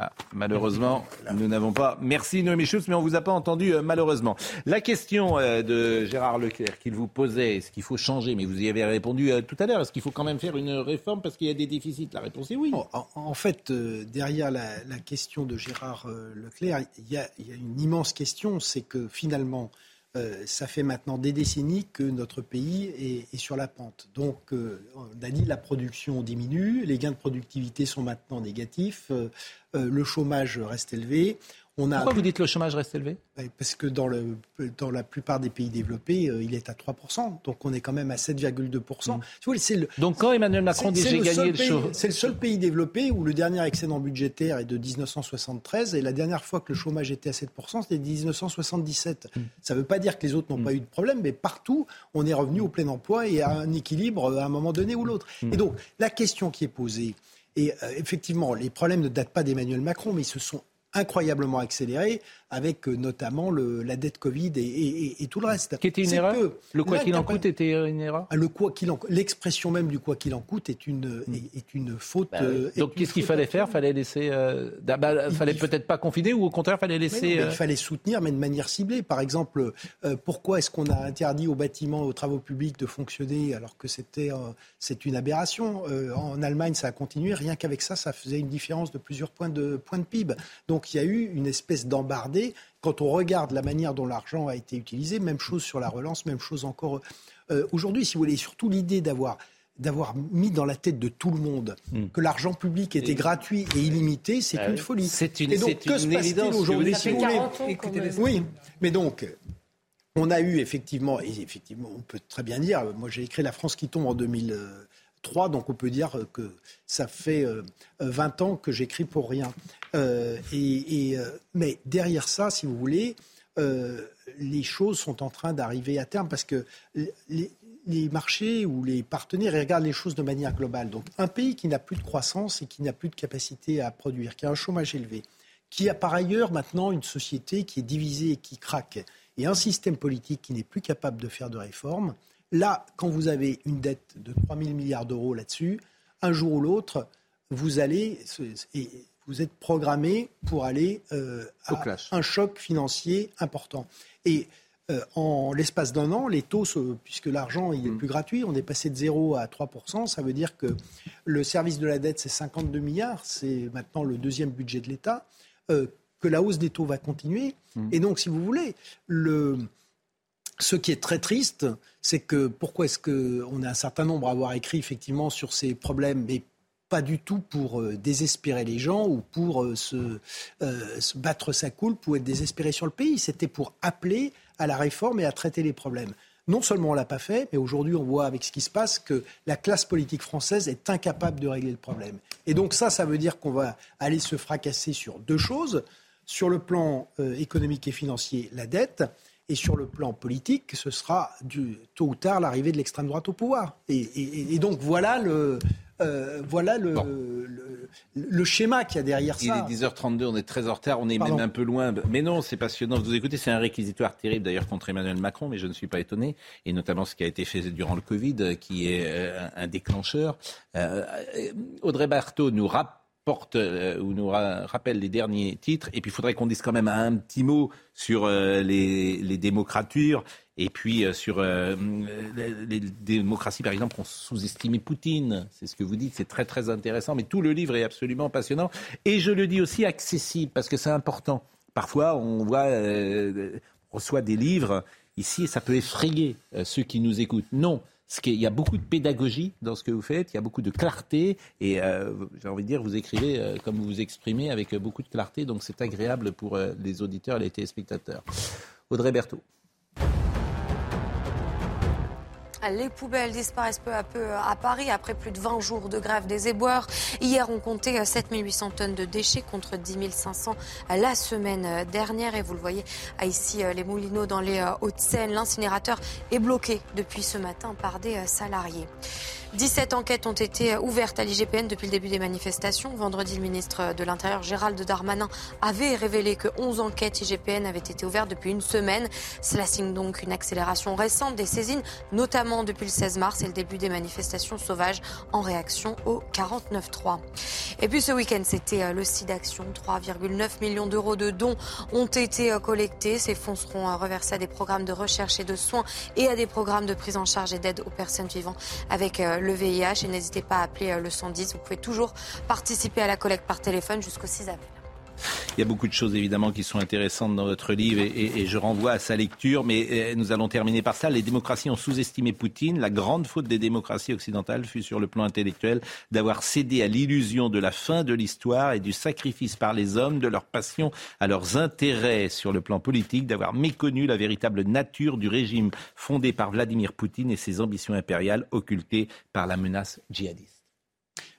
Speaker 1: Ah, malheureusement, nous n'avons pas. Merci Noémie Schultz, mais on vous a pas entendu euh, malheureusement. La question euh, de Gérard Leclerc qu'il vous posait, est-ce qu'il faut changer? Mais vous y avez répondu euh, tout à l'heure. Est-ce qu'il faut quand même faire une réforme parce qu'il y a des déficits? La réponse est oui.
Speaker 20: En, en fait, derrière la, question de Gérard Leclerc, il y a une immense question, c'est que finalement, euh, ça fait maintenant des décennies que notre pays est, sur la pente. Donc, on a dit la production diminue, les gains de productivité sont maintenant négatifs, euh, euh, le chômage reste élevé. On a...
Speaker 1: Pourquoi vous dites le chômage reste élevé?
Speaker 20: Ben, Parce que dans, le, dans la plupart des pays développés, euh, il est à 3%. Donc on est quand même à 7,2%. Si vous voulez, c'est le-
Speaker 1: Donc quand Emmanuel Macron dit j'ai
Speaker 20: le
Speaker 1: gagné le chômage.
Speaker 20: C'est le seul pays développé où le dernier excédent budgétaire est de 1973 et la dernière fois que le chômage était à 7%, c'était 1977.
Speaker 1: Mm.
Speaker 20: Ça ne veut pas dire que les autres n'ont pas eu de problème, mais partout, on est revenu au plein emploi et à un équilibre à un moment donné ou l'autre. Et donc, la question qui est posée, et euh, effectivement, les problèmes ne datent pas d'Emmanuel Macron, mais ils se sont incroyablement accéléré avec euh, notamment le, la dette Covid et, tout le reste.
Speaker 1: Qui était une erreur Le quoi qu'il en coûte était une erreur
Speaker 20: ah, Le quoi qu'il en l'expression même du quoi qu'il en coûte est une hmm. est, une faute. Bah
Speaker 1: euh, Donc qu'est-ce qu'il fallait faire? Fallait laisser euh, bah, fallait peut-être pas confiner ou au contraire fallait laisser
Speaker 20: Il fallait soutenir mais de manière ciblée. Par exemple, pourquoi est-ce qu'on a interdit aux bâtiments aux travaux publics de fonctionner alors que c'était c'est une aberration? En Allemagne ça a continué rien qu'avec ça ça faisait une différence de plusieurs points de points de PIB. Donc il y a eu une espèce d'embardé quand on regarde la manière dont l'argent a été utilisé, même chose sur la relance, même chose encore euh, aujourd'hui, si vous voulez, surtout l'idée d'avoir d'avoir mis dans la tête de tout le monde hmm. que l'argent public était gratuit et illimité, c'est ah une folie.
Speaker 1: C'est une, et donc, que se passe-t-il aujourd'hui si vous voulez
Speaker 20: Oui, mais donc, on a eu effectivement, et effectivement, on peut très bien dire, moi j'ai écrit La France qui tombe en 2000. 3, donc on peut dire que ça fait 20 euh, ans que j'écris pour rien. Euh, et, euh, mais derrière ça, si vous voulez, les choses sont en train d'arriver à terme parce que les marchés ou les partenaires regardent les choses de manière globale. Donc un pays qui n'a plus de croissance et qui n'a plus de capacité à produire, qui a un chômage élevé, qui a par ailleurs maintenant une société qui est divisée et qui craque, et un système politique qui n'est plus capable de faire de réformes, Là, quand vous avez une dette de 3 000 milliards d'euros là-dessus, un jour ou l'autre, vous allez, vous êtes programmé pour aller euh, à un choc financier important. Et euh, en l'espace d'un an, les taux, puisque l'argent il est mm. plus gratuit, on est passé de 0 à 3% Ça veut dire que le service de la dette, c'est 52 milliards, c'est maintenant le deuxième budget de l'État, euh, que la hausse des taux va continuer. Mm. Et donc, si vous voulez, le, ce qui est très triste, c'est que pourquoi est-ce qu'on a un certain nombre à avoir écrit effectivement sur ces problèmes, mais pas du tout pour euh, désespérer les gens ou pour euh, euh, se, battre sa coulpe ou être désespéré sur le pays. C'était pour appeler à la réforme et à traiter les problèmes. Non seulement on ne l'a pas fait, mais aujourd'hui on voit avec ce qui se passe que la classe politique française est incapable de régler le problème. Et donc ça, ça veut dire qu'on va aller se fracasser sur deux choses. Sur le plan économique et financier, la dette, et sur le plan politique, ce sera du, tôt ou tard l'arrivée de l'extrême droite au pouvoir. Et, donc voilà le, euh, voilà le, le, schéma qu'il y a derrière
Speaker 1: ça. Il est 10h32, on est très en retard, on est même un peu loin. Mais non, c'est passionnant. Vous écoutez, c'est un réquisitoire terrible d'ailleurs contre Emmanuel Macron, mais je ne suis pas étonné. Et notamment ce qui a été fait durant le Covid, qui est euh, un déclencheur. Euh, Audrey Barthaud nous rappelle euh, ou nous rappelle les derniers titres. Et puis il faudrait qu'on dise quand même un petit mot sur euh, les, démocratures et puis euh, sur les, démocraties, par exemple, ont sous-estimé Poutine. C'est ce que vous dites, c'est très très intéressant. Mais tout le livre est absolument passionnant. Et je le dis aussi accessible parce que c'est important. Parfois, on voit, on reçoit des livres ici et ça peut effrayer ceux qui nous écoutent. Non il y a beaucoup de pédagogie dans ce que vous faites, il y a beaucoup de clarté, et euh, j'ai envie de dire, vous écrivez euh, comme vous vous exprimez avec beaucoup de clarté, donc c'est agréable pour euh, les auditeurs et les téléspectateurs. Audrey Berthaud.
Speaker 2: Les poubelles disparaissent peu à peu à Paris après plus de 20 jours de grève des éboueurs. Hier, on comptait 7800 tonnes de déchets contre 10 500 la semaine dernière. Et vous le voyez ici, les moulineaux dans les Hauts-de-Seine. L'incinérateur est bloqué depuis ce matin par des salariés. 17 enquêtes ont été ouvertes à l'IGPN depuis le début des manifestations. Vendredi, le ministre de l'Intérieur, Gérald Darmanin, avait révélé que 11 enquêtes IGPN avaient été ouvertes depuis une semaine. Cela signe donc une accélération récente des saisines, notamment depuis le 16 mars et le début des manifestations sauvages en réaction au 49-3. Et puis ce week-end, c'était euh, le SIDAction. 3,9 millions d'euros de dons ont été euh, collectés. Ces fonds seront euh, reversés à des programmes de recherche et de soins et à des programmes de prise en charge et d'aide aux personnes vivant avec le VIH et n'hésitez pas à appeler le 110. Vous pouvez toujours participer à la collecte par téléphone jusqu'au 6 avril.
Speaker 1: Il y a beaucoup de choses évidemment qui sont intéressantes dans votre livre et, je renvoie à sa lecture, mais euh, nous allons terminer par ça. Les démocraties ont sous-estimé Poutine. La grande faute des démocraties occidentales fut sur le plan intellectuel d'avoir cédé à l'illusion de la fin de l'histoire et du sacrifice par les hommes de leur passion à leurs intérêts sur le plan politique, d'avoir méconnu la véritable nature du régime fondé par Vladimir Poutine et ses ambitions impériales occultées par la menace djihadiste.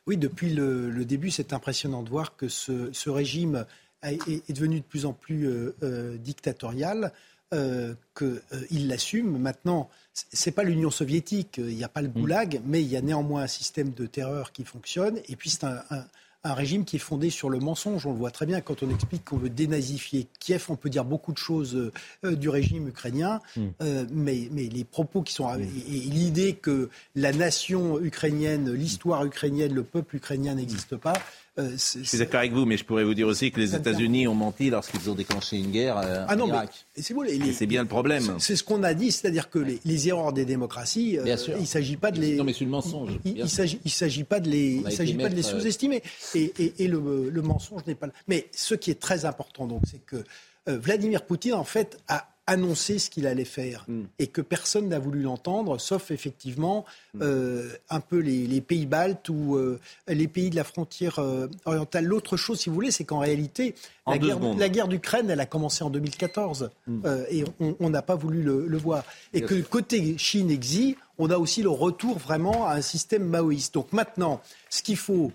Speaker 20: Oui, depuis le, début, c'est impressionnant de voir que ce, régime est, devenu de plus en plus euh, euh, dictatorial, euh, qu'il l'assume. Maintenant, ce n'est pas l'Union soviétique, il n'y a pas le mm. goulag, mais il y a néanmoins un système de terreur qui fonctionne. Et puis, c'est un, un régime qui est fondé sur le mensonge. On le voit très bien quand on explique qu'on veut dénazifier Kiev. On peut dire beaucoup de choses euh, du régime ukrainien, mm. euh, mais, mais, les propos qui sont... Mm. Et, l'idée que la nation ukrainienne, l'histoire ukrainienne, le peuple ukrainien n'existe pas,
Speaker 1: euh, je suis d'accord avec vous, mais je pourrais vous dire aussi que les États-Unis ont menti lorsqu'ils ont déclenché une guerre euh, ah non, en Irak. C'est bien le problème.
Speaker 20: C'est ce qu'on a dit, c'est-à-dire que les, erreurs des démocraties, euh, il ne s'agit pas de les.
Speaker 1: Non, mais c'est le mensonge.
Speaker 20: Il ne s'agit pas de les, il s'agit pas de les sous-estimer. Et, et, le, le, mensonge n'est pas. Mais ce qui est très important, donc, c'est que Vladimir Poutine, en fait, a annoncer ce qu'il allait faire mm. et que personne n'a voulu l'entendre, sauf effectivement mm. euh, un peu les, pays baltes ou euh, les pays de la frontière euh, orientale. L'autre chose, si vous voulez, c'est qu'en réalité, la guerre, d'Ukraine, elle a commencé en 2014 mm. et on n'a pas voulu le, voir. Et que côté Chine-Exi, on a aussi le retour vraiment à un système maoïste. Donc maintenant, ce qu'il faut,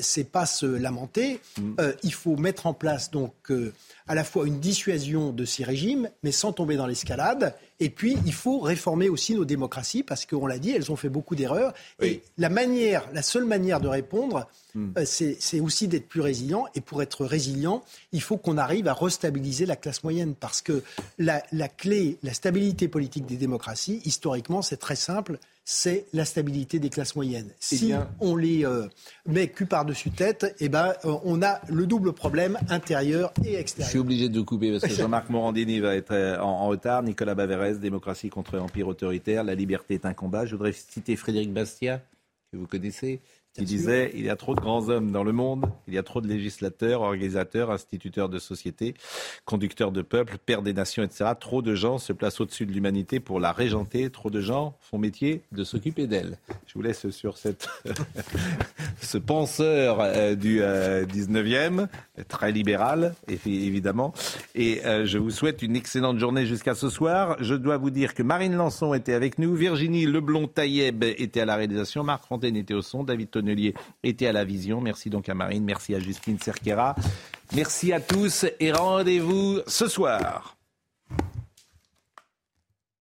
Speaker 20: c'est pas se lamenter, il faut mettre en place donc à la fois une dissuasion de ces régimes, mais sans tomber dans l'escalade. Et puis, il faut réformer aussi nos démocraties, parce qu'on l'a dit, elles ont fait beaucoup d'erreurs. Et la manière, la seule manière de répondre, hmm. euh, c'est aussi d'être plus résilient. Et pour être résilient, il faut qu'on arrive à restabiliser la classe moyenne, parce que la, la clé, la stabilité politique des démocraties, historiquement, c'est très simple c'est la stabilité des classes moyennes. Eh si on les euh, met cul par-dessus tête, eh ben, euh, on a le double problème intérieur et extérieur.
Speaker 1: Je suis obligé de couper parce que Jean-Marc Morandini va être euh, en, retard. Nicolas Baverès, démocratie contre empire autoritaire, la liberté est un combat. Je voudrais citer Frédéric Bastia, que vous connaissez, qui disait il y a trop de grands hommes dans le monde, il y a trop de législateurs, organisateurs, instituteurs de sociétés, conducteurs de peuples, pères des nations, etc. Trop de gens se placent au-dessus de l'humanité pour la régenter. Trop de gens font métier de s'occuper d'elle. Je vous laisse sur cette ce penseur euh, du 19e, euh, très libéral, évidemment. Et euh, je vous souhaite une excellente journée jusqu'à ce soir. Je dois vous dire que Marine Lançon était avec nous, Virginie Leblond-Taïeb était à la réalisation, Marc Fontaine était au son, David Tony était à la vision. Merci donc à Marine, merci à Justine Cerquera. Merci à tous et rendez-vous ce soir.